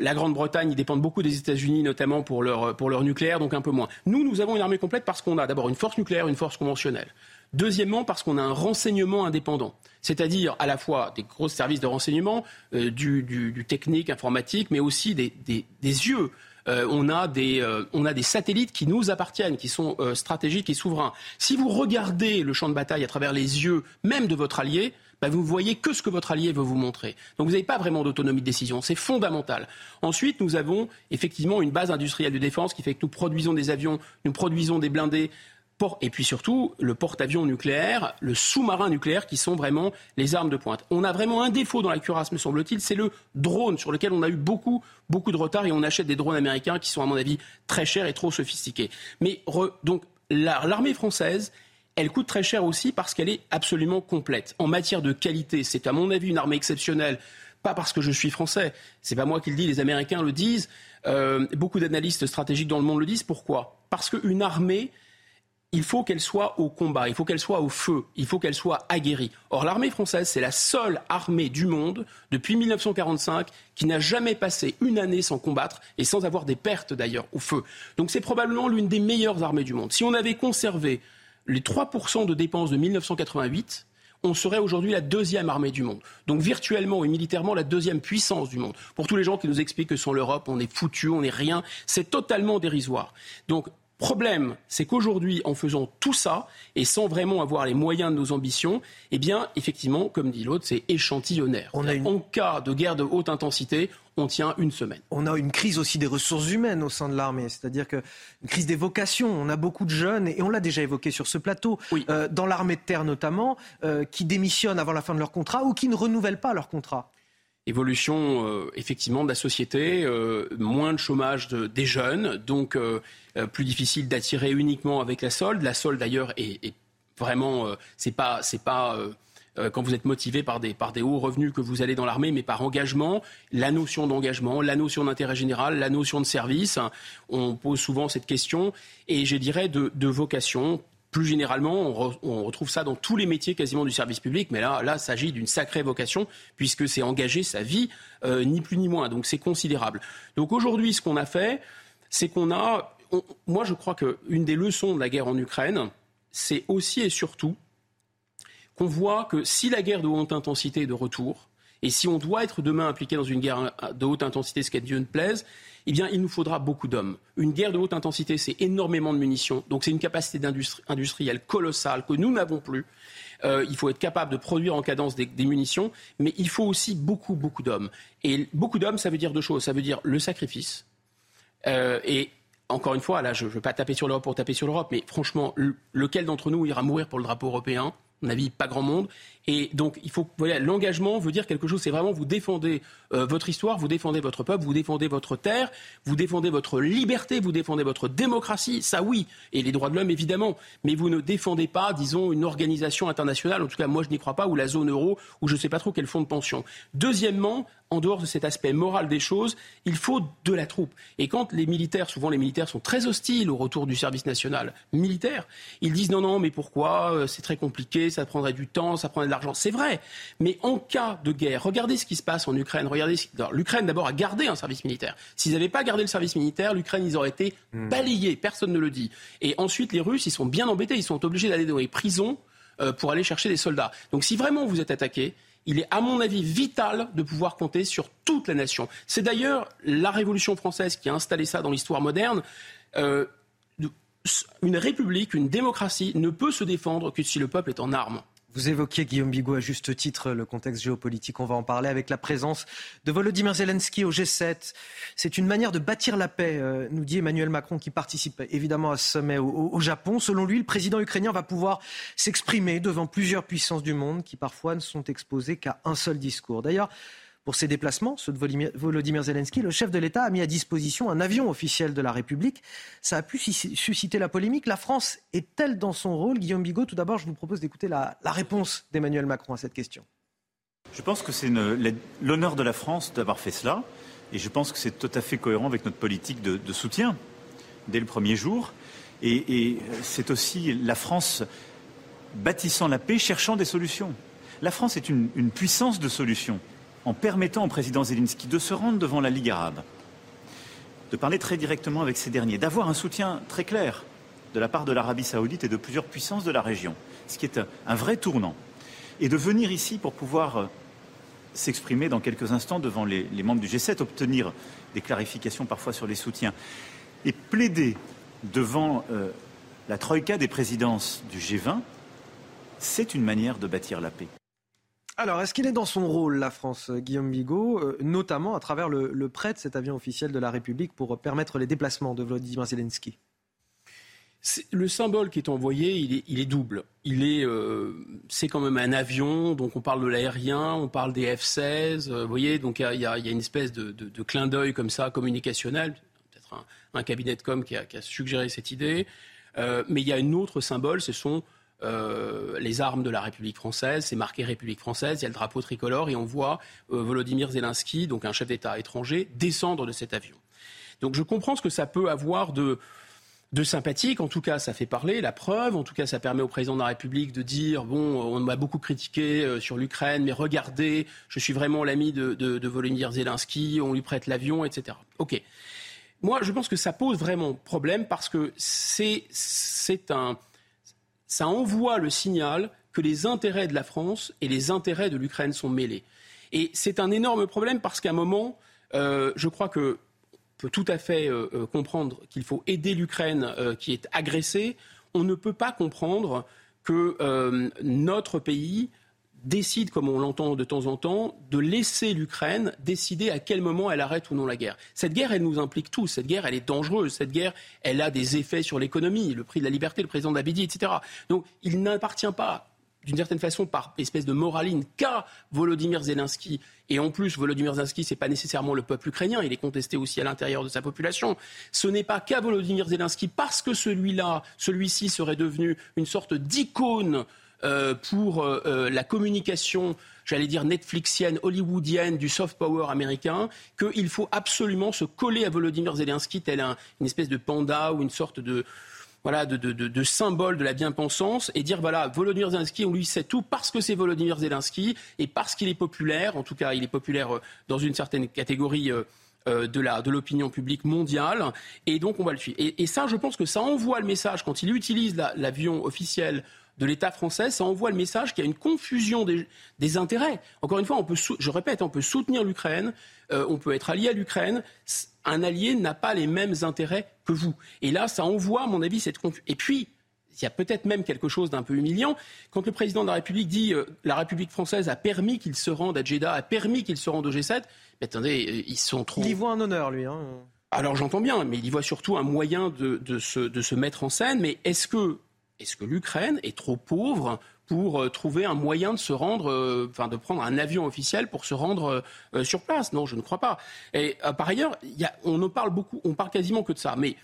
La Grande-Bretagne, ils dépendent beaucoup des États-Unis, notamment pour leur nucléaire, donc un peu moins. Nous, nous avons une armée complète parce qu'on a d'abord une force nucléaire, une force conventionnelle. Deuxièmement, parce qu'on a un renseignement indépendant, c'est-à-dire à la fois des gros services de renseignement, euh, du, technique, informatique, mais aussi des, yeux. Euh, on, a des, euh, on, a des, satellites qui nous appartiennent, qui sont stratégiques et souverains. Si vous regardez le champ de bataille à travers les yeux même de votre allié, bah, vous voyez que ce que votre allié veut vous montrer. Donc vous n'avez pas vraiment d'autonomie de décision. C'est fondamental. Ensuite, nous avons effectivement une base industrielle de défense qui fait que nous produisons des avions, nous produisons des blindés, et puis surtout le porte-avions nucléaire, le sous-marin nucléaire qui sont vraiment les armes de pointe. On a vraiment un défaut dans la cuirasse, me semble-t-il, c'est le drone sur lequel on a eu beaucoup, beaucoup de retard et on achète des drones américains qui sont à mon avis très chers et trop sophistiqués. Mais donc l'armée française, elle coûte très cher aussi parce qu'elle est absolument complète. En matière de qualité, c'est à mon avis une armée exceptionnelle. Pas parce que je suis français, c'est pas moi qui le dis, les Américains le disent, euh, beaucoup d'analystes stratégiques dans le monde le disent. Pourquoi? Parce qu'une armée, il faut qu'elle soit au combat, il faut qu'elle soit au feu, il faut qu'elle soit aguerrie. Or, l'armée française, c'est la seule armée du monde, depuis 1945, qui n'a jamais passé une année sans combattre et sans avoir des pertes d'ailleurs au feu. Donc c'est probablement l'une des meilleures armées du monde. Si on avait conservé les 3% de dépenses de 1988, on serait aujourd'hui la deuxième armée du monde. Donc virtuellement et militairement la deuxième puissance du monde. Pour tous les gens qui nous expliquent que sans l'Europe, on est foutu, on n'est rien, c'est totalement dérisoire. Donc Problème, c'est qu'aujourd'hui, en faisant tout ça et sans vraiment avoir les moyens de nos ambitions, eh bien, effectivement, comme dit l'autre, c'est échantillonnaire. En cas de guerre de haute intensité, on tient une semaine. On a une crise aussi des ressources humaines au sein de l'armée, c'est-à-dire que une crise des vocations. On a beaucoup de jeunes, et on l'a déjà évoqué sur ce plateau, euh, dans l'armée de terre notamment, euh, qui démissionnent avant la fin de leur contrat ou qui ne renouvellent pas leur contrat évolution euh, effectivement de la société, moins de chômage des jeunes, donc plus difficile d'attirer uniquement avec la solde. La solde d'ailleurs est, est, vraiment, c'est pas, c'est pas euh, quand vous êtes motivé par des, par des hauts revenus que vous allez dans l'armée, mais par engagement, la notion d'engagement, la notion d'intérêt général, la notion de service. On pose souvent cette question et je dirais de, de vocation plus généralement, on, retrouve ça dans tous les métiers quasiment du service public, mais là, là, s'agit d'une sacrée vocation puisque c'est engager sa vie, euh, ni plus ni moins. Donc c'est considérable. Donc aujourd'hui, ce qu'on a fait, c'est qu'on a, moi, je crois qu'une des leçons de la guerre en Ukraine, c'est aussi et surtout qu'on voit que si la guerre de haute intensité est de retour, et si on doit être demain impliqué dans une guerre de haute intensité, ce qu'à Dieu ne plaise, eh bien, il nous faudra beaucoup d'hommes. Une guerre de haute intensité, c'est énormément de munitions. Donc, c'est une capacité industrielle colossale que nous n'avons plus. Euh, il faut être capable de produire en cadence des, munitions, mais il faut aussi beaucoup, beaucoup d'hommes. Et beaucoup d'hommes, ça veut dire deux choses. Ça veut dire le sacrifice. Euh, et encore une fois, là, je ne veux pas taper sur l'Europe pour taper sur l'Europe, mais franchement, lequel d'entre nous ira mourir pour le drapeau européen? Mon avis, pas grand monde. Et donc, il faut, voilà, l'engagement veut dire quelque chose. C'est vraiment vous défendez euh, votre histoire, vous défendez votre peuple, vous défendez votre terre, vous défendez votre liberté, vous défendez votre démocratie. Ça, oui, et les droits de l'homme évidemment. Mais vous ne défendez pas, disons, une organisation internationale. En tout cas, moi, je n'y crois pas, ou la zone euro, ou je ne sais pas trop quel fonds de pension. Deuxièmement, en dehors de cet aspect moral des choses, il faut de la troupe. Et quand les militaires, souvent les militaires sont très hostiles au retour du service national militaire, ils disent non, non, mais pourquoi euh, C'est très compliqué, ça prendrait du temps, ça prendrait de l'argent. C'est vrai. Mais en cas de guerre, regardez ce qui se passe en Ukraine. Regardez, l'Ukraine d'abord a gardé un service militaire. S'ils n'avaient pas gardé le service militaire, l'Ukraine, ils auraient été hmm. balayés. Personne ne le dit. Et ensuite, les Russes, ils sont bien embêtés. Ils sont obligés d'aller dans les prisons euh, pour aller chercher des soldats. Donc si vraiment vous êtes attaqué, il est, à mon avis, vital de pouvoir compter sur toute la nation. C'est d'ailleurs la Révolution française qui a installé ça dans l'histoire moderne. Euh, une république, une démocratie ne peut se défendre que si le peuple est en armes. Vous évoquiez, Guillaume Bigot, à juste titre, le contexte géopolitique. On va en parler avec la présence de Volodymyr Zelensky au G7. C'est une manière de bâtir la paix, euh, nous dit Emmanuel Macron, qui participe évidemment à ce sommet au, au Japon. Selon lui, le président ukrainien va pouvoir s'exprimer devant plusieurs puissances du monde qui parfois ne sont exposées qu'à un seul discours. D'ailleurs, pour ses déplacements, ceux de Volodymyr Zelensky, le chef de l'État a mis à disposition un avion officiel de la République. Ça a pu susciter la polémique. La France est-elle dans son rôle? Guillaume Bigot, tout d'abord, je vous propose d'écouter la, réponse d'Emmanuel Macron à cette question. Je pense que c'est l'honneur de la France d'avoir fait cela. Et je pense que c'est tout à fait cohérent avec notre politique de, soutien dès le premier jour. Et, c'est aussi la France bâtissant la paix, cherchant des solutions. La France est une, une puissance de solutions en permettant au président Zelensky de se rendre devant la Ligue arabe, de parler très directement avec ces derniers, d'avoir un soutien très clair de la part de l'Arabie saoudite et de plusieurs puissances de la région, ce qui est un, vrai tournant, et de venir ici pour pouvoir euh, s'exprimer dans quelques instants devant les, membres du G7, obtenir des clarifications parfois sur les soutiens, et plaider devant euh, la troïka des présidences du G20, c'est une manière de bâtir la paix. Alors, est-ce qu'il est dans son rôle, la France, euh, Guillaume Bigot, euh, notamment à travers le, prêt de cet avion officiel de la République pour permettre les déplacements de Vladimir Zelensky? Le symbole qui est envoyé, il est, double. Il est, euh, c'est quand même un avion, donc on parle de l'aérien, on parle des F-16. vous voyez, donc il y, a, une espèce de, clin d'œil comme ça, communicationnel. Peut-être un, cabinet de com qui a, qui a suggéré cette idée. mais il y a un autre symbole, ce sont euh, les armes de la République française, c'est marqué République française, il y a le drapeau tricolore et on voit euh, Volodymyr Zelensky, donc un chef d'État étranger, descendre de cet avion. Donc je comprends ce que ça peut avoir de, sympathique, en tout cas ça fait parler, la preuve, en tout cas ça permet au président de la République de dire, bon, on m'a beaucoup critiqué euh, sur l'Ukraine, mais regardez, je suis vraiment l'ami de, de, Volodymyr Zelensky, on lui prête l'avion, etc. Ok. Moi, je pense que ça pose vraiment problème parce que c'est un, ça envoie le signal que les intérêts de la France et les intérêts de l'Ukraine sont mêlés. Et c'est un énorme problème parce qu'à un moment, euh, je crois que peut tout à fait euh, euh, comprendre qu'il faut aider l'Ukraine qui est agressée. On ne peut pas comprendre que notre pays décide, comme on l'entend de temps en temps, de laisser l'Ukraine décider à quel moment elle arrête ou non la guerre. Cette guerre, elle nous implique tous. Cette guerre, elle est dangereuse. Cette guerre, elle a des effets sur l'économie, le prix de la liberté, le président d'Abidi, etc. Donc, il n'appartient pas d'une certaine façon, par espèce de moraline, qu'à Volodymyr Zelensky. Et en plus, Volodymyr Zelensky, ce n'est pas nécessairement le peuple ukrainien, il est contesté aussi à l'intérieur de sa population. Ce n'est pas qu'à Volodymyr Zelensky, parce que celui-là, celui-ci serait devenu une sorte d'icône euh, pour euh, euh, la communication, j'allais dire netflixienne, hollywoodienne du soft power américain, qu'il faut absolument se coller à Volodymyr Zelensky tel une espèce de panda ou une sorte de, voilà, de, symbole de la bien-pensance et dire voilà, Volodymyr Zelensky, on lui sait tout parce que c'est Volodymyr Zelensky et parce qu'il est populaire, en tout cas il est populaire dans une certaine catégorie de l'opinion publique mondiale et donc on va le suivre. Et, ça, je pense que ça envoie le message quand il utilise l'avion officiel de l'État français, ça envoie le message qu'il y a une confusion des, intérêts. Encore une fois, on peut, je répète, on peut soutenir l'Ukraine, euh, on peut être allié à l'Ukraine. Un allié n'a pas les mêmes intérêts que vous. Et là, ça envoie, à mon avis, cette confusion. Et puis, il y a peut-être même quelque chose d'un peu humiliant. Quand le président de la République dit euh, la République française a permis qu'il se rende à Jeddah, a permis qu'il se rende au G7, mais attendez, euh, ils sont trop. Il y voit un honneur, lui. Hein. Alors j'entends bien, mais il y voit surtout un moyen de, se, de se mettre en scène. Mais est-ce que est-ce que l'Ukraine est trop pauvre pour euh, trouver un moyen de se rendre, euh, de prendre un avion officiel pour se rendre euh, sur place? Non, je ne crois pas. Par ailleurs, on en parle beaucoup, on parle quasiment que de ça. Mais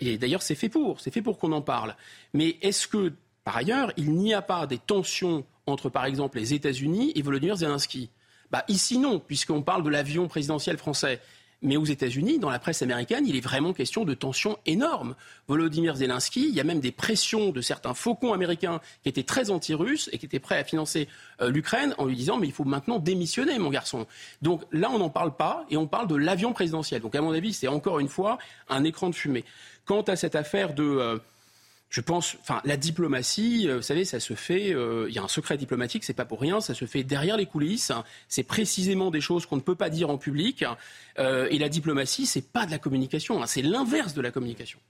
d'ailleurs, c'est fait pour, c'est fait pour qu'on en parle. Mais est-ce que par ailleurs, il n'y a pas des tensions entre, par exemple, les États-Unis et Volodymyr Zelensky? Bah, Ici, non, puisqu'on parle de l'avion présidentiel français. Mais aux États-Unis, dans la presse américaine, il est vraiment question de tensions énormes. Volodymyr Zelensky, il y a même des pressions de certains faucons américains qui étaient très anti-russes et qui étaient prêts à financer euh, l'Ukraine en lui disant mais il faut maintenant démissionner, mon garçon. Donc là, on n'en parle pas et on parle de l'avion présidentiel. Donc à mon avis, c'est encore une fois un écran de fumée. Quant à cette affaire de euh, je pense, enfin, la diplomatie, euh, vous savez, ça se fait. Euh, il y a un secret diplomatique, c'est pas pour rien. Ça se fait derrière les coulisses. C'est précisément des choses qu'on ne peut pas dire en public. Euh, et la diplomatie, c'est pas de la communication. Hein, c'est l'inverse de la communication.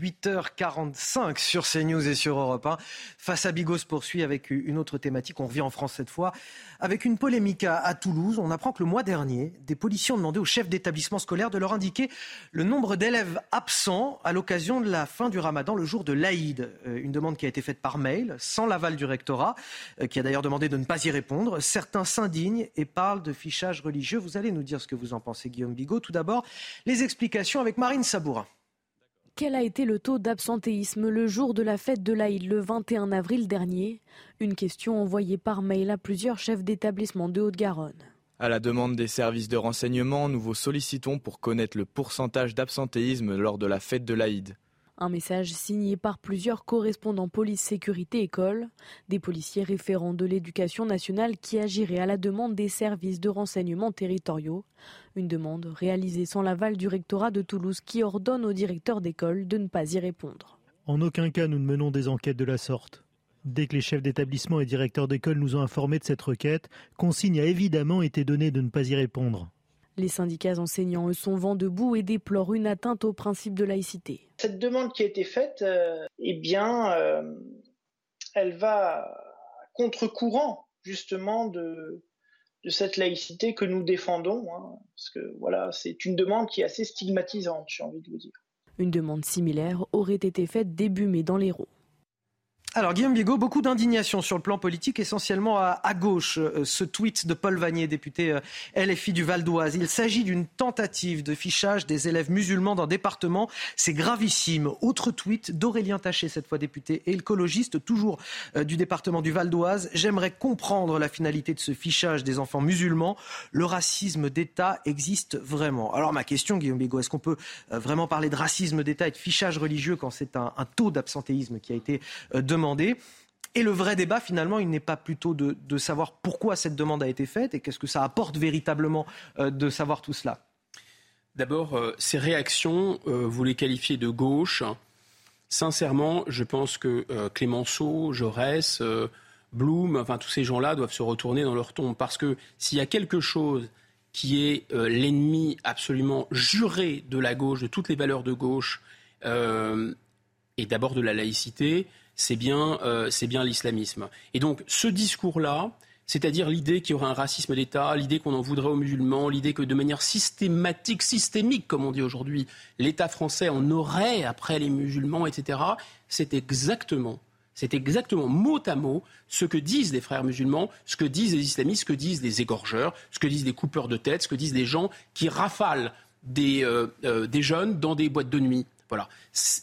8h45 sur CNews et sur Europe 1. Face à Bigos poursuit avec une autre thématique. On revient en France cette fois. Avec une polémique à, Toulouse, on apprend que le mois dernier, des policiers ont demandé aux chefs d'établissement scolaire de leur indiquer le nombre d'élèves absents à l'occasion de la fin du ramadan, le jour de l'Aïd. Euh, une demande qui a été faite par mail, sans l'aval du rectorat, euh, qui a d'ailleurs demandé de ne pas y répondre. Certains s'indignent et parlent de fichage religieux. Vous allez nous dire ce que vous en pensez, Guillaume Bigot. Tout d'abord, les explications avec Marine Sabourin. Quel a été le taux d'absentéisme le jour de la fête de l'Aïd le 21 avril dernier? Une question envoyée par mail à plusieurs chefs d'établissement de Haute-Garonne. À la demande des services de renseignement, nous vous sollicitons pour connaître le pourcentage d'absentéisme lors de la fête de l'Aïd. Un message signé par plusieurs correspondants police, sécurité, école, des policiers référents de l'éducation nationale qui agiraient à la demande des services de renseignement territoriaux. Une demande réalisée sans l'aval du rectorat de Toulouse qui ordonne aux directeurs d'école de ne pas y répondre. En aucun cas nous ne menons des enquêtes de la sorte. Dès que les chefs d'établissement et directeurs d'école nous ont informés de cette requête, consigne a évidemment été donnée de ne pas y répondre. Les syndicats enseignants, eux, sont vent debout et déplorent une atteinte au principe de laïcité. Cette demande qui a été faite, euh, eh bien, euh, elle va contre-courant justement de, de cette laïcité que nous défendons. Hein, parce que voilà, c'est une demande qui est assez stigmatisante, j'ai envie de vous dire. Une demande similaire aurait été faite début mai dans l'Hérault. Alors Guillaume Bigot, beaucoup d'indignation sur le plan politique, essentiellement à, gauche. Euh, ce tweet de Paul Vanier, député euh, LFI du Val d'Oise. Il s'agit d'une tentative de fichage des élèves musulmans d'un département. C'est gravissime. Autre tweet d'Aurélien Taché, cette fois député et écologiste, toujours euh, du département du Val d'Oise. J'aimerais comprendre la finalité de ce fichage des enfants musulmans. Le racisme d'État existe vraiment. Alors ma question, Guillaume Bigot, est-ce qu'on peut vraiment parler de racisme d'État et de fichage religieux quand c'est un, un taux d'absentéisme qui a été demandé? Et le vrai débat, finalement, il n'est pas plutôt de, savoir pourquoi cette demande a été faite et qu'est-ce que ça apporte véritablement euh, de savoir tout cela. D'abord, euh, ces réactions, euh, vous les qualifiez de gauche. Sincèrement, je pense que Clémenceau, Jaurès, Bloom, enfin tous ces gens-là doivent se retourner dans leur tombe. Parce que s'il y a quelque chose qui est l'ennemi absolument juré de la gauche, de toutes les valeurs de gauche, et d'abord de la laïcité, c'est bien, euh, bien l'islamisme. Et donc ce discours-là, c'est-à-dire l'idée qu'il y aurait un racisme d'État, l'idée qu'on en voudrait aux musulmans, l'idée que de manière systématique, systémique, comme on dit aujourd'hui, l'État français en aurait après les musulmans, etc., c'est exactement c'est exactement mot à mot ce que disent les frères musulmans, ce que disent les islamistes, ce que disent les égorgeurs, ce que disent les coupeurs de tête, ce que disent les gens qui rafalent des, euh, euh, des jeunes dans des boîtes de nuit. Voilà.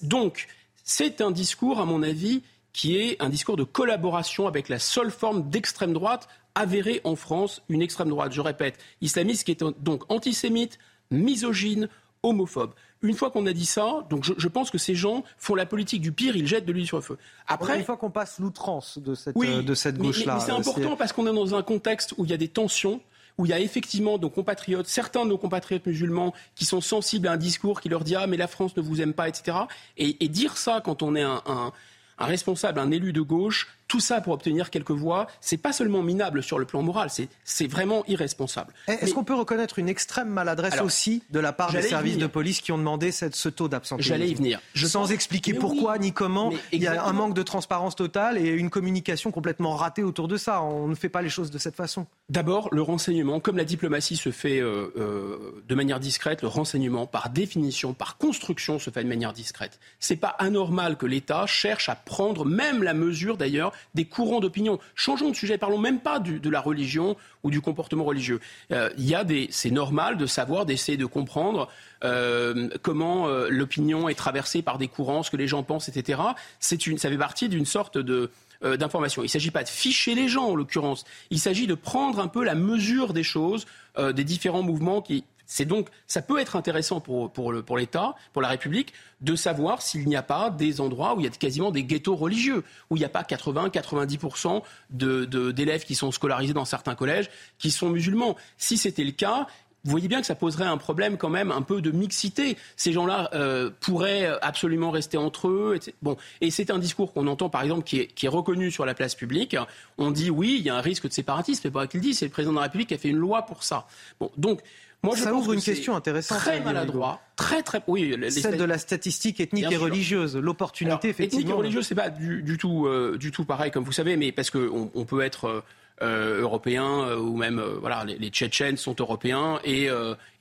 Donc, c'est un discours, à mon avis, qui est un discours de collaboration avec la seule forme d'extrême droite avérée en France, une extrême droite, je répète, islamiste qui est donc antisémite, misogyne, homophobe. Une fois qu'on a dit ça, donc je, pense que ces gens font la politique du pire, ils jettent de l'huile sur le feu. Après, une fois qu'on passe l'outrance de cette, euh, de cette gauche-là, mais, c'est important parce qu'on est dans un contexte où il y a des tensions où il y a effectivement nos compatriotes, certains de nos compatriotes musulmans qui sont sensibles à un discours qui leur dit ah mais la France ne vous aime pas, etc. Et, dire ça quand on est un, un responsable, un élu de gauche, tout ça pour obtenir quelques voix, c'est pas seulement minable sur le plan moral, c'est vraiment irresponsable. Est-ce qu'on peut reconnaître une extrême maladresse aussi de la part des services de police qui ont demandé cette, ce taux d'absentéisme J'allais y venir. Je Sans expliquer pourquoi ni comment, il y a un manque de transparence totale et une communication complètement ratée autour de ça. On ne fait pas les choses de cette façon. D'abord, le renseignement, comme la diplomatie se fait euh, euh, de manière discrète, le renseignement, par définition, par construction, se fait de manière discrète. C'est pas anormal que l'État cherche à prendre même la mesure, d'ailleurs, des courants d'opinion. Changeons de sujet, parlons même pas de la religion ou du comportement religieux. Euh, y a des, c'est normal de savoir, d'essayer de comprendre euh, comment euh, l'opinion est traversée par des courants, ce que les gens pensent, etc. C'est une, ça fait partie d'une sorte de d'information. Il ne s'agit pas de ficher les gens, en l'occurrence. Il s'agit de prendre un peu la mesure des choses, des différents mouvements qui, c'est donc, ça peut être intéressant pour, pour l'État, pour la République, de savoir s'il n'y a pas des endroits où il y a quasiment des ghettos religieux, où il n'y a pas 80-90% d'élèves qui sont scolarisés dans certains collèges qui sont musulmans. Si c'était le cas, vous voyez bien que ça poserait un problème quand même un peu de mixité. Ces gens-là euh, pourraient absolument rester entre eux. Bon, et c'est un discours qu'on entend par exemple qui est, qui est, reconnu sur la place publique. On dit oui, il y a un risque de séparatisme, mais pas qu'il dit, c'est le président de la République qui a fait une loi pour ça. Bon, donc moi, je ça ouvre une question intéressante. Très maladroit, très très oui. Celle de la statistique ethnique et religieuse, l'opportunité effectivement. Ethnique et religieuse, c'est pas du, tout euh, du tout pareil comme vous savez, mais parce qu'on on peut être euh, euh, européen ou même voilà les, Tchétchènes sont européens et,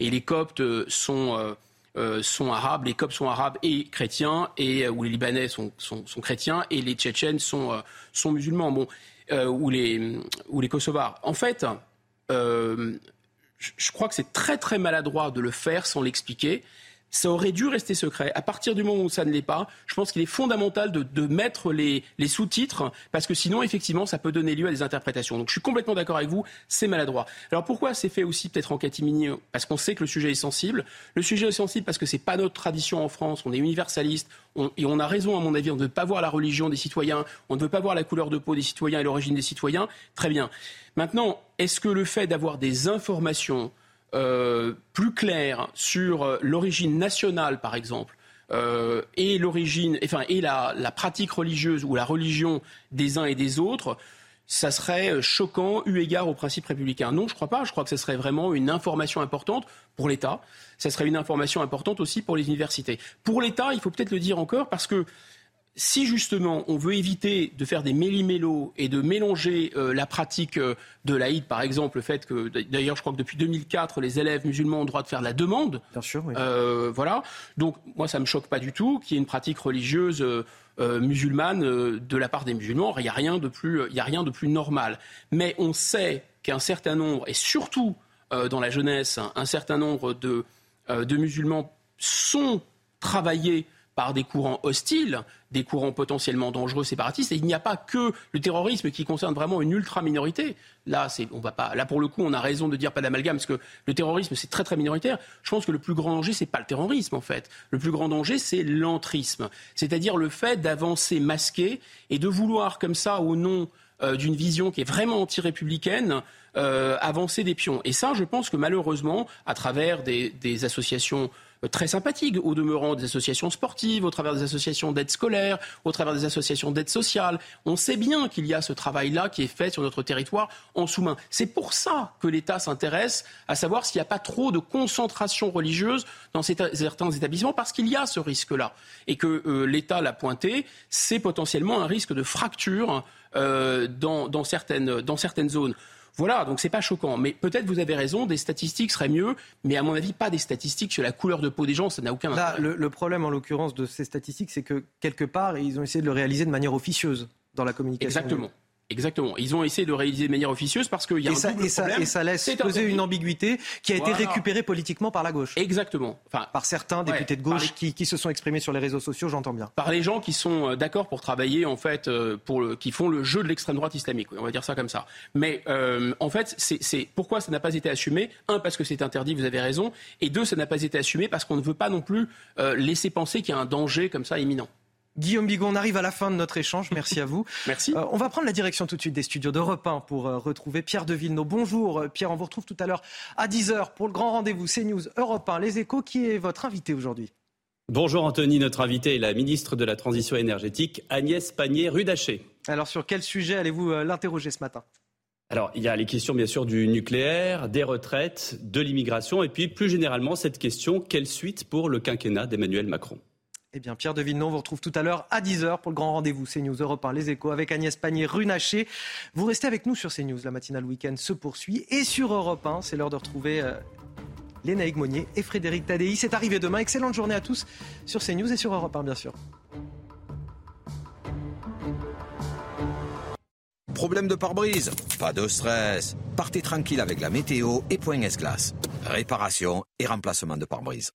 et les Coptes sont sont arabes, les Coptes sont arabes et chrétiens, et ou les Libanais sont, sont, sont chrétiens et les Tchétchènes sont sont musulmans, bon, ou les ou les Kosovars. En fait je crois que c'est très très maladroit de le faire sans l'expliquer. Ça aurait dû rester secret. À partir du moment où ça ne l'est pas, je pense qu'il est fondamental de, mettre les, sous-titres, parce que sinon, effectivement, ça peut donner lieu à des interprétations. Donc je suis complètement d'accord avec vous, c'est maladroit. Alors pourquoi c'est fait aussi peut-être en catimini? Parce qu'on sait que le sujet est sensible. Le sujet est sensible parce que c'est pas notre tradition en France, on est universaliste, et on a raison, à mon avis, on ne veut pas voir la religion des citoyens, on ne veut pas voir la couleur de peau des citoyens et l'origine des citoyens. Très bien. Maintenant, est-ce que le fait d'avoir des informations euh, plus claires sur euh, l'origine nationale, par exemple, euh, et l'origine, enfin, et la, pratique religieuse ou la religion des uns et des autres, ça serait choquant eu égard au principe républicain. Non, je crois pas. Je crois que ce serait vraiment une information importante pour l'État. Ce serait une information importante aussi pour les universités. Pour l'État, il faut peut-être le dire encore parce que si justement on veut éviter de faire des méli-mélos et de mélanger euh, la pratique euh, de l'Aïd, par exemple, le fait que, d'ailleurs, je crois que depuis 2004, les élèves musulmans ont le droit de faire la demande. Bien sûr, oui. Euh, voilà. Donc, moi, ça ne me choque pas du tout qu'il y ait une pratique religieuse musulmane de la part des musulmans. Il n'y a, rien de plus, il a rien de plus normal. Mais on sait qu'un certain nombre, et surtout dans la jeunesse, un certain nombre de, de musulmans sont travaillés par des courants hostiles, des courants potentiellement dangereux séparatistes. Et il n'y a pas que le terrorisme qui concerne vraiment une ultra-minorité. Là, on va pas, là, pour le coup, on a raison de dire pas d'amalgame, parce que le terrorisme, c'est très, très minoritaire. Je pense que le plus grand danger, c'est pas le terrorisme, en fait. Le plus grand danger, c'est l'entrisme. C'est-à-dire le fait d'avancer masqué et de vouloir, comme ça, au nom euh, d'une vision qui est vraiment anti-républicaine, euh, avancer des pions. Et ça, je pense que malheureusement, à travers des associations très sympathiques, au demeurant des associations sportives, au travers des associations d'aide scolaire, au travers des associations d'aide sociale. On sait bien qu'il y a ce travail-là qui est fait sur notre territoire en sous-main. C'est pour ça que l'État s'intéresse à savoir s'il n'y a pas trop de concentration religieuse dans certains établissements, parce qu'il y a ce risque-là. Et que euh, l'État l'a pointé, c'est potentiellement un risque de fracture euh, dans, certaines, dans certaines zones. Voilà, donc c'est pas choquant. Mais peut-être vous avez raison, des statistiques seraient mieux, mais à mon avis, pas des statistiques sur la couleur de peau des gens, ça n'a aucun intérêt. Le, le problème en l'occurrence de ces statistiques, c'est que quelque part, ils ont essayé de le réaliser de manière officieuse dans la communication. Exactement. Exactement. Ils ont essayé de réaliser de manière officieuse parce qu'il y a et un ça, double et ça, problème. Et ça laisse poser une ambiguïté qui a été récupérée politiquement par la gauche. Exactement. Enfin, par certains députés de gauche qui, qui, se sont exprimés sur les réseaux sociaux, j'entends bien. Par les gens qui sont euh, d'accord pour travailler, en fait, euh, pour le, qui font le jeu de l'extrême droite islamique. On va dire ça comme ça. Mais euh, en fait, c'est pourquoi ça n'a pas été assumé? Un, parce que c'est interdit, vous avez raison. Et deux, ça n'a pas été assumé parce qu'on ne veut pas non plus euh, laisser penser qu'il y a un danger comme ça imminent. Guillaume Bigon, on arrive à la fin de notre échange. Merci à vous. Merci. Euh, on va prendre la direction tout de suite des studios d'Europe 1 pour euh, retrouver Pierre de Villeneuve. Bonjour euh, Pierre, on vous retrouve tout à l'heure à 10h pour le grand rendez-vous CNews Europe 1, Les Échos. Qui est votre invité aujourd'hui? Bonjour Anthony, notre invité est la ministre de la Transition énergétique Agnès Pannier-Rudaché. Alors sur quel sujet allez-vous l'interroger ce matin? Alors, il y a les questions bien sûr du nucléaire, des retraites, de l'immigration, et puis plus généralement cette question, quelle suite pour le quinquennat d'Emmanuel Macron? Eh bien, Pierre de on vous retrouve tout à l'heure à 10h pour le grand rendez-vous CNews Europe 1, Les Échos, avec Agnès Pannier-Runacher. Vous restez avec nous sur CNews, la matinale week-end se poursuit. Et sur Europe 1, c'est l'heure de retrouver euh, Léna Monnier et Frédéric Tadei. C'est arrivé demain. Excellente journée à tous sur CNews et sur Europe 1, bien sûr. Problème de pare-brise? Pas de stress. Partez tranquille avec la météo et Point S-Glace. Réparation et remplacement de pare-brise.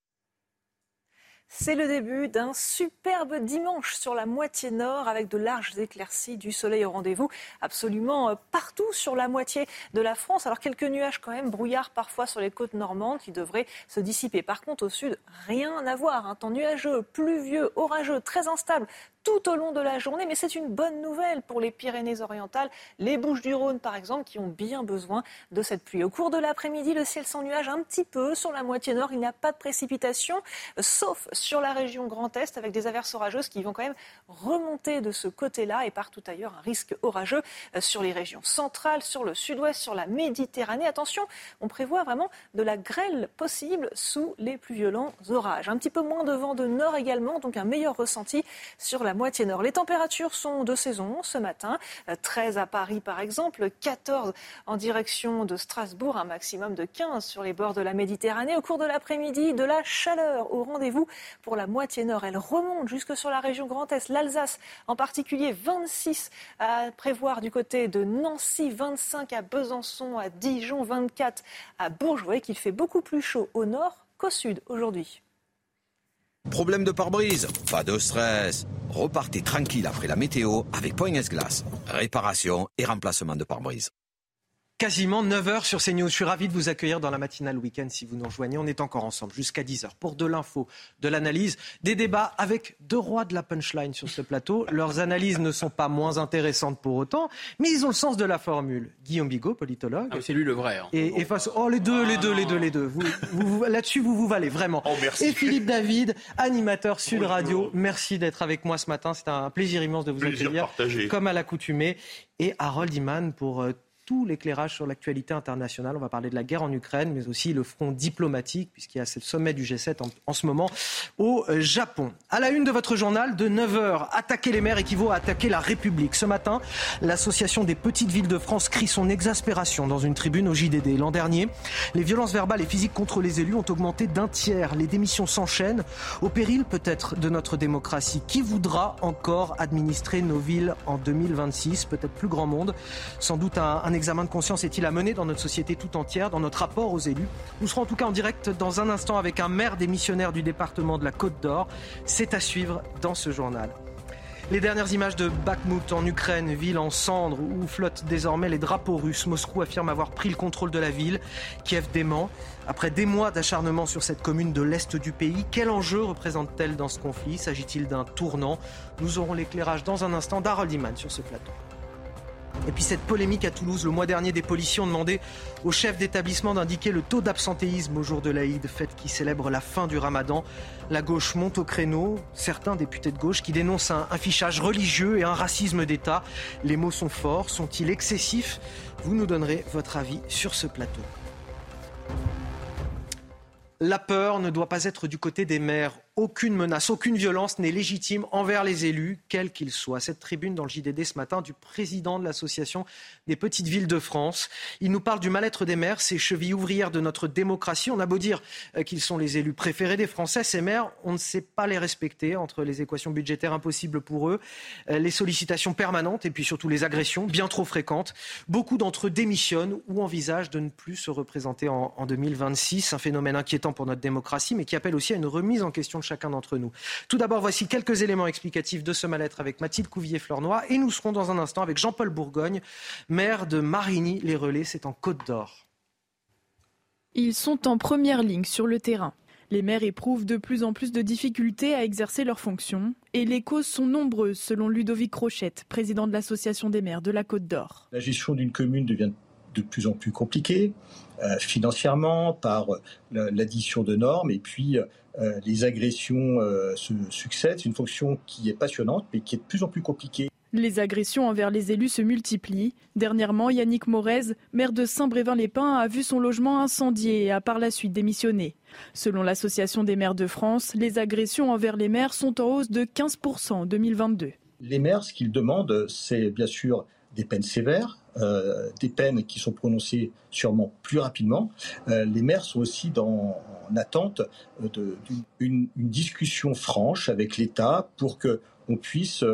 C'est le début d'un superbe dimanche sur la moitié nord avec de larges éclaircies, du soleil au rendez-vous absolument euh, partout sur la moitié de la France. Alors quelques nuages quand même, brouillard parfois sur les côtes normandes qui devraient se dissiper. Par contre au sud, rien à voir. Un temps nuageux, pluvieux, orageux, très instable tout au long de la journée. Mais c'est une bonne nouvelle pour les Pyrénées-Orientales, les Bouches-du-Rhône par exemple, qui ont bien besoin de cette pluie. Au cours de l'après-midi, le ciel sans nuages un petit peu sur la moitié nord. Il n'y a pas de précipitations, sauf sur la région Grand Est, avec des averses orageuses qui vont quand même remonter de ce côté-là et partout ailleurs un risque orageux sur les régions centrales, sur le sud-ouest, sur la Méditerranée. Attention, on prévoit vraiment de la grêle possible sous les plus violents orages. Un petit peu moins de vent de nord également, donc un meilleur ressenti sur la moitié nord. Les températures sont de saison ce matin. 13 à Paris par exemple, 14 en direction de Strasbourg, un maximum de 15 sur les bords de la Méditerranée. Au cours de l'après-midi, de la chaleur au rendez-vous pour la moitié nord. Elle remonte jusque sur la région Grand Est, l'Alsace en particulier, 26 à prévoir du côté de Nancy, 25 à Besançon, à Dijon, 24 à Bourges. Vous voyez qu'il fait beaucoup plus chaud au nord qu'au sud aujourd'hui. Problème de pare-brise Pas de stress. Repartez tranquille après la météo avec Point S-Glace. Réparation et remplacement de pare-brise. Quasiment 9h sur CNews. Je suis ravi de vous accueillir dans la matinale week-end si vous nous rejoignez. On est encore ensemble jusqu'à 10h pour de l'info, de l'analyse, des débats avec deux rois de la punchline sur ce plateau. Leurs analyses ne sont pas moins intéressantes pour autant, mais ils ont le sens de la formule. Guillaume Bigot, politologue. Ah, c'est lui le vrai. Hein. Et, et, face. Oh, les deux, les deux, les deux, les deux. Vous, vous, Là-dessus, vous vous valez vraiment. Oh, merci. Et Philippe David, animateur Sud Radio. Merci d'être avec moi ce matin. C'est un plaisir immense de vous plaisir accueillir. Partagé. Comme à l'accoutumée. Et Harold Iman pour. Euh, tout l'éclairage sur l'actualité internationale. On va parler de la guerre en Ukraine, mais aussi le front diplomatique, puisqu'il y a ce sommet du G7 en, ce moment au Japon. À la une de votre journal, de 9h, attaquer les maires équivaut à attaquer la République. Ce matin, l'association des petites villes de France crie son exaspération dans une tribune au JDD. L'an dernier, les violences verbales et physiques contre les élus ont augmenté d'un tiers. Les démissions s'enchaînent, au péril peut-être de notre démocratie. Qui voudra encore administrer nos villes en 2026 Peut-être plus grand monde. Sans doute un examen de conscience est-il à mener dans notre société tout entière, dans notre rapport aux élus Nous serons en tout cas en direct dans un instant avec un maire démissionnaire du département de la Côte d'Or. C'est à suivre dans ce journal. Les dernières images de Bakhmut en Ukraine, ville en cendres où flottent désormais les drapeaux russes. Moscou affirme avoir pris le contrôle de la ville. Kiev dément. Après des mois d'acharnement sur cette commune de l'Est du pays, quel enjeu représente-t-elle dans ce conflit? S'agit-il d'un tournant? Nous aurons l'éclairage dans un instant d'Harold Iman sur ce plateau. Et puis cette polémique à Toulouse, le mois dernier, des policiers ont demandé au chef d'établissement d'indiquer le taux d'absentéisme au jour de l'Aïd, fête qui célèbre la fin du ramadan. La gauche monte au créneau, certains députés de gauche qui dénoncent un affichage religieux et un racisme d'État. Les mots sont forts, sont-ils excessifs? Vous nous donnerez votre avis sur ce plateau. La peur ne doit pas être du côté des maires aucune menace, aucune violence n'est légitime envers les élus, quels qu'ils soient. Cette tribune dans le JDD ce matin du président de l'Association des petites villes de France. Il nous parle du mal-être des maires, ces chevilles ouvrières de notre démocratie. On a beau dire euh, qu'ils sont les élus préférés des Français, ces maires, on ne sait pas les respecter entre les équations budgétaires impossibles pour eux, euh, les sollicitations permanentes et puis surtout les agressions bien trop fréquentes. Beaucoup d'entre eux démissionnent ou envisagent de ne plus se représenter en, en 2026. Un phénomène inquiétant pour notre démocratie, mais qui appelle aussi à une remise en question de chacun d'entre nous. Tout d'abord, voici quelques éléments explicatifs de ce mal-être avec Mathilde Couvier-Fleurnoy et nous serons dans un instant avec Jean-Paul Bourgogne, maire de Marigny-les-Relais, c'est en Côte d'Or. Ils sont en première ligne sur le terrain. Les maires éprouvent de plus en plus de difficultés à exercer leurs fonctions et les causes sont nombreuses selon Ludovic Rochette, président de l'Association des maires de la Côte d'Or. La gestion d'une commune devient de plus en plus compliquée euh, financièrement par l'addition de normes et puis euh, les agressions euh, se succèdent. C'est une fonction qui est passionnante, mais qui est de plus en plus compliquée. Les agressions envers les élus se multiplient. Dernièrement, Yannick Morez, maire de Saint-Brévin-les-Pins, a vu son logement incendié et a par la suite démissionné. Selon l'Association des maires de France, les agressions envers les maires sont en hausse de 15% en 2022. Les maires, ce qu'ils demandent, c'est bien sûr des peines sévères, euh, des peines qui sont prononcées sûrement plus rapidement. Euh, les maires sont aussi dans, en attente d'une discussion franche avec l'État pour qu'on puisse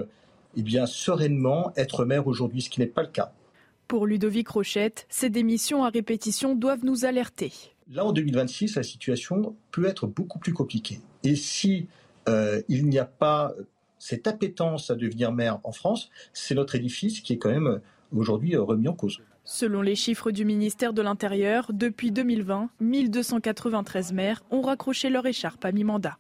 eh bien, sereinement être maire aujourd'hui, ce qui n'est pas le cas. Pour Ludovic Rochette, ces démissions à répétition doivent nous alerter. Là, en 2026, la situation peut être beaucoup plus compliquée. Et si euh, il n'y a pas cette appétence à devenir maire en France, c'est notre édifice qui est quand même aujourd'hui remis en cause. Selon les chiffres du ministère de l'Intérieur, depuis 2020, 1293 maires ont raccroché leur écharpe à mi-mandat.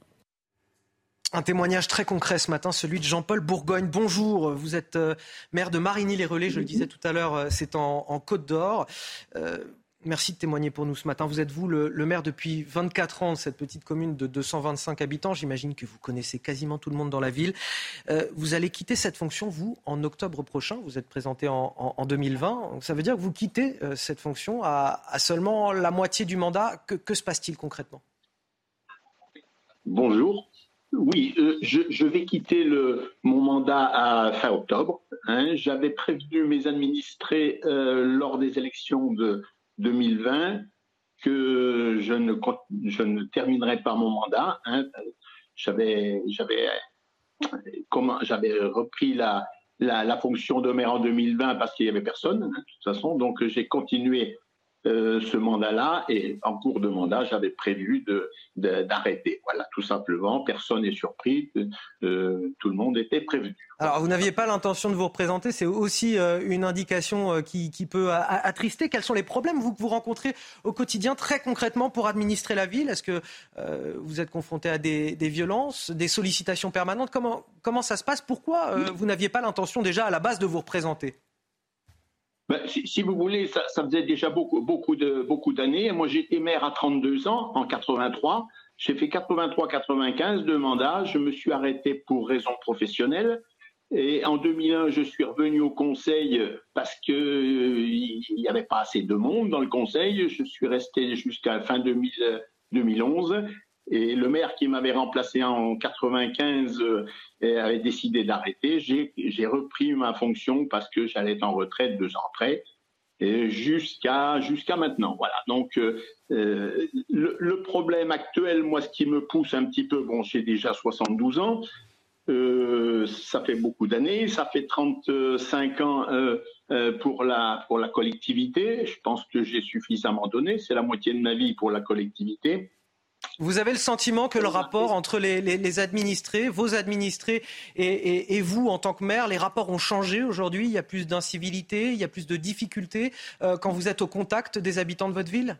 Un témoignage très concret ce matin, celui de Jean-Paul Bourgogne. Bonjour, vous êtes euh, maire de Marigny-les-Relais, je le disais tout à l'heure, euh, c'est en, Côte d'Or. Euh, Merci de témoigner pour nous ce matin. Vous êtes vous le, maire depuis 24 ans de cette petite commune de 225 habitants. J'imagine que vous connaissez quasiment tout le monde dans la ville. Euh, vous allez quitter cette fonction, vous, en octobre prochain. Vous êtes présenté en, 2020. ça veut dire que vous quittez euh, cette fonction à, seulement la moitié du mandat. Que, se passe-t-il concrètement? Bonjour. Oui, euh, je, vais quitter le, mon mandat à fin octobre. Hein. J'avais prévenu mes administrés lors des élections de 2020 que je ne, je ne terminerai pas mon mandat. Hein. J'avais, repris la, la, la, fonction de maire en 2020 parce qu'il n'y avait personne, hein, de toute façon. Donc j'ai continué euh, ce mandat-là et en cours de mandat, j'avais prévu de, d'arrêter. Voilà, tout simplement. Personne n'est surpris. Euh, tout le monde était prévenu. Alors, vous n'aviez pas l'intention de vous représenter. C'est aussi euh, une indication qui, qui, peut attrister. Quels sont les problèmes vous, que vous rencontrez au quotidien, très concrètement, pour administrer la ville? Est-ce que vous êtes confronté à des, des, violences, des sollicitations permanentes? Comment, comment ça se passe? Pourquoi vous n'aviez pas l'intention déjà à la base de vous représenter? Ben, si, vous voulez, ça, faisait déjà beaucoup, beaucoup, de, beaucoup d'années. Moi, j'étais maire à 32 ans, en 83. J'ai fait 83-95, deux mandats. Je me suis arrêté pour raisons professionnelles. Et en 2001, je suis revenu au conseil parce que euh, il n'y avait pas assez de monde dans le conseil. Je suis resté jusqu'à fin 2011. Et le maire qui m'avait remplacé en 95 euh, avait décidé d'arrêter. J'ai repris ma fonction parce que j'allais être en retraite deux ans après, jusqu'à jusqu'à maintenant. Voilà. Donc euh, euh, le, problème actuel, moi, ce qui me pousse un petit peu, bon, j'ai déjà 72 ans. Ça fait beaucoup d'années, ça fait 35 ans pour la pour la collectivité. Je pense que j'ai suffisamment donné. C'est la moitié de ma vie pour la collectivité. Vous avez le sentiment que le rapport entre les, administrés, vos administrés et, vous en tant que maire, les rapports ont changé aujourd'hui? Il y a plus d'incivilité, il y a plus de difficultés euh, quand vous êtes au contact des habitants de votre ville?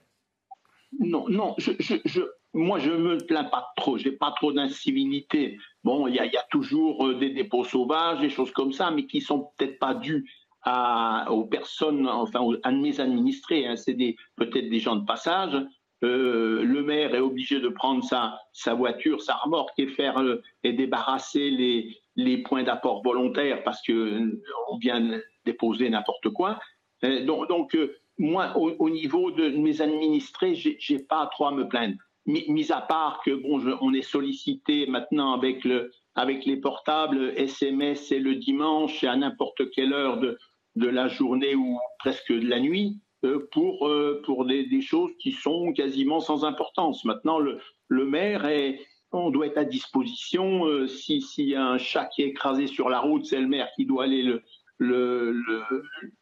Non, non, je, moi je me plains pas trop, j'ai pas trop d'incivilité. Bon, il y, a, toujours euh, des dépôts sauvages, des choses comme ça, mais qui sont peut-être pas dues aux personnes, enfin à mes administrés, hein, c'est peut-être des gens de passage. Euh, le maire est obligé de prendre sa, voiture, sa remorque et faire euh, et débarrasser les, les points d'apport volontaires parce que euh, on vient déposer n'importe quoi. donc, donc moi, au, niveau de mes administrés, j'ai pas trop à me plaindre. Mis, à part que bon, on est sollicité maintenant avec le avec les portables SMS et le dimanche et à n'importe quelle heure de, de la journée ou presque de la nuit euh, pour, euh, pour des, des, choses qui sont quasiment sans importance. Maintenant, le, le maire est, on doit être à disposition. Euh, si S'il y a un chat qui est écrasé sur la route, c'est le maire qui doit aller le, le,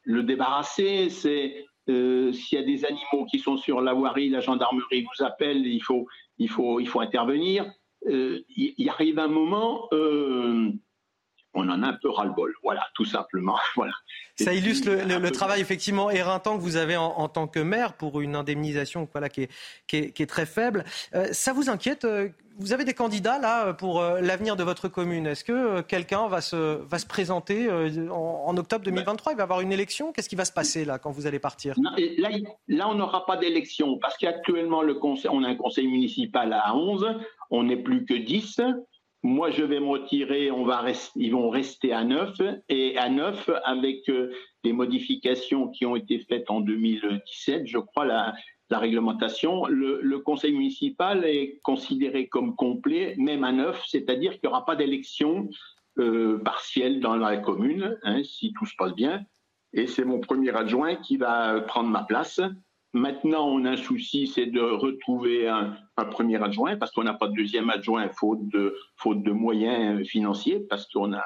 le, débarrasser. C'est euh, s'il y a des animaux qui sont sur la voirie, la gendarmerie vous appelle, il faut, il faut, il faut intervenir. Euh, il, arrive un moment, euh, on en a un peu ras-le-bol. Voilà, tout simplement. Voilà. Ça illustre le, travail effectivement éreintant que vous avez en, tant que maire pour une indemnisation voilà, qui, est, qui, est, qui est très faible. Euh, ça vous inquiète vous avez des candidats là pour l'avenir de votre commune. Est-ce que quelqu'un va se, va se présenter en, octobre 2023 Il va y avoir une élection? Qu'est-ce qui va se passer là quand vous allez partir? Là, là, on n'aura pas d'élection parce qu'actuellement, on a un conseil municipal à 11 on n'est plus que 10. Moi, je vais me retirer, on va ils vont rester à 9. Et à 9, avec euh, les modifications qui ont été faites en 2017, je crois, la, réglementation, le, conseil municipal est considéré comme complet, même à 9, c'est-à-dire qu'il n'y aura pas d'élection euh, partielle dans la commune, hein, si tout se passe bien. Et c'est mon premier adjoint qui va prendre ma place. Maintenant, on a un souci, c'est de retrouver un, premier adjoint, parce qu'on n'a pas de deuxième adjoint, faute de, moyens financiers, parce qu'on a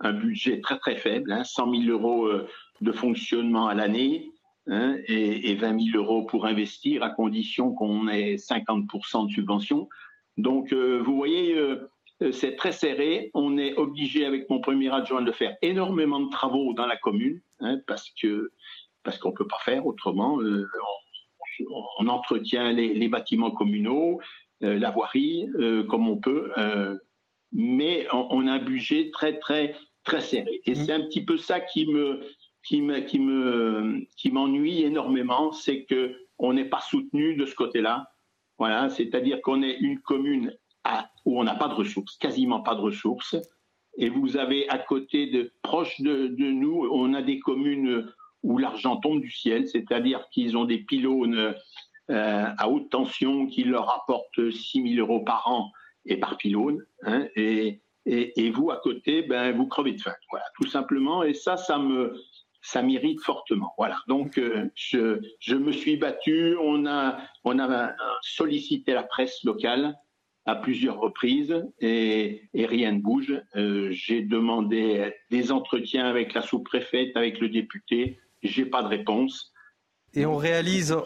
un budget très très faible, hein, 100 000 euros euh, de fonctionnement à l'année hein, et, et 20 000 euros pour investir, à condition qu'on ait 50% de subvention. Donc, euh, vous voyez, euh, c'est très serré. On est obligé, avec mon premier adjoint, de faire énormément de travaux dans la commune, hein, parce qu'on peut pas faire autrement entretient les, bâtiments communaux, euh, la voirie, euh, comme on peut, euh, mais on, a un budget très très très serré. Et c'est un petit peu ça qui me qui me qui me qui m'ennuie énormément, c'est que on n'est pas soutenu de ce côté-là. Voilà, c'est-à-dire qu'on est une commune où on n'a pas de ressources, quasiment pas de ressources. Et vous avez à côté de proche de, de nous, on a des communes où l'argent tombe du ciel, c'est-à-dire qu'ils ont des pylônes euh, à haute tension qui leur apportent 6 000 euros par an et par pylône, hein, et, vous à côté, ben vous crevez de faim, voilà, tout simplement. Et ça, ça me ça m'irrite fortement. Voilà. Donc euh, je, je me suis battu. On a on a sollicité la presse locale à plusieurs reprises et, et rien ne bouge. Euh, j'ai demandé des entretiens avec la sous-préfète, avec le député j'ai pas de réponse. Et on réalise,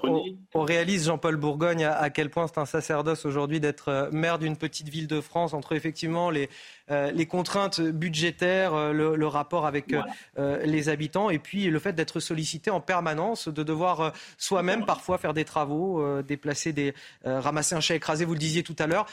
on, réalise Jean-Paul Bourgogne, à, quel point c'est un sacerdoce aujourd'hui d'être euh, maire d'une petite ville de France, entre effectivement les, euh, les contraintes budgétaires, euh, le, rapport avec les habitants, et puis le fait d'être sollicité en permanence, de devoir soi-même parfois faire des travaux, déplacer des, ramasser un chat écrasé, vous le disiez tout à l'heure.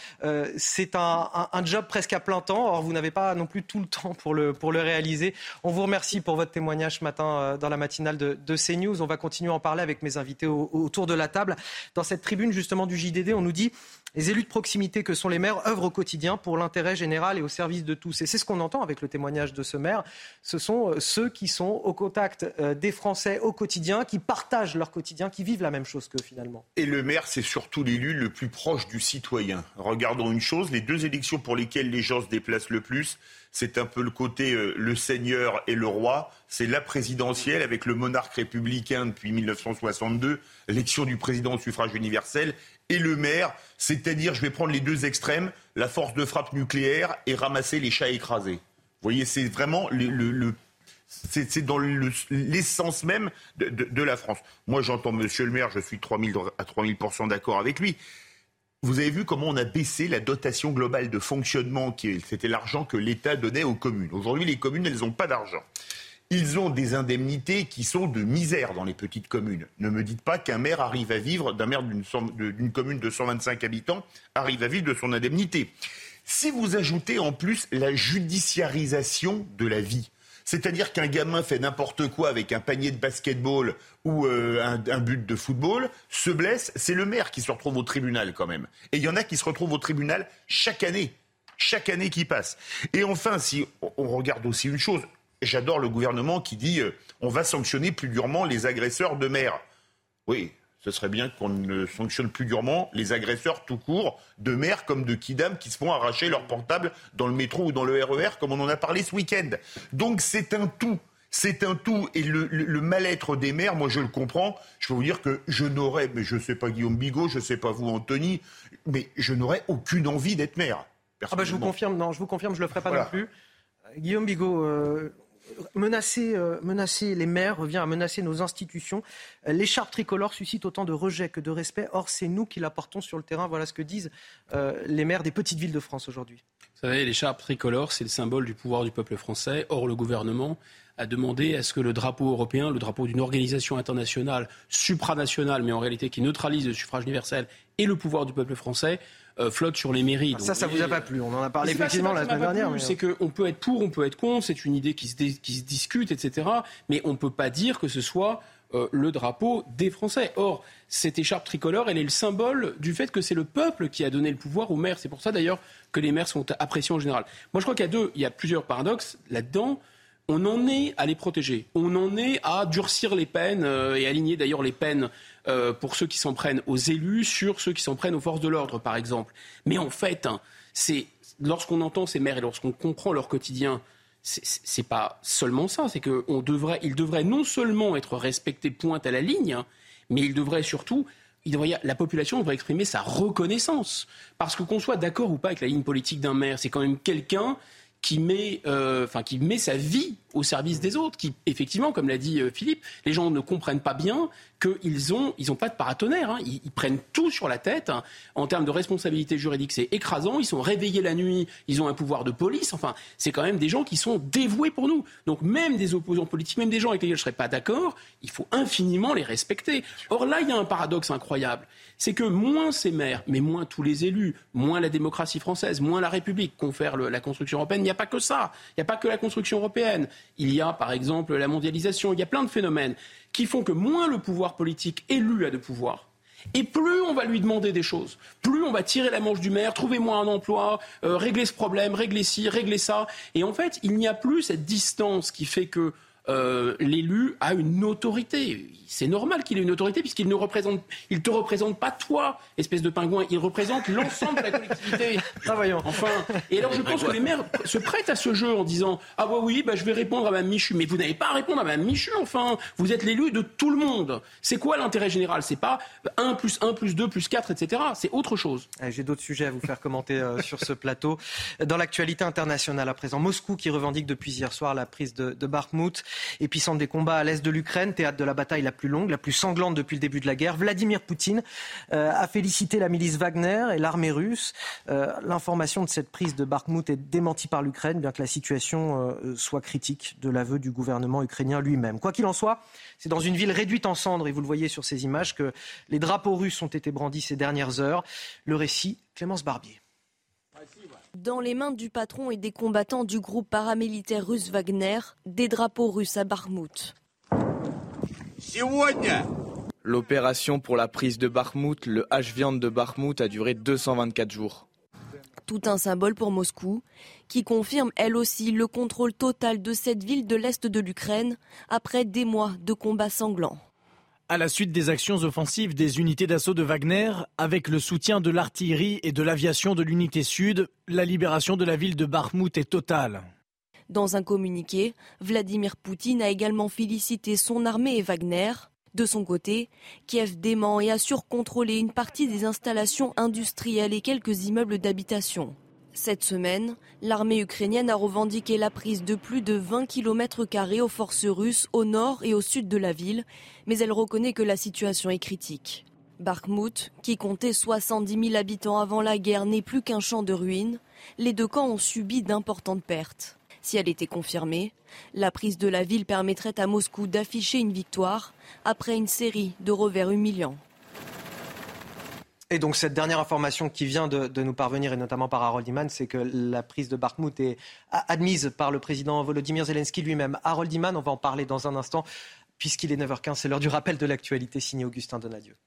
c'est un, un, job presque à plein temps. Or, vous n'avez pas non plus tout le temps pour le, pour le réaliser. On vous remercie pour votre témoignage ce matin dans la matinale de, de CNews. On va continuer à en parler avec mes invités autour de la table. Dans cette tribune justement du JDD, on nous dit les élus de proximité que sont les maires œuvrent au quotidien pour l'intérêt général et au service de tous. Et c'est ce qu'on entend avec le témoignage de ce maire. Ce sont euh, ceux qui sont au contact euh, des Français au quotidien, qui partagent leur quotidien, qui vivent la même chose qu'eux finalement. Et le maire, c'est surtout l'élu le plus proche du citoyen. Regardons une chose, les deux élections pour lesquelles les gens se déplacent le plus, c'est un peu le côté euh, le seigneur et le roi. C'est la présidentielle avec le monarque républicain depuis 1962, l'élection du président au suffrage universel et le maire, c'est-à-dire, je vais prendre les deux extrêmes, la force de frappe nucléaire et ramasser les chats écrasés. Vous voyez, c'est vraiment le, dans l'essence même de, la France. Moi, j'entends Monsieur le maire, je suis 3000, à 3000% d'accord avec lui. Vous avez vu comment on a baissé la dotation globale de fonctionnement, qui c'était l'argent que l'État donnait aux communes. Aujourd'hui, les communes, elles n'ont pas d'argent. Ils ont des indemnités qui sont de misère dans les petites communes. Ne me dites pas qu'un maire arrive à vivre, d'un maire d'une commune de 125 habitants, arrive à vivre de son indemnité. Si vous ajoutez en plus la judiciarisation de la vie, C'est-à-dire qu'un gamin fait n'importe quoi avec un panier de basketball ou euh, un, but de football, se blesse, c'est le maire qui se retrouve au tribunal quand même. Et il y en a qui se retrouvent au tribunal chaque année, chaque année qui passe. Et enfin, si on regarde aussi une chose, j'adore le gouvernement qui dit euh, on va sanctionner plus durement les agresseurs de maires. Oui, ce serait bien qu'on ne sanctionne plus durement les agresseurs tout court, de maires comme de kidam, qui se font arracher leur portable dans le métro ou dans le RER, comme on en a parlé ce week-end. Donc c'est un tout. C'est un tout. Et le, mal-être des maires, moi je le comprends. Je peux vous dire que je n'aurais, mais je ne sais pas Guillaume Bigot, je ne sais pas vous Anthony, mais je n'aurais aucune envie d'être maire. Ah bah je vous confirme, non, je vous confirme, je le ferai pas non plus. Guillaume Bigot, euh, menacer, euh, menacer les maires revient à menacer nos institutions. Euh, l'écharpe tricolore suscite autant de rejet que de respect. Or, c'est nous qui la portons sur le terrain. Voilà ce que disent euh, les maires des petites villes de France aujourd'hui. Vous savez, l'écharpe tricolore, c'est le symbole du pouvoir du peuple français. Or, le gouvernement a demandé à ce que le drapeau européen, le drapeau d'une organisation internationale supranationale, mais en réalité qui neutralise le suffrage universel et le pouvoir du peuple français, euh, flotte sur les mairies. ça, ça vous a pas plu On en a parlé effectivement la semaine dernière. C'est euh, qu'on peut être pour, on peut être contre, c'est une idée qui se, qui se discute, etc. Mais on ne peut pas dire que ce soit euh, le drapeau des Français. Or, cette écharpe tricolore, elle est le symbole du fait que c'est le peuple qui a donné le pouvoir aux maires. C'est pour ça d'ailleurs que les maires sont appréciés en général. Moi, je crois qu'il y a deux, il y a plusieurs paradoxes là-dedans on en est à les protéger. On en est à durcir les peines et aligner d'ailleurs les peines euh, pour ceux qui s'en prennent aux élus sur ceux qui s'en prennent aux forces de l'ordre, par exemple. Mais en fait, hein, c'est lorsqu'on entend ces maires et lorsqu'on comprend leur quotidien, c'est pas seulement ça, c'est qu'ils devrait, devraient non seulement être respectés pointe à la ligne, hein, mais ils devraient surtout la population devrait exprimer sa reconnaissance. Parce que qu'on soit d'accord ou pas avec la ligne politique d'un maire, c'est quand même quelqu'un qui met, euh, qui met sa vie au service des autres, qui, effectivement, comme l'a dit euh, Philippe, les gens ne comprennent pas bien qu'ils ont, ils ont pas de paratonnerre. Hein. Ils, prennent tout sur la tête. Hein. En termes de responsabilité juridique, c'est écrasant. Ils sont réveillés la nuit. Ils ont un pouvoir de police. Enfin, c'est quand même des gens qui sont dévoués pour nous. Donc, même des opposants politiques, même des gens avec lesquels je serais pas d'accord, il faut infiniment les respecter. Or, là, il y a un paradoxe incroyable. C'est que moins ces maires, mais moins tous les élus, moins la démocratie française, moins la République confère la construction européenne, il n'y a pas que ça. Il n'y a pas que la construction européenne. Il y a, par exemple, la mondialisation. Il y a plein de phénomènes qui font que moins le pouvoir politique élu a de pouvoir, et plus on va lui demander des choses, plus on va tirer la manche du maire, trouvez-moi un emploi, euh, régler ce problème, régler ci, régler ça. Et en fait, il n'y a plus cette distance qui fait que euh, l'élu a une autorité. C'est normal qu'il ait une autorité puisqu'il ne représente, il te représente pas toi, espèce de pingouin. Il représente l'ensemble de la collectivité. Ah voyons. Enfin. Et alors je pense que les maires se prêtent à ce jeu en disant ah bah oui bah je vais répondre à Mme Michu. Mais vous n'avez pas à répondre à Mme Michu. Enfin, vous êtes l'élu de tout le monde. C'est quoi l'intérêt général? C'est pas 1 plus 1 plus 2 plus 4 etc. C'est autre chose. Eh, j'ai d'autres sujets à vous faire commenter euh, sur ce plateau. Dans l'actualité internationale à présent, Moscou qui revendique depuis hier soir la prise de, de Bakhmut épicentre des combats à l'est de l'Ukraine, théâtre de la bataille la plus longue, la plus sanglante depuis le début de la guerre. Vladimir Poutine euh, a félicité la milice Wagner et l'armée russe. Euh, l'information de cette prise de Bakhmut est démentie par l'Ukraine, bien que la situation euh, soit critique de l'aveu du gouvernement ukrainien lui-même. Quoi qu'il en soit, c'est dans une ville réduite en cendres, et vous le voyez sur ces images, que les drapeaux russes ont été brandis ces dernières heures. Le récit, Clémence Barbier. Dans les mains du patron et des combattants du groupe paramilitaire russe Wagner, des drapeaux russes à Bakhmut. L'opération pour la prise de Bakhmut, le H-Viande de Bakhmut, a duré 224 jours. Tout un symbole pour Moscou, qui confirme elle aussi le contrôle total de cette ville de l'Est de l'Ukraine après des mois de combats sanglants. À la suite des actions offensives des unités d'assaut de Wagner, avec le soutien de l'artillerie et de l'aviation de l'unité sud, la libération de la ville de Bakhmut est totale. Dans un communiqué, Vladimir Poutine a également félicité son armée et Wagner. De son côté, Kiev dément et assure contrôler une partie des installations industrielles et quelques immeubles d'habitation. Cette semaine, l'armée ukrainienne a revendiqué la prise de plus de 20 km aux forces russes au nord et au sud de la ville, mais elle reconnaît que la situation est critique. Bakhmut, qui comptait 70 000 habitants avant la guerre, n'est plus qu'un champ de ruines. Les deux camps ont subi d'importantes pertes. Si elle était confirmée, la prise de la ville permettrait à Moscou d'afficher une victoire après une série de revers humiliants. Et donc cette dernière information qui vient de, nous parvenir, et notamment par Harold Iman, c'est que la prise de Bakhmut est admise par le président Volodymyr Zelensky lui-même. Harold Iman, on va en parler dans un instant, puisqu'il est 9h15, c'est l'heure du rappel de l'actualité signé Augustin Donadieu.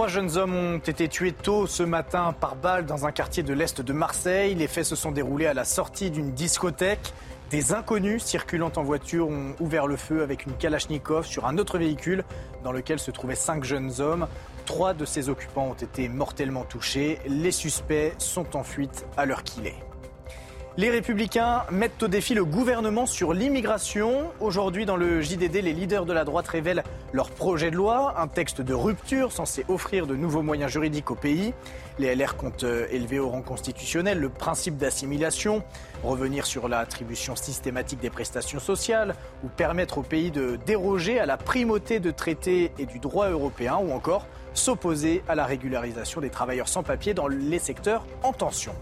Trois jeunes hommes ont été tués tôt ce matin par balle dans un quartier de l'est de Marseille. Les faits se sont déroulés à la sortie d'une discothèque. Des inconnus circulant en voiture ont ouvert le feu avec une Kalachnikov sur un autre véhicule dans lequel se trouvaient cinq jeunes hommes. Trois de ces occupants ont été mortellement touchés. Les suspects sont en fuite à l'heure qu'il est. Les républicains mettent au défi le gouvernement sur l'immigration. Aujourd'hui, dans le JDD, les leaders de la droite révèlent leur projet de loi, un texte de rupture censé offrir de nouveaux moyens juridiques au pays. Les LR comptent euh, élever au rang constitutionnel le principe d'assimilation, revenir sur l'attribution systématique des prestations sociales ou permettre au pays de déroger à la primauté de traités et du droit européen ou encore s'opposer à la régularisation des travailleurs sans papier dans les secteurs en tension.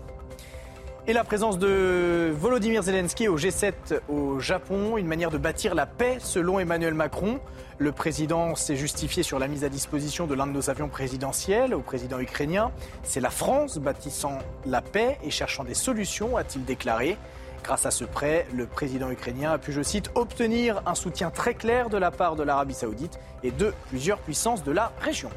Et la présence de Volodymyr Zelensky au G7 au Japon, une manière de bâtir la paix selon Emmanuel Macron. Le président s'est justifié sur la mise à disposition de l'un de nos avions présidentiels au président ukrainien. C'est la France bâtissant la paix et cherchant des solutions, a-t-il déclaré. Grâce à ce prêt, le président ukrainien a pu, je cite, obtenir un soutien très clair de la part de l'Arabie saoudite et de plusieurs puissances de la région.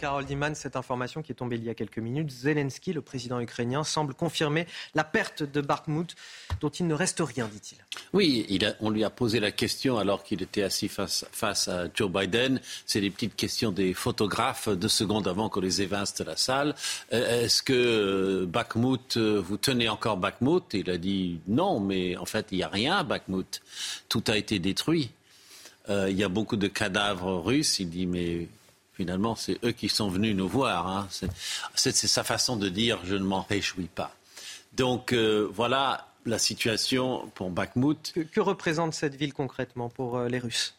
Carole Diman, cette information qui est tombée il y a quelques minutes. Zelensky, le président ukrainien, semble confirmer la perte de Bakhmut, dont il ne reste rien, dit-il. Oui, on lui a posé la question alors qu'il était assis face, à Joe Biden. C'est des petites questions des photographes deux secondes avant qu'on les évince de la salle. Euh, est-ce que euh, Bakhmut, euh, vous tenez encore Bakhmut? Il a dit non, mais en fait, il n'y a rien à Bakhmut. Tout a été détruit. il y a beaucoup de cadavres russes. Il dit mais finalement, c'est eux qui sont venus nous voir. Hein. C'est sa façon de dire je ne m'en réjouis pas. Donc euh, voilà la situation pour Bakhmut. Que, représente cette ville concrètement pour euh, les Russes?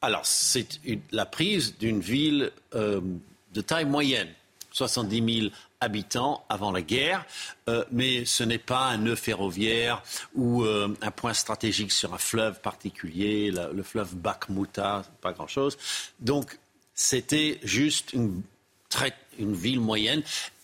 Alors, c'est la prise d'une ville euh, de taille moyenne, 70 000 habitants avant la guerre, mais ce n'est pas un nœud ferroviaire ou un point stratégique sur un fleuve particulier, le fleuve Bakhmuta, pas grand-chose. Donc c'était juste une, ville moyenne.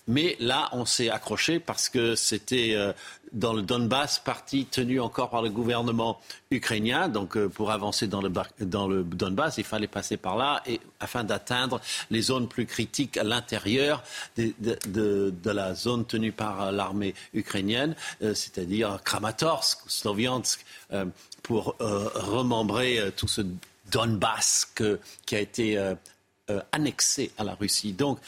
Mais là, on s'est accroché parce que c'était euh, dans le Donbass, partie tenue encore par le gouvernement ukrainien. Donc, euh, pour avancer dans le, Donbass, il fallait passer par là et, afin d'atteindre les zones plus critiques à l'intérieur de, la zone tenue par l'armée ukrainienne, euh, c'est-à-dire Kramatorsk, Sloviansk, pour remembrer tout ce Donbass qui a été annexé à la Russie. Donc,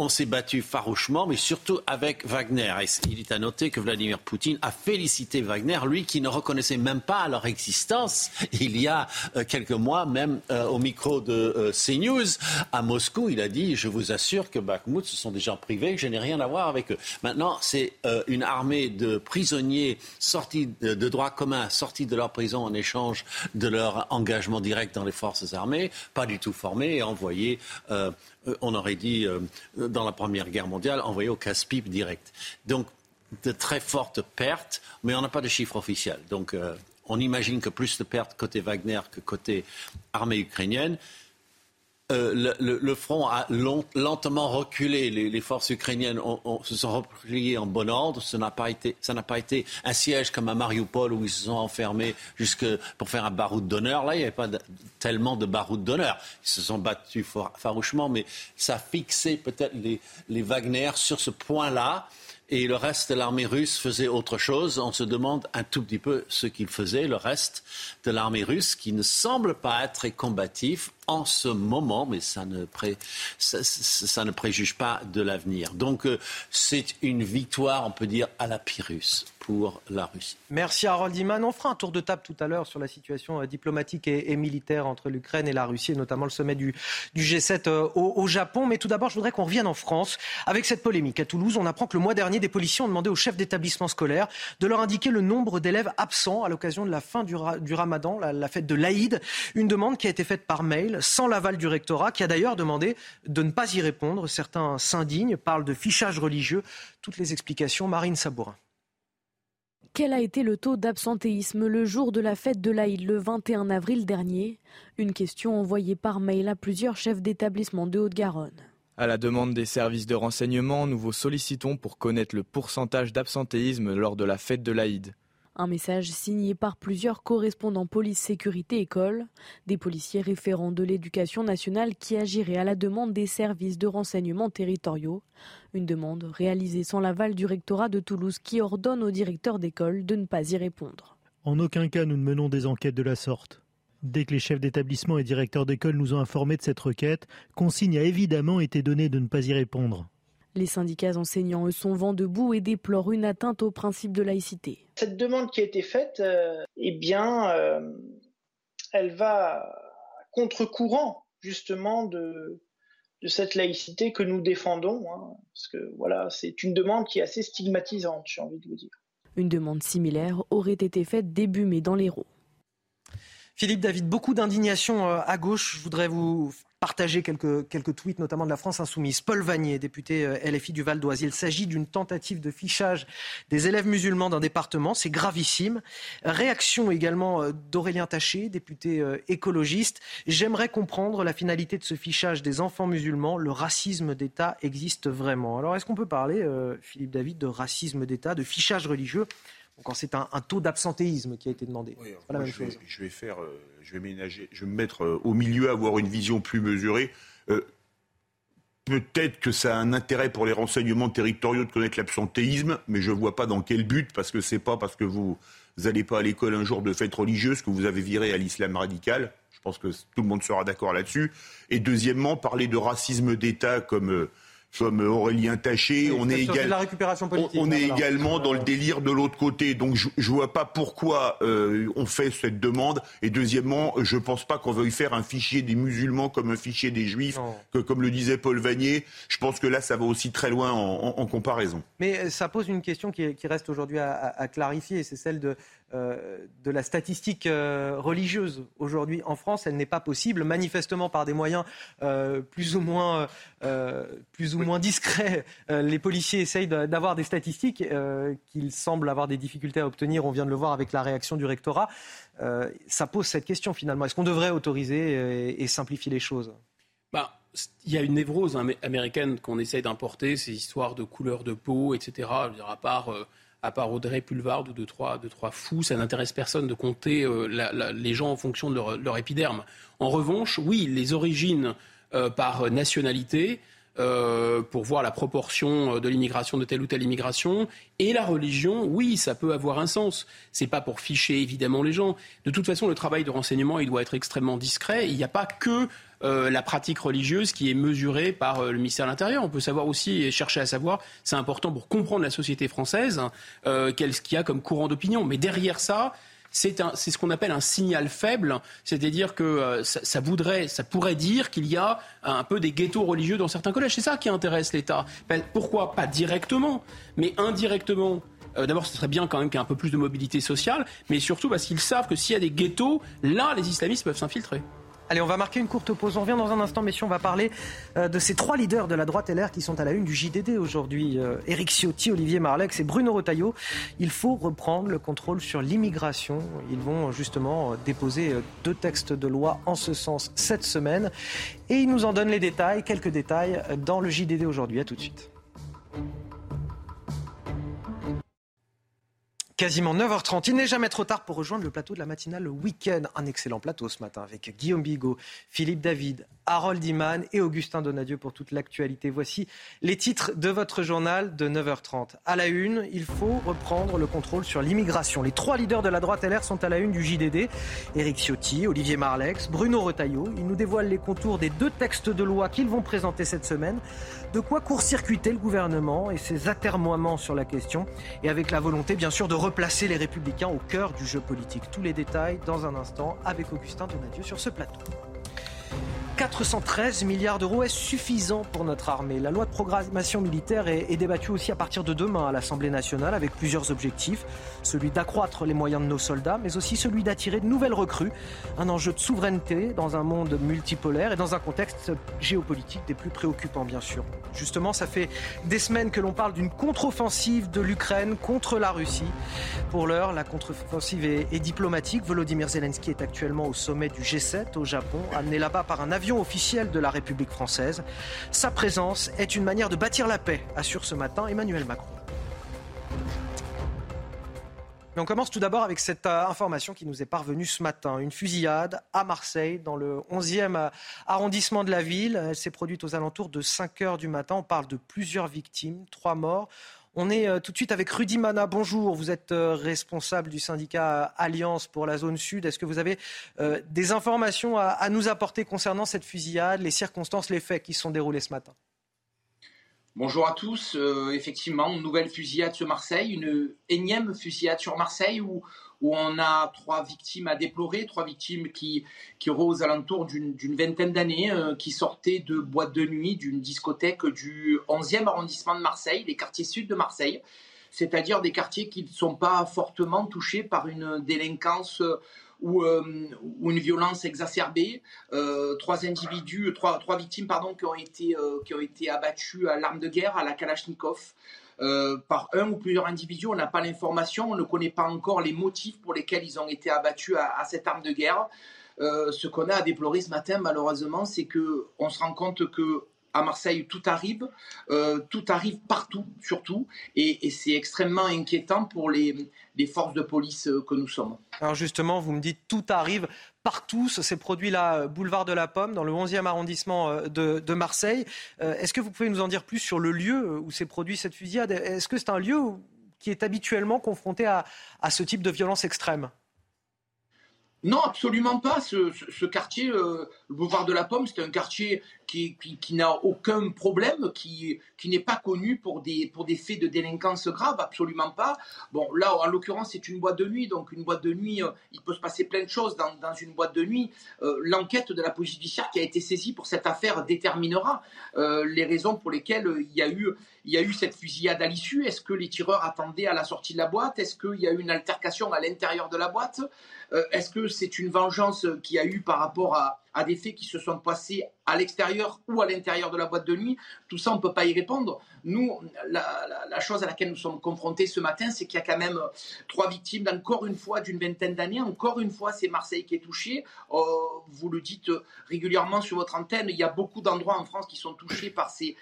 on s'est battu farouchement, mais surtout avec Wagner. Il est à noter que Vladimir Poutine a félicité Wagner, lui qui ne reconnaissait même pas leur existence il y a euh, quelques mois, même euh, au micro de CNews à Moscou. Il a dit Je vous assure que Bakhmut, ce sont des gens privés, je n'ai rien à voir avec eux. Maintenant, c'est une armée de prisonniers sortis de droit commun, sortis de leur prison en échange de leur engagement direct dans les forces armées, pas du tout formés et envoyés euh, on aurait dit, euh, dans la Première Guerre mondiale, envoyés au casse-pipe direct. Donc, de très fortes pertes, mais on n'a pas de chiffre officiel. Donc, euh, on imagine que plus de pertes côté Wagner que côté armée ukrainienne. Euh, le, front a lentement reculé. Les, forces ukrainiennes se sont repliées en bon ordre. Ça n'a pas été, pas été un siège comme à Mariupol où ils se sont enfermés jusque pour faire un baroud d'honneur. Là, il n'y avait pas tellement de baroud d'honneur. Ils se sont battus farouchement, mais ça a fixé peut-être les, les Wagner sur ce point-là et le reste de l'armée russe faisait autre chose. On se demande un tout petit peu ce qu'il faisait, le reste de l'armée russe, qui ne semble pas être très combatif en ce moment, mais ça ne, préjuge pas de l'avenir. Donc euh, c'est une victoire, on peut dire, à la Pyrrhus pour la Russie. Merci Harold Iman. On fera un tour de table tout à l'heure sur la situation euh, diplomatique et, militaire entre l'Ukraine et la Russie, et notamment le sommet du, G7 euh, au, Japon. Mais tout d'abord, je voudrais qu'on revienne en France avec cette polémique. À Toulouse, on apprend que le mois dernier, des policiers ont demandé aux chefs d'établissement scolaire de leur indiquer le nombre d'élèves absents à l'occasion de la fin du, ramadan, la, la fête de l'Aïd. Une demande qui a été faite par mail sans l'aval du rectorat, qui a d'ailleurs demandé de ne pas y répondre. Certains s'indignent, parlent de fichage religieux. Toutes les explications, Marine Sabourin. Quel a été le taux d'absentéisme le jour de la fête de l'Aïd le 21 avril dernier? Une question envoyée par mail à plusieurs chefs d'établissement de Haute-Garonne. À la demande des services de renseignement, nous vous sollicitons pour connaître le pourcentage d'absentéisme lors de la fête de l'Aïd. Un message signé par plusieurs correspondants police, sécurité, école, des policiers référents de l'éducation nationale qui agiraient à la demande des services de renseignement territoriaux. Une demande réalisée sans l'aval du rectorat de Toulouse qui ordonne aux directeurs d'école de ne pas y répondre. En aucun cas nous ne menons des enquêtes de la sorte. Dès que les chefs d'établissement et directeurs d'école nous ont informés de cette requête, consigne a évidemment été donnée de ne pas y répondre. Les syndicats enseignants, eux, sont vent debout et déplorent une atteinte au principe de laïcité. Cette demande qui a été faite, euh, eh bien, euh, elle va contre-courant justement de, de cette laïcité que nous défendons. Hein, parce que voilà, c'est une demande qui est assez stigmatisante, j'ai envie de vous dire. Une demande similaire aurait été faite début mai dans l'Hérault. Philippe David, beaucoup d'indignation euh, à gauche. Je voudrais vous partager quelques, quelques tweets, notamment de la France Insoumise. Paul Vanier, député euh, LFI du Val d'Oise. Il s'agit d'une tentative de fichage des élèves musulmans d'un département. C'est gravissime. Réaction également euh, d'Aurélien Taché, député écologiste. J'aimerais comprendre la finalité de ce fichage des enfants musulmans. Le racisme d'État existe vraiment. Alors, est-ce qu'on peut parler, Philippe David, de racisme d'État, de fichage religieux? Quand c'est un, taux d'absentéisme qui a été demandé. la même je, vais, je, vais, faire, euh, je vais ménager, je vais me mettre euh, au milieu, avoir une vision plus mesurée. Euh, peut-être que ça a un intérêt pour les renseignements territoriaux de connaître l'absentéisme, mais je ne vois pas dans quel but, parce que c'est pas parce que vous n'allez pas à l'école un jour de fête religieuse que vous avez viré à l'islam radical. Je pense que tout le monde sera d'accord là-dessus. Et deuxièmement, parler de racisme d'État comme comme Aurélien Taché. on est, on est également dans le délire de l'autre côté. Donc je ne vois pas pourquoi euh, on fait cette demande. Et deuxièmement, je ne pense pas qu'on veuille faire un fichier des musulmans comme un fichier des juifs, que comme le disait Paul Vanier. Je pense que là, ça va aussi très loin en, comparaison. Mais euh, ça pose une question qui, reste aujourd'hui à, clarifier, c'est celle de de la statistique euh, religieuse aujourd'hui en France, elle n'est pas possible, manifestement par des moyens euh, plus ou moins, plus ou moins discrets. les policiers essayent d'avoir des statistiques qu'ils semblent avoir des difficultés à obtenir. On vient de le voir avec la réaction du rectorat. ça pose cette question finalement. Est-ce qu'on devrait autoriser et, simplifier les choses? Bah, il y a une névrose américaine qu'on essaye d'importer, ces histoires de couleur de peau, etc. Je veux dire, à part à part Audrey Pulvard ou deux, trois, deux, trois fous, ça n'intéresse personne de compter euh, les gens en fonction de leur, épiderme. En revanche, oui, les origines euh, par nationalité, euh, pour voir la proportion de l'immigration de telle ou telle immigration. Et la religion, oui, ça peut avoir un sens. C'est pas pour ficher évidemment les gens. De toute façon, le travail de renseignement, il doit être extrêmement discret. Il n'y a pas que euh, la pratique religieuse qui est mesurée par euh, le ministère de l'Intérieur. On peut savoir aussi et chercher à savoir, c'est important pour comprendre la société française, euh, qu'est-ce qu'il y a comme courant d'opinion. Mais derrière ça, c'est ce qu'on appelle un signal faible, c'est-à-dire que ça, voudrait, ça pourrait dire qu'il y a un peu des ghettos religieux dans certains collèges. C'est ça qui intéresse l'État. Ben, pourquoi pas directement, mais indirectement? D'abord, ce serait bien quand même qu'il y ait un peu plus de mobilité sociale, mais surtout parce qu'ils savent que s'il y a des ghettos, là, les islamistes peuvent s'infiltrer. Allez, on va marquer une courte pause. On revient dans un instant, messieurs. On va parler euh, de ces trois leaders de la droite LR qui sont à la une du JDD aujourd'hui. Euh, Éric Ciotti, Olivier Marlex et Bruno Retailleau. Il faut reprendre le contrôle sur l'immigration. Ils vont justement déposer euh, deux textes de loi en ce sens cette semaine. Et ils nous en donnent les détails, quelques détails, dans le JDD aujourd'hui. À tout de suite. Quasiment 9h30. Il n'est jamais trop tard pour rejoindre le plateau de la matinale le week-end. Un excellent plateau ce matin avec Guillaume Bigot, Philippe David, Harold Iman et Augustin Donadieu pour toute l'actualité. Voici les titres de votre journal de 9h30. À la une, il faut reprendre le contrôle sur l'immigration. Les trois leaders de la droite LR sont à la une du JDD. Éric Ciotti, Olivier Marlex, Bruno Retailleau. Ils nous dévoilent les contours des deux textes de loi qu'ils vont présenter cette semaine. De quoi court-circuiter le gouvernement et ses atermoiements sur la question. Et avec la volonté, bien sûr, de replacer les Républicains au cœur du jeu politique. Tous les détails dans un instant avec Augustin Donadieu sur ce plateau. 413 milliards d'euros est suffisant pour notre armée. La loi de programmation militaire est, débattue aussi à partir de demain à l'Assemblée nationale avec plusieurs objectifs. Celui d'accroître les moyens de nos soldats, mais aussi celui d'attirer de nouvelles recrues. Un enjeu de souveraineté dans un monde multipolaire et dans un contexte géopolitique des plus préoccupants, bien sûr. Justement, ça fait des semaines que l'on parle d'une contre-offensive de l'Ukraine contre la Russie. Pour l'heure, la contre-offensive est, est diplomatique. Volodymyr Zelensky est actuellement au sommet du G7 au Japon, amené là-bas par un avion officiel de la République française. Sa présence est une manière de bâtir la paix, assure ce matin Emmanuel Macron. on commence tout d'abord avec cette euh, information qui nous est parvenue ce matin. Une fusillade à Marseille, dans le 11e euh, arrondissement de la ville. Elle s'est produite aux alentours de 5 heures du matin. On parle de plusieurs victimes, trois morts. On est euh, tout de suite avec Rudy Mana. Bonjour, vous êtes euh, responsable du syndicat Alliance pour la zone sud. Est-ce que vous avez euh, des informations à, nous apporter concernant cette fusillade, les circonstances, les faits qui se sont déroulés ce matin? Bonjour à tous. effectivement, une nouvelle fusillade sur Marseille, une énième fusillade sur Marseille où où on a trois victimes à déplorer, trois victimes qui, qui auraient aux d'une vingtaine d'années, euh, qui sortaient de boîtes de nuit, d'une discothèque du 11e arrondissement de Marseille, les quartiers sud de Marseille, c'est-à-dire des quartiers qui ne sont pas fortement touchés par une délinquance ou, euh, ou, une violence exacerbée. Euh, trois individus, trois, trois victimes pardon, qui ont été, qui ont été abattus à l'arme de guerre, à la Kalachnikov. Euh, par un ou plusieurs individus. On n'a pas l'information, on ne connaît pas encore les motifs pour lesquels ils ont été abattus à, cette arme de guerre. Euh, ce qu'on a à déplorer ce matin, malheureusement, c'est que on se rend compte que à Marseille, tout arrive, euh, tout arrive partout, surtout, et, c'est extrêmement inquiétant pour les, les, forces de police que nous sommes. Alors justement, vous me dites tout arrive partout. ces produits-là, boulevard de la Pomme, dans le 11e arrondissement euh, de, Marseille. Euh, est-ce que vous pouvez nous en dire plus sur le lieu où s'est produit cette fusillade? Est-ce que c'est un lieu qui est habituellement confronté à ce type de violence extrême? Non, absolument pas. Ce, quartier, euh, le boulevard de la Pomme, c'est un quartier qui, n'a aucun problème, qui, n'est pas connu pour des, faits de délinquance grave, absolument pas. Bon, là, en l'occurrence, c'est une boîte de nuit, donc une boîte de nuit, euh, il peut se passer plein de choses dans, une boîte de nuit. Euh, l'enquête de la police judiciaire qui a été saisie pour cette affaire déterminera les raisons pour lesquelles il y a eu il y a eu cette fusillade à l'issue. Est-ce que les tireurs attendaient à la sortie de la boîte? Est-ce qu'il y a eu une altercation à l'intérieur de la boîte? Euh, Est-ce que c'est une vengeance qu'il y a eu par rapport à, à des faits qui se sont passés à l'extérieur ou à l'intérieur de la boîte de nuit, tout ça, on ne peut pas y répondre. Nous, la, chose à laquelle nous sommes confrontés ce matin, c'est qu'il y a quand même trois victimes, encore une fois, d'une vingtaine d'années. Encore une fois, c'est Marseille qui est touché. Oh, vous le dites régulièrement sur votre antenne, il y a beaucoup d'endroits en France qui sont touchés par ces,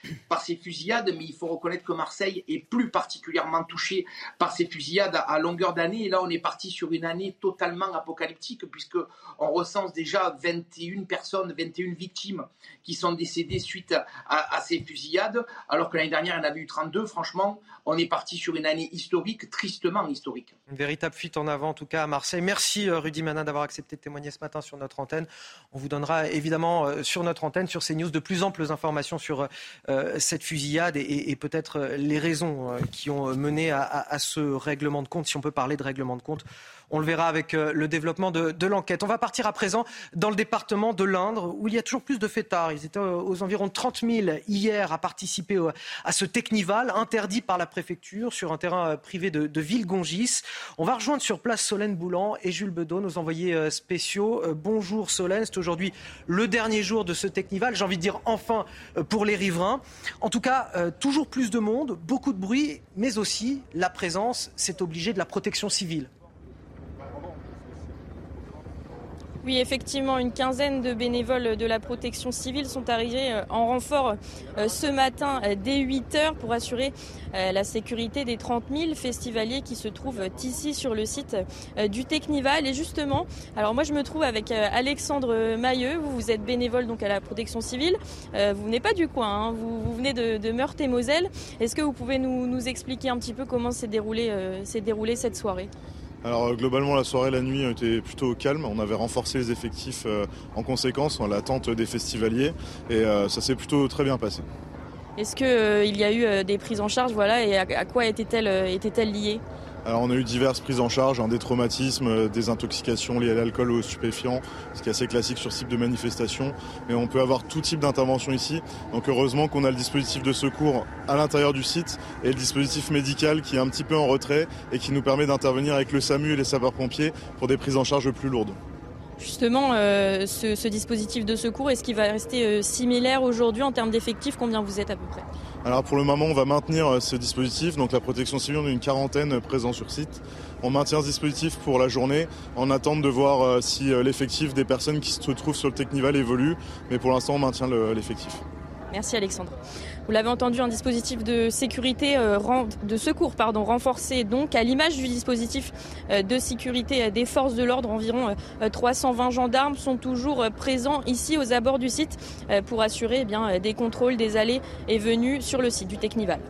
fusillades, mais il faut reconnaître que Marseille est plus particulièrement touché par ces fusillades à, longueur d'année. Et là, on est parti sur une année totalement apocalyptique, puisque on recense déjà 21 personnes, 21 victimes qui sont décédées suite à, ces fusillades, alors que l'année dernière, il y en avait eu 32. Franchement, on est parti sur une année historique, tristement historique. Une véritable fuite en avant, en tout cas à Marseille. Merci euh, Rudy Manin d'avoir accepté de témoigner ce matin sur notre antenne. On vous donnera évidemment euh, sur notre antenne, sur CNews, de plus amples informations sur euh, cette fusillade et, peut-être les raisons qui ont mené à ce règlement de compte, si on peut parler de règlement de compte on le verra avec euh, le développement de, l'enquête. On va partir à présent dans le département de l'Indre, où il y a toujours plus de fêtards. Ils étaient aux environs de 30 000 hier à participer à ce technival interdit par la préfecture sur un terrain euh, privé de, de Villegongis. On va rejoindre sur place Solène Boulan et Jules Bedot, nos envoyés euh, spéciaux. Bonjour Solène, c'est aujourd'hui le dernier jour de ce technival. J'ai envie de dire enfin pour les riverains. En tout cas, toujours plus de monde, beaucoup de bruit, mais aussi la présence, c'est obligé, de la protection civile. Oui, effectivement, une quinzaine de bénévoles de la protection civile sont arrivés euh, en renfort euh, ce matin euh, dès 8 heures pour assurer la sécurité des 30 000 festivaliers qui se trouvent ici sur le site du Technival. Et justement, alors moi je me trouve avec Alexandre Mailleux, vous, vous êtes bénévole donc à la protection civile, vous venez pas du coin, hein. vous, venez de, Meurthe et Moselle. Est-ce que vous pouvez nous, expliquer un petit peu comment s'est déroulée déroulé cette soirée? Alors euh, globalement la soirée, la nuit était plutôt calme. On avait renforcé les effectifs euh, en conséquence, en l'attente des festivaliers, et euh, ça s'est plutôt très bien passé. Est-ce qu'il y a eu des prises en charge, voilà, et à, quoi était-elle était liée On a eu diverses prises en charge, hein, des traumatismes, des intoxications liées à l'alcool ou aux stupéfiants, ce qui est assez classique sur ce type de manifestation. Mais on peut avoir tout type d'intervention ici. Donc heureusement qu'on a le dispositif de secours à l'intérieur du site et le dispositif médical qui est un petit peu en retrait et qui nous permet d'intervenir avec le SAMU et les sapeurs-pompiers pour des prises en charge plus lourdes. Justement, euh, ce, dispositif de secours, est-ce qu'il va rester euh, similaire aujourd'hui en termes d'effectifs? Combien vous êtes à peu près? Alors pour le moment, on va maintenir euh, ce dispositif. Donc la protection civile, on a une quarantaine présents sur site. On maintient ce dispositif pour la journée en attente de voir si l'effectif des personnes qui se trouvent sur le Technival évolue. Mais pour l'instant, on maintient l'effectif. Merci Alexandre. Vous l'avez entendu, un dispositif de sécurité, euh, de secours, pardon, renforcé donc à l'image du dispositif euh, de sécurité euh, des forces de l'ordre. Environ 320 gendarmes sont toujours présents ici aux abords du site pour assurer eh bien, des contrôles des allées et venues sur le site du Technival.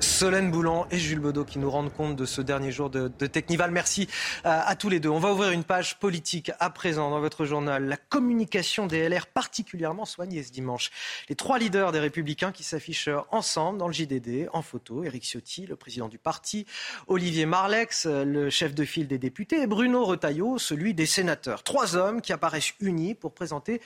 Solène Boulan et Jules Baudot qui nous rendent compte de ce dernier jour de, Technival. Merci à, à, tous les deux. On va ouvrir une page politique à présent dans votre journal. La communication des LR particulièrement soignée ce dimanche. Les trois leaders des Républicains qui s'affichent ensemble dans le JDD en photo. Éric Ciotti, le président du parti, Olivier Marlex, le chef de file des députés, et Bruno Retailleau, celui des sénateurs. Trois hommes qui apparaissent unis pour présenter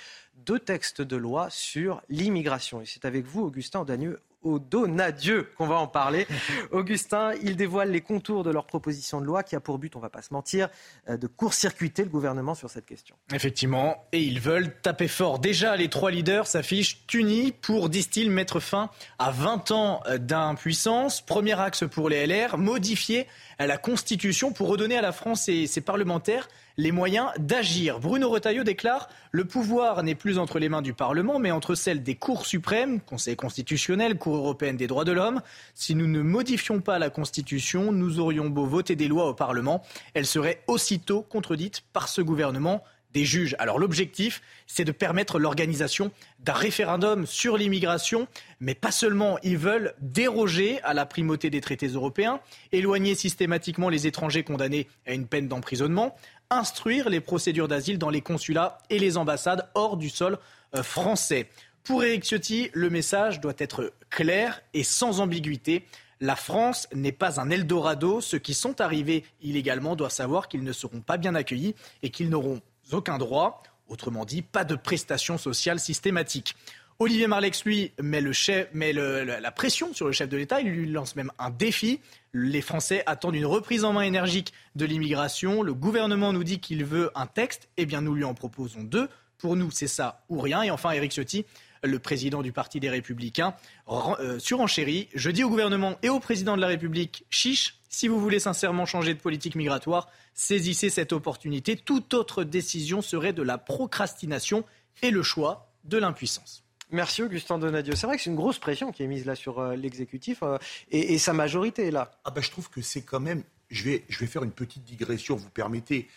deux textes de loi sur l'immigration. Et c'est avec vous, Augustin Audagneux, au Donadieu qu'on va en parler. Augustin, ils dévoilent les contours de leur proposition de loi qui a pour but, on va pas se mentir, euh, de court-circuiter le gouvernement sur cette question. Effectivement, et ils veulent taper fort. Déjà, les trois leaders s'affichent unis pour, disent-ils, mettre fin à 20 ans d'impuissance. Premier axe pour les LR, modifier la Constitution pour redonner à la France et ses parlementaires les moyens d'agir. Bruno Retailleau déclare Le pouvoir n'est plus entre les mains du Parlement, mais entre celles des cours suprêmes, Conseil constitutionnel, Cour européenne des droits de l'homme. Si nous ne modifions pas la Constitution, nous aurions beau voter des lois au Parlement, elles seraient aussitôt contredites par ce gouvernement des juges. Alors l'objectif, c'est de permettre l'organisation d'un référendum sur l'immigration, mais pas seulement, ils veulent déroger à la primauté des traités européens, éloigner systématiquement les étrangers condamnés à une peine d'emprisonnement, instruire les procédures d'asile dans les consulats et les ambassades hors du sol euh, français. Pour Eric Ciotti, le message doit être clair et sans ambiguïté. La France n'est pas un Eldorado. Ceux qui sont arrivés illégalement doivent savoir qu'ils ne seront pas bien accueillis et qu'ils n'auront aucun droit. Autrement dit, pas de prestations sociales systématiques. Olivier Marlex, lui, met, le chef, met la pression sur le chef de l'État. Il lui lance même un défi. Les Français attendent une reprise en main énergique de l'immigration. Le gouvernement nous dit qu'il veut un texte. Eh bien, nous lui en proposons deux. Pour nous, c'est ça ou rien. Et enfin, Éric Ciotti, le président du Parti des Républicains, euh, surenchérit. Je dis au gouvernement et au président de la République, chiche, si vous voulez sincèrement changer de politique migratoire, saisissez cette opportunité. Toute autre décision serait de la procrastination et le choix de l'impuissance. Merci Augustin Donadieu. C'est vrai que c'est une grosse pression qui est mise là sur euh, l'exécutif euh, et, sa majorité là. Ah bah, je trouve que c'est quand même. Je vais, je vais faire une petite digression, vous permettez.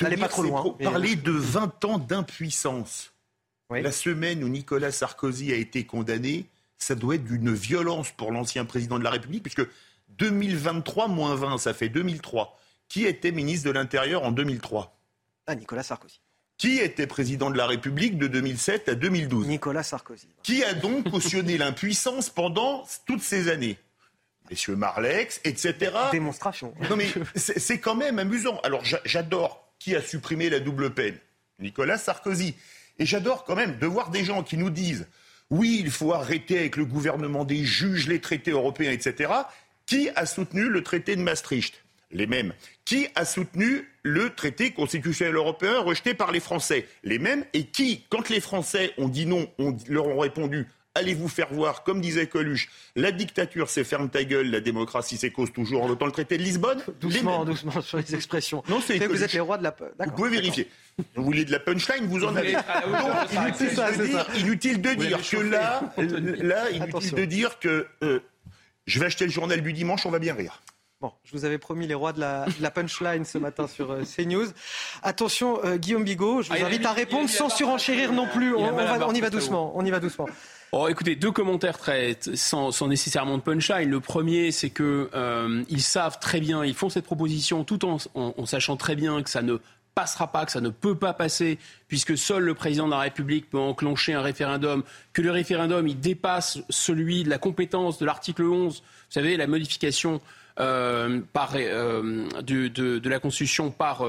N'allez pas trop loin. Parler de 20 ans d'impuissance. La semaine où Nicolas Sarkozy a été condamné, ça doit être d'une violence pour l'ancien président de la République, puisque 2023 moins 20, ça fait 2003. Qui était ministre de l'Intérieur en 2003 Ah, Nicolas Sarkozy. Qui était président de la République de 2007 à 2012 Nicolas Sarkozy. Qui a donc cautionné l'impuissance pendant toutes ces années? Messieurs Marlex, etc. Démonstration. Non mais c'est quand même amusant. Alors j'adore qui a supprimé la double peine Nicolas Sarkozy. Et j'adore quand même de voir des gens qui nous disent oui, il faut arrêter avec le gouvernement des juges, les traités européens, etc. Qui a soutenu le traité de Maastricht? Les mêmes. Qui a soutenu le traité constitutionnel européen rejeté par les Français? Les mêmes. Et qui, quand les Français ont dit non, leur ont répondu allez vous faire voir, comme disait Coluche, la dictature c'est ferme ta gueule, la démocratie c'est cause toujours en le traité de Lisbonne? Doucement, doucement sur les expressions. Non, c'est vous êtes les rois de la. Vous pouvez vérifier. Vous voulez de la punchline, vous en avez. inutile, de dire, que là, là, inutile de dire que euh, je vais acheter le journal du dimanche, on va bien rire. Bon, je vous avais promis les rois de la, punchline ce matin sur euh, CNews. Attention, euh, Guillaume Bigot, je vous ah, invite à répondre sans surenchérir non plus. On, on y va doucement. On y va doucement. Oh, écoutez, deux commentaires très sans, sans nécessairement de punchline. Le premier, c'est que euh, ils savent très bien, ils font cette proposition tout en, en, sachant très bien que ça ne passera pas, que ça ne peut pas passer, puisque seul le président de la République peut enclencher un référendum, que le référendum il dépasse celui de la compétence de l'article 11, vous savez, la modification euh, par, de, de, la Constitution par,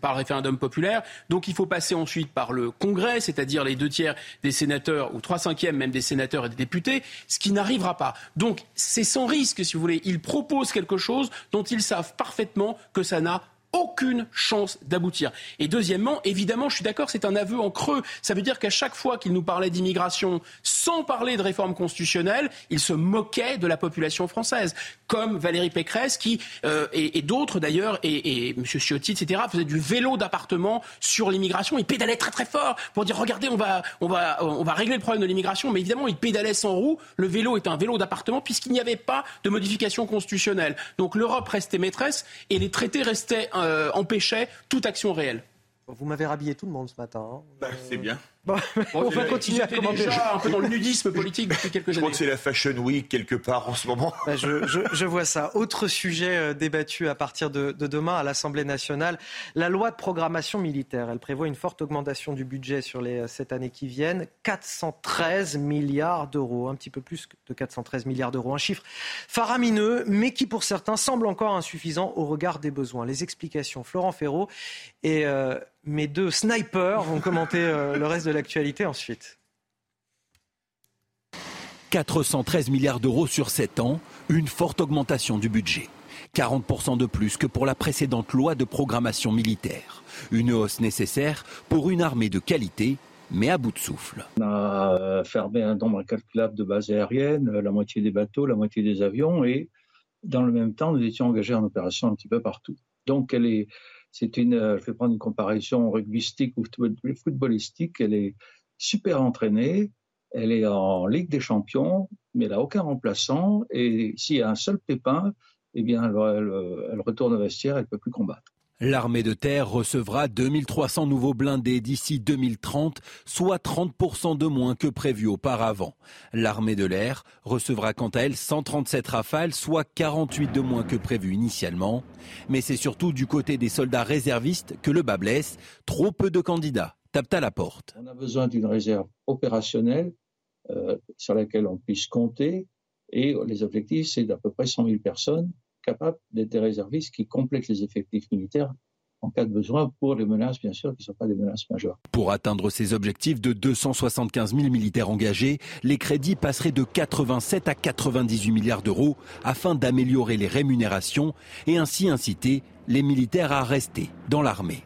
par référendum populaire. Donc il faut passer ensuite par le Congrès, c'est-à-dire les deux tiers des sénateurs ou trois cinquièmes même des sénateurs et des députés, ce qui n'arrivera pas. Donc c'est sans risque, si vous voulez. Ils proposent quelque chose dont ils savent parfaitement que ça n'a aucune chance d'aboutir. Et deuxièmement, évidemment, je suis d'accord, c'est un aveu en creux. Ça veut dire qu'à chaque fois qu'il nous parlait d'immigration, sans parler de réforme constitutionnelle, il se moquait de la population française, comme Valérie Pécresse, qui euh, et, d'autres d'ailleurs, et, et M. Ciotti, etc., faisaient du vélo d'appartement sur l'immigration. Ils pédalaient très très fort pour dire regardez, on va on va on va régler le problème de l'immigration. Mais évidemment, ils pédalaient sans roue. Le vélo est un vélo d'appartement puisqu'il n'y avait pas de modification constitutionnelle. Donc l'Europe restait maîtresse et les traités restaient euh, empêchait toute action réelle. Vous m'avez rhabillé tout le monde ce matin. Hein. Bah, c'est bien. on va continuer à commenter. déjà un peu dans le nudisme politique depuis quelques années. Je crois que c'est la Fashion Week quelque part en ce moment. Bah, je, vois ça. Autre sujet euh, débattu à partir de, demain à l'Assemblée nationale, la loi de programmation militaire. Elle prévoit une forte augmentation du budget sur les euh, sept années qui viennent. 413 milliards d'euros, un petit peu plus de 413 milliards d'euros. Un chiffre faramineux, mais qui pour certains semble encore insuffisant au regard des besoins. Les explications, Florent Ferraud et euh, mes deux snipers vont commenter le reste de l'actualité ensuite. 413 milliards d'euros sur 7 ans, une forte augmentation du budget. 40% de plus que pour la précédente loi de programmation militaire. Une hausse nécessaire pour une armée de qualité, mais à bout de souffle. On a fermé un nombre incalculable de bases aériennes, la moitié des bateaux, la moitié des avions, et dans le même temps, nous étions engagés en opération un petit peu partout. Donc, elle est, c'est une, euh, je vais prendre une comparaison rugbystique ou footballistique. Elle est super entraînée. Elle est en Ligue des Champions, mais elle n'a aucun remplaçant. Et s'il y a un seul pépin, eh bien, elle, elle retourne au vestiaire, elle ne peut plus combattre. L'armée de terre recevra 2300 nouveaux blindés d'ici 2030, soit 30% de moins que prévu auparavant. L'armée de l'air recevra quant à elle 137 rafales, soit 48 de moins que prévu initialement. Mais c'est surtout du côté des soldats réservistes que le bas blesse. Trop peu de candidats tapent à la porte. On a besoin d'une réserve opérationnelle euh, sur laquelle on puisse compter. Et les objectifs, c'est d'à peu près 100 000 personnes capables d'être des réservistes qui complètent les effectifs militaires en cas de besoin pour les menaces, bien sûr, qui ne sont pas des menaces majeures. Pour atteindre ces objectifs de 275 000 militaires engagés, les crédits passeraient de 87 à 98 milliards d'euros afin d'améliorer les rémunérations et ainsi inciter les militaires à rester dans l'armée.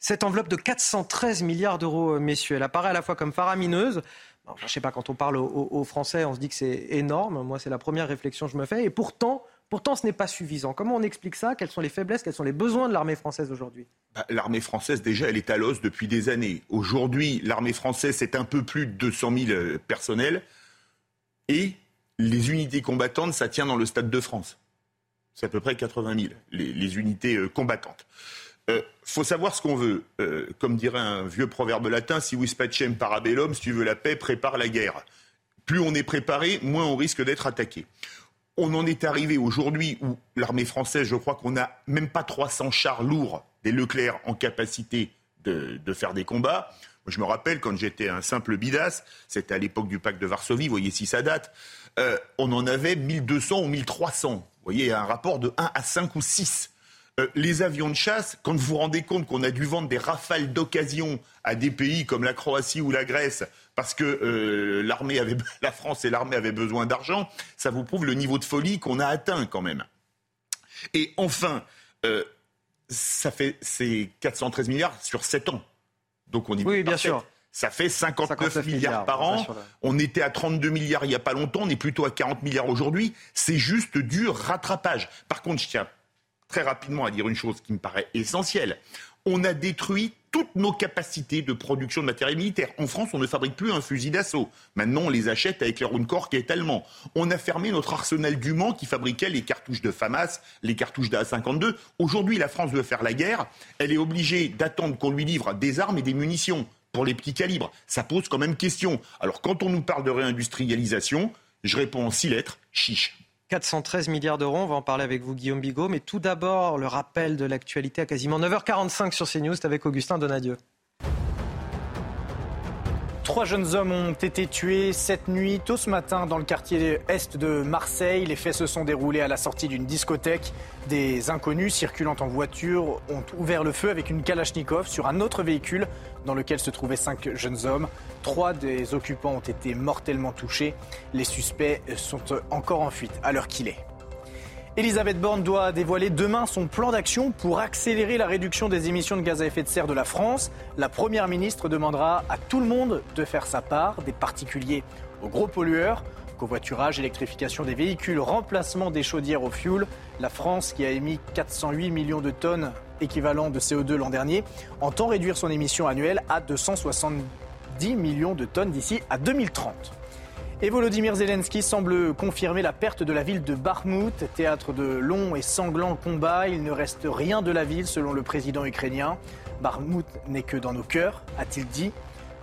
Cette enveloppe de 413 milliards d'euros, euh, messieurs, elle apparaît à la fois comme faramineuse, je ne sais pas, quand on parle aux, Français, on se dit que c'est énorme. Moi, c'est la première réflexion que je me fais. Et pourtant, pourtant ce n'est pas suffisant. Comment on explique ça? Quelles sont les faiblesses Quels sont les besoins de l'armée française aujourd'hui? Bah, L'armée française, déjà, elle est à l'os depuis des années. Aujourd'hui, l'armée française, c'est un peu plus de 200 000 euh, personnels. Et les unités combattantes, ça tient dans le Stade de France. C'est à peu près 80 000, les, unités euh, combattantes. Euh, faut savoir ce qu'on veut. Euh, comme dirait un vieux proverbe latin, si vis pacem parabellum, si tu veux la paix, prépare la guerre. Plus on est préparé, moins on risque d'être attaqué. On en est arrivé aujourd'hui où l'armée française, je crois qu'on n'a même pas 300 chars lourds des Leclerc en capacité de, faire des combats. Je me rappelle quand j'étais un simple bidas, c'était à l'époque du pacte de Varsovie, vous voyez si ça date, euh, on en avait 1200 ou 1300. Vous voyez, un rapport de 1 à 5 ou 6. Euh, les avions de chasse, quand vous vous rendez compte qu'on a dû vendre des rafales d'occasion à des pays comme la Croatie ou la Grèce parce que euh, l'armée avait, la France et l'armée avaient besoin d'argent, ça vous prouve le niveau de folie qu'on a atteint quand même. Et enfin, euh, ça fait c'est 413 milliards sur 7 ans. Donc on y Oui, bien sûr. Ça fait 59, milliards, par an. On était à 32 milliards il n'y a pas longtemps, on est plutôt à 40 milliards aujourd'hui. C'est juste du rattrapage. Par contre, je tiens très rapidement à dire une chose qui me paraît essentielle. On a détruit toutes nos capacités de production de matériel militaire. En France, on ne fabrique plus un fusil d'assaut. Maintenant, on les achète avec les Corps qui est allemand. On a fermé notre arsenal du Mans qui fabriquait les cartouches de FAMAS, les cartouches d'A52. Aujourd'hui, la France veut faire la guerre. Elle est obligée d'attendre qu'on lui livre des armes et des munitions pour les petits calibres. Ça pose quand même question. Alors, quand on nous parle de réindustrialisation, je réponds en six lettres, chiche. 413 milliards d'euros. On va en parler avec vous, Guillaume Bigot. Mais tout d'abord, le rappel de l'actualité à quasiment 9h45 sur CNews. Avec Augustin Donadieu. Trois jeunes hommes ont été tués cette nuit, tôt ce matin, dans le quartier est de Marseille. Les faits se sont déroulés à la sortie d'une discothèque. Des inconnus circulant en voiture ont ouvert le feu avec une Kalachnikov sur un autre véhicule dans lequel se trouvaient cinq jeunes hommes. Trois des occupants ont été mortellement touchés. Les suspects sont encore en fuite à l'heure qu'il est. Elisabeth Borne doit dévoiler demain son plan d'action pour accélérer la réduction des émissions de gaz à effet de serre de la France. La Première ministre demandera à tout le monde de faire sa part, des particuliers aux gros pollueurs. Covoiturage, électrification des véhicules, remplacement des chaudières au fioul. La France, qui a émis 408 millions de tonnes équivalent de CO2 l'an dernier, entend réduire son émission annuelle à 270 millions de tonnes d'ici à 2030. Et Volodymyr Zelensky semble confirmer la perte de la ville de Bakhmut, théâtre de longs et sanglants combats. Il ne reste rien de la ville selon le président ukrainien. Bakhmut n'est que dans nos cœurs, a-t-il dit.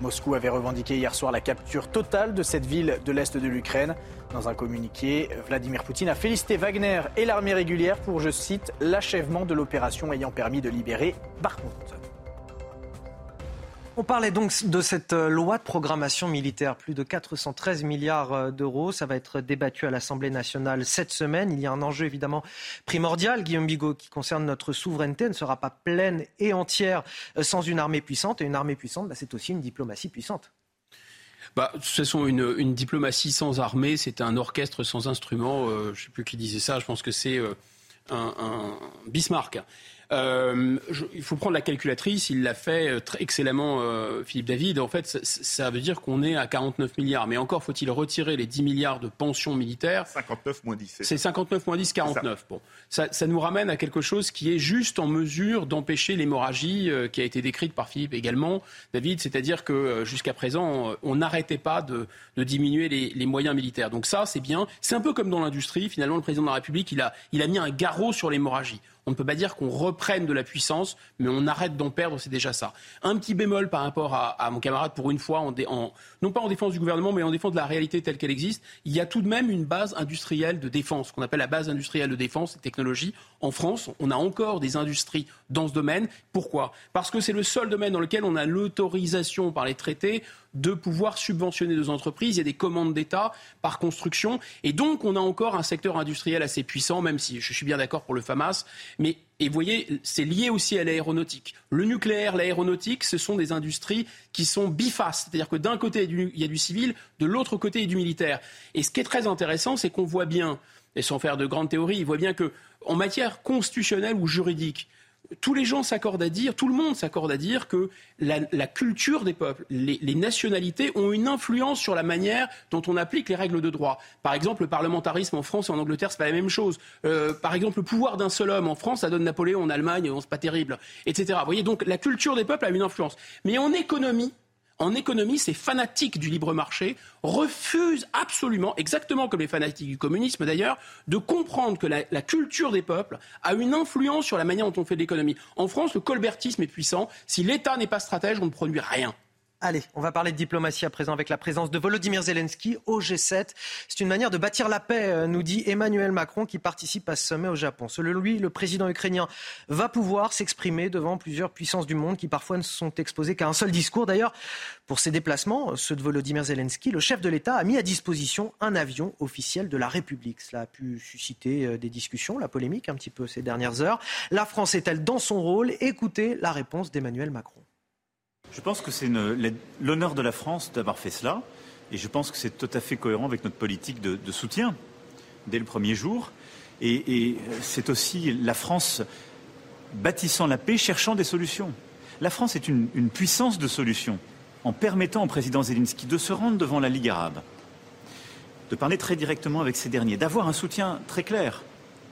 Moscou avait revendiqué hier soir la capture totale de cette ville de l'Est de l'Ukraine. Dans un communiqué, Vladimir Poutine a félicité Wagner et l'armée régulière pour, je cite, l'achèvement de l'opération ayant permis de libérer Bakhmut. On parlait donc de cette euh, loi de programmation militaire, plus de 413 milliards euh, d'euros. Ça va être débattu à l'Assemblée nationale cette semaine. Il y a un enjeu évidemment primordial, Guillaume Bigot, qui concerne notre souveraineté. Elle ne sera pas pleine et entière euh, sans une armée puissante. Et une armée puissante, bah, c'est aussi une diplomatie puissante. Bah, de toute façon, une, diplomatie sans armée, c'est un orchestre sans instrument. je ne sais plus qui disait ça. Je pense que c'est un, un Bismarck. Euh, il faut prendre la calculatrice, il l'a fait euh, très excellemment euh, Philippe David. En fait, ça, veut dire qu'on est à 49 milliards. Mais encore faut-il retirer les 10 milliards de pensions militaires. 59 moins 10. C'est 59 moins 10, 49. Bon, ça, ça, nous ramène à quelque chose qui est juste en mesure d'empêcher l'hémorragie qui a été décrite par Philippe également, David. C'est-à-dire que jusqu'à présent, on n'arrêtait pas de, de diminuer les, les, moyens militaires. Donc ça, c'est bien. C'est un peu comme dans l'industrie. Finalement, le président de la République, il a, il a mis un garrot sur l'hémorragie. On ne peut pas dire qu'on reprenne de la puissance, mais on arrête d'en perdre, c'est déjà ça. Un petit bémol par rapport à, mon camarade, pour une fois, non pas en défense du gouvernement, mais en défense de la réalité telle qu'elle existe, il y a tout de même une base industrielle de défense, qu'on appelle la base industrielle de défense et technologie. En France, on a encore des industries dans ce domaine. Pourquoi? Parce que c'est le seul domaine dans lequel on a l'autorisation par les traités de pouvoir subventionner nos entreprises. Il y a des commandes d'État par construction. Et donc, on a encore un secteur industriel assez puissant, même si je suis bien d'accord pour le FAMAS. Mais, et vous voyez, c'est lié aussi à l'aéronautique. Le nucléaire, l'aéronautique, ce sont des industries qui sont bifaces. C'est-à-dire que d'un côté, il y a du civil, de l'autre côté, il y a du militaire. Et ce qui est très intéressant, c'est qu'on voit bien, et sans faire de grandes théories, il voit bien que, en matière constitutionnelle ou juridique, tous les gens s'accordent à dire, tout le monde s'accorde à dire que la, culture des peuples, les, nationalités ont une influence sur la manière dont on applique les règles de droit. Par exemple, le parlementarisme en France et en Angleterre, c'est pas la même chose. Euh, par exemple, le pouvoir d'un seul homme en France, ça donne Napoléon en Allemagne, c'est pas terrible, etc. Vous voyez, donc la culture des peuples a une influence. Mais en économie, en économie, ces fanatiques du libre marché refusent absolument, exactement comme les fanatiques du communisme d'ailleurs, de comprendre que la, culture des peuples a une influence sur la manière dont on fait de l'économie. En France, le colbertisme est puissant. Si l'État n'est pas stratège, on ne produit rien. Allez, on va parler de diplomatie à présent avec la présence de Volodymyr Zelensky au G7. C'est une manière de bâtir la paix, euh, nous dit Emmanuel Macron qui participe à ce sommet au Japon. Selon lui, le président ukrainien va pouvoir s'exprimer devant plusieurs puissances du monde qui parfois ne sont exposées qu'à un seul discours. D'ailleurs, pour ses déplacements, ceux de Volodymyr Zelensky, le chef de l'État a mis à disposition un avion officiel de la République. Cela a pu susciter euh, des discussions, la polémique un petit peu ces dernières heures. La France est-elle dans son rôle? Écoutez la réponse d'Emmanuel Macron. Je pense que c'est l'honneur de la France d'avoir fait cela. Et je pense que c'est tout à fait cohérent avec notre politique de, soutien dès le premier jour. Et, c'est aussi la France bâtissant la paix, cherchant des solutions. La France est une, une puissance de solutions en permettant au président Zelensky de se rendre devant la Ligue arabe, de parler très directement avec ces derniers, d'avoir un soutien très clair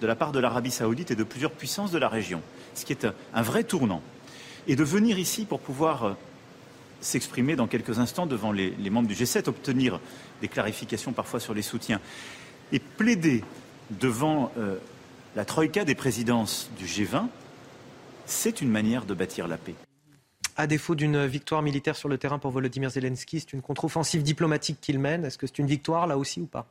de la part de l'Arabie saoudite et de plusieurs puissances de la région, ce qui est un vrai tournant, et de venir ici pour pouvoir euh, s'exprimer dans quelques instants devant les, membres du G7, obtenir des clarifications parfois sur les soutiens et plaider devant euh, la troïka des présidences du G20, c'est une manière de bâtir la paix. À défaut d'une victoire militaire sur le terrain pour Volodymyr Zelensky, c'est une contre-offensive diplomatique qu'il mène. Est-ce que c'est une victoire là aussi ou pas?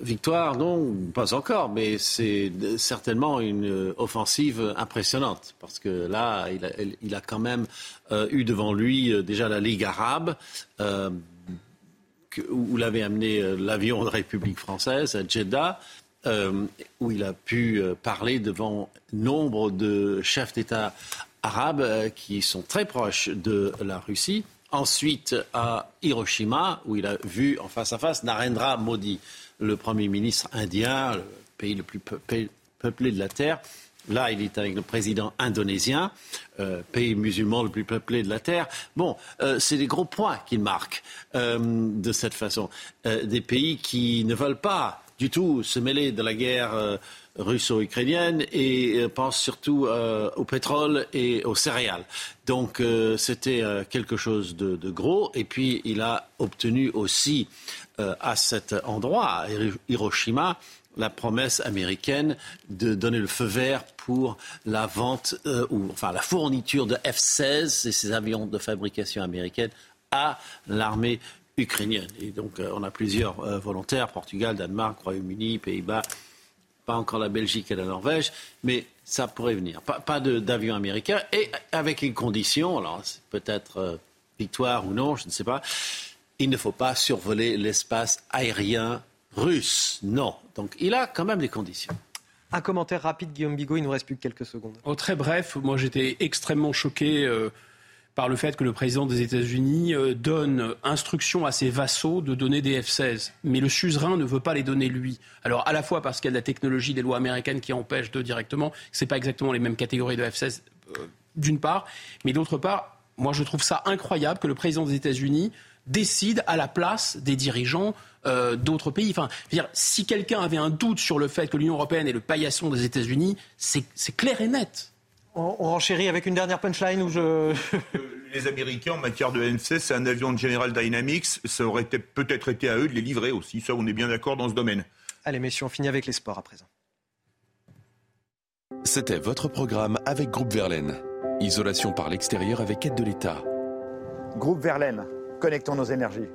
Victoire, non, pas encore, mais c'est certainement une offensive impressionnante parce que là, il a, quand même euh, eu devant lui euh, déjà la Ligue arabe, euh, où l'avait amené l'avion de République française à Jeddah. où il a pu parler devant nombre de chefs d'État arabes qui sont très proches de la Russie. Ensuite, à Hiroshima, où il a vu en face à face Narendra Modi, le Premier ministre indien, le pays le plus peuplé de la Terre. Là, il est avec le président indonésien, euh, pays musulman le plus peuplé de la Terre. Bon, euh, c'est des gros points qu'il marque euh, de cette façon. des pays qui ne veulent pas du tout se mêler de la guerre russo-ukrainienne et euh, pense surtout au pétrole et aux céréales. Donc c'était quelque chose de, gros. Et puis il a obtenu aussi à cet endroit, à Hiroshima, la promesse américaine de donner le feu vert pour la vente ou enfin la fourniture de F-16 et ces avions de fabrication américaine à l'armée ukrainienne. Et donc on a plusieurs volontaires Portugal, Danemark, Royaume-Uni, Pays-Bas pas encore la Belgique et la Norvège, mais ça pourrait venir. Pas, d'avion américain et avec une condition, alors peut-être euh, victoire ou non, je ne sais pas, il ne faut pas survoler l'espace aérien russe. Non. Donc il a quand même des conditions. Un commentaire rapide, Guillaume Bigot, il nous reste plus que quelques secondes. Oh, très bref, moi j'étais extrêmement choqué. Euh, par le fait que le président des États-Unis euh, donne instruction à ses vassaux de donner des F-16. Mais le suzerain ne veut pas les donner lui. Alors, à la fois parce qu'il y a de la technologie des lois américaines qui empêchent d'eux directement, ce n'est pas exactement les mêmes catégories de F-16, euh, d'une part, mais d'autre part, moi je trouve ça incroyable que le président des États-Unis décide à la place des dirigeants euh, d'autres pays. Enfin, dire, si quelqu'un avait un doute sur le fait que l'Union européenne est le paillasson des États-Unis, c'est clair et net. On, renchérit avec une dernière punchline où je. les Américains, en matière de NC, c'est un avion de General Dynamics. Ça aurait peut-être été à eux de les livrer aussi. Ça, on est bien d'accord dans ce domaine. Allez, messieurs, on finit avec les sports à présent. C'était votre programme avec Groupe Verlaine. Isolation par l'extérieur avec aide de l'État. Groupe Verlaine, connectons nos énergies.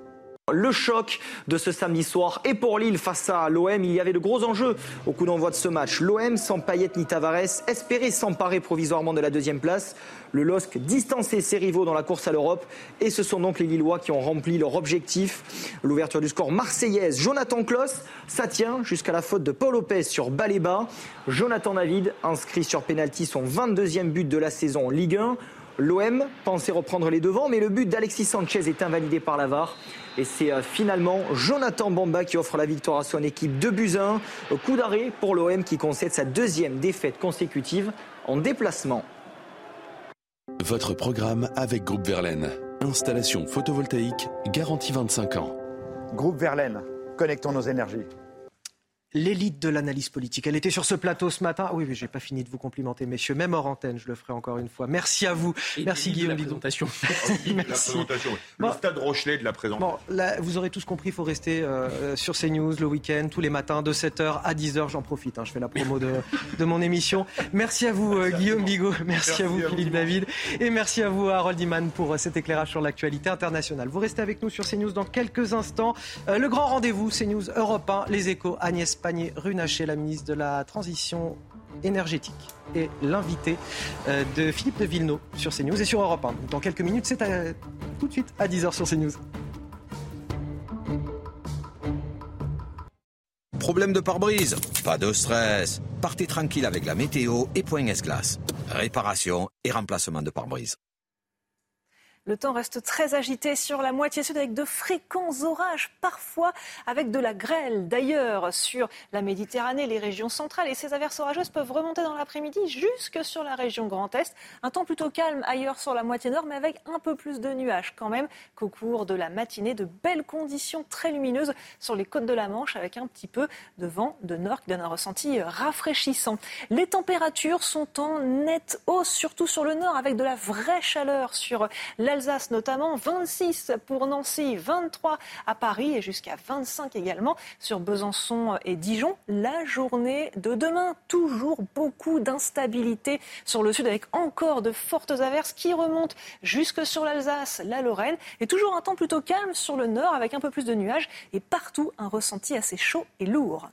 Le choc de ce samedi soir et pour Lille face à l'OM, il y avait de gros enjeux au coup d'envoi de ce match. L'OM sans Payet ni Tavares espérait s'emparer provisoirement de la deuxième place. Le LOSC distançait ses rivaux dans la course à l'Europe et ce sont donc les Lillois qui ont rempli leur objectif. L'ouverture du score marseillaise, Jonathan Kloss, ça tient jusqu'à la faute de Paul Lopez sur Baléba. Jonathan David inscrit sur penalty son 22e but de la saison en Ligue 1. L'OM pensait reprendre les devants, mais le but d'Alexis Sanchez est invalidé par la VAR. Et c'est euh, finalement Jonathan Bamba qui offre la victoire à son équipe de buts Coup d'arrêt pour l'OM qui concède sa deuxième défaite consécutive en déplacement. Votre programme avec Groupe Verlaine. Installation photovoltaïque garantie 25 ans. Groupe Verlaine, connectons nos énergies l'élite de l'analyse politique. Elle était sur ce plateau ce matin. Oui, mais j'ai pas fini de vous complimenter, messieurs. Même hors antenne, je le ferai encore une fois. Merci à vous. Merci Guillaume. La présentation. Merci. Le stade Rochelet de la présentation. Bon, là, vous aurez tous compris, il faut rester euh, sur CNews le week-end, tous les matins, de 7h à 10h. J'en profite, hein, je fais la promo de, de mon émission. Merci à vous, euh, Guillaume Bigot. Merci, à vous, Philippe David. Et merci à vous, Harold Iman, pour euh, cet éclairage sur l'actualité internationale. Vous restez avec nous sur CNews dans quelques instants. le grand rendez-vous, CNews Europe 1, les échos, Agnès Pannier-Runacher, la ministre de la Transition énergétique, et l'invité euh, de Philippe de Villeneuve sur CNews et sur Europe 1. Dans quelques minutes, c'est tout de suite à 10h sur CNews. Problème de pare-brise? Pas de stress. Partez tranquille avec la météo et Point S-Glace. Réparation et remplacement de pare-brise. Le temps reste très agité sur la moitié sud avec de fréquents orages, parfois avec de la grêle. D'ailleurs, sur la Méditerranée, les régions centrales et ces averses orageuses peuvent remonter dans l'après-midi jusque sur la région Grand Est. Un temps plutôt calme ailleurs sur la moitié nord, mais avec un peu plus de nuages quand même qu'au cours de la matinée. De belles conditions très lumineuses sur les côtes de la Manche avec un petit peu de vent de nord qui donne un ressenti rafraîchissant. Les températures sont en nette hausse, surtout sur le nord, avec de la vraie chaleur sur la Alsace notamment, 26 pour Nancy, 23 à Paris et jusqu'à 25 également sur Besançon et Dijon. La journée de demain, toujours beaucoup d'instabilité sur le sud avec encore de fortes averses qui remontent jusque sur l'Alsace, la Lorraine et toujours un temps plutôt calme sur le nord avec un peu plus de nuages et partout un ressenti assez chaud et lourd.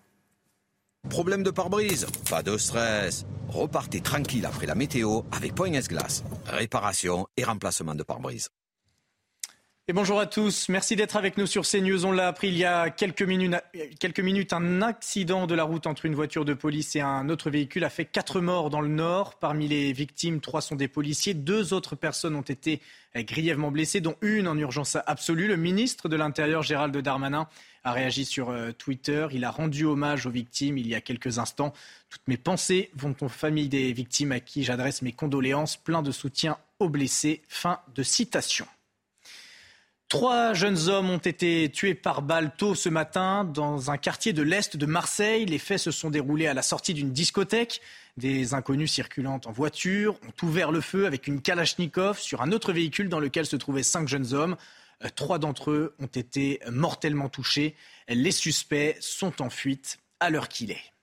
Problème de pare-brise Pas de stress. Repartez tranquille après la météo avec Point Glace. Réparation et remplacement de pare-brise. Et bonjour à tous. Merci d'être avec nous sur CNews. On l'a appris il y a quelques minutes, quelques minutes, un accident de la route entre une voiture de police et un autre véhicule a fait quatre morts dans le nord. Parmi les victimes, trois sont des policiers. Deux autres personnes ont été grièvement blessées, dont une en urgence absolue. Le ministre de l'Intérieur, Gérald Darmanin, a réagi sur euh, Twitter. Il a rendu hommage aux victimes il y a quelques instants. Toutes mes pensées vont aux familles des victimes à qui j'adresse mes condoléances. Plein de soutien aux blessés. Fin de citation. Trois jeunes hommes ont été tués par balle tôt ce matin dans un quartier de l'Est de Marseille. Les faits se sont déroulés à la sortie d'une discothèque. Des inconnus circulant en voiture ont ouvert le feu avec une Kalachnikov sur un autre véhicule dans lequel se trouvaient cinq jeunes hommes. Euh, trois d'entre eux ont été mortellement touchés. Les suspects sont en fuite à l'heure qu'il est.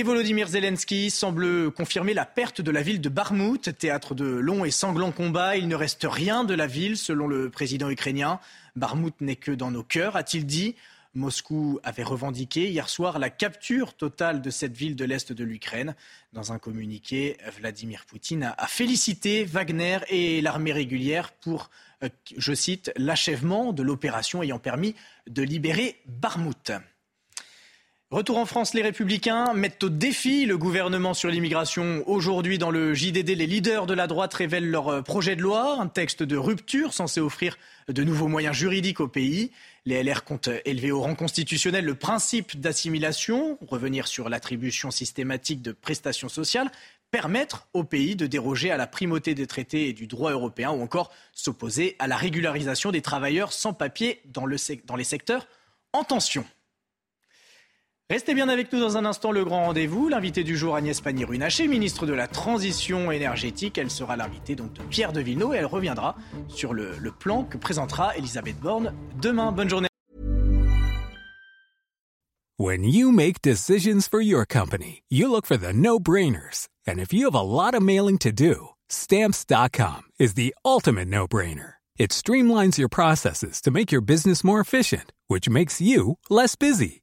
Et Volodymyr Zelensky semble confirmer la perte de la ville de Barmout, théâtre de longs et sanglants combats. Il ne reste rien de la ville, selon le président ukrainien. Barmout n'est que dans nos cœurs, a-t-il dit. Moscou avait revendiqué hier soir la capture totale de cette ville de l'Est de l'Ukraine. Dans un communiqué, Vladimir Poutine a félicité Wagner et l'armée régulière pour, euh, je cite, l'achèvement de l'opération ayant permis de libérer Barmout. Retour en France, les Républicains mettent au défi le gouvernement sur l'immigration. Aujourd'hui, dans le JDD, les leaders de la droite révèlent leur euh, projet de loi, un texte de rupture censé offrir de nouveaux moyens juridiques au pays. Les LR comptent élever au rang constitutionnel le principe d'assimilation, revenir sur l'attribution systématique de prestations sociales, permettre au pays de déroger à la primauté des traités et du droit européen ou encore s'opposer à la régularisation des travailleurs sans papier dans, dans les secteurs en tension. Restez bien avec nous dans un instant, le grand rendez-vous. L'invité du jour, Agnès Pannier-Runacher, ministre de la Transition énergétique. Elle sera l'invitée de Pierre de Villeneuve et elle reviendra sur le, le plan que présentera Elisabeth Borne demain. Bonne journée. When you make decisions for your company, you look for the no-brainers. And if you have a lot of mailing to do, stamps.com is the ultimate no-brainer. It streamlines your processes to make your business more efficient, which makes you less busy.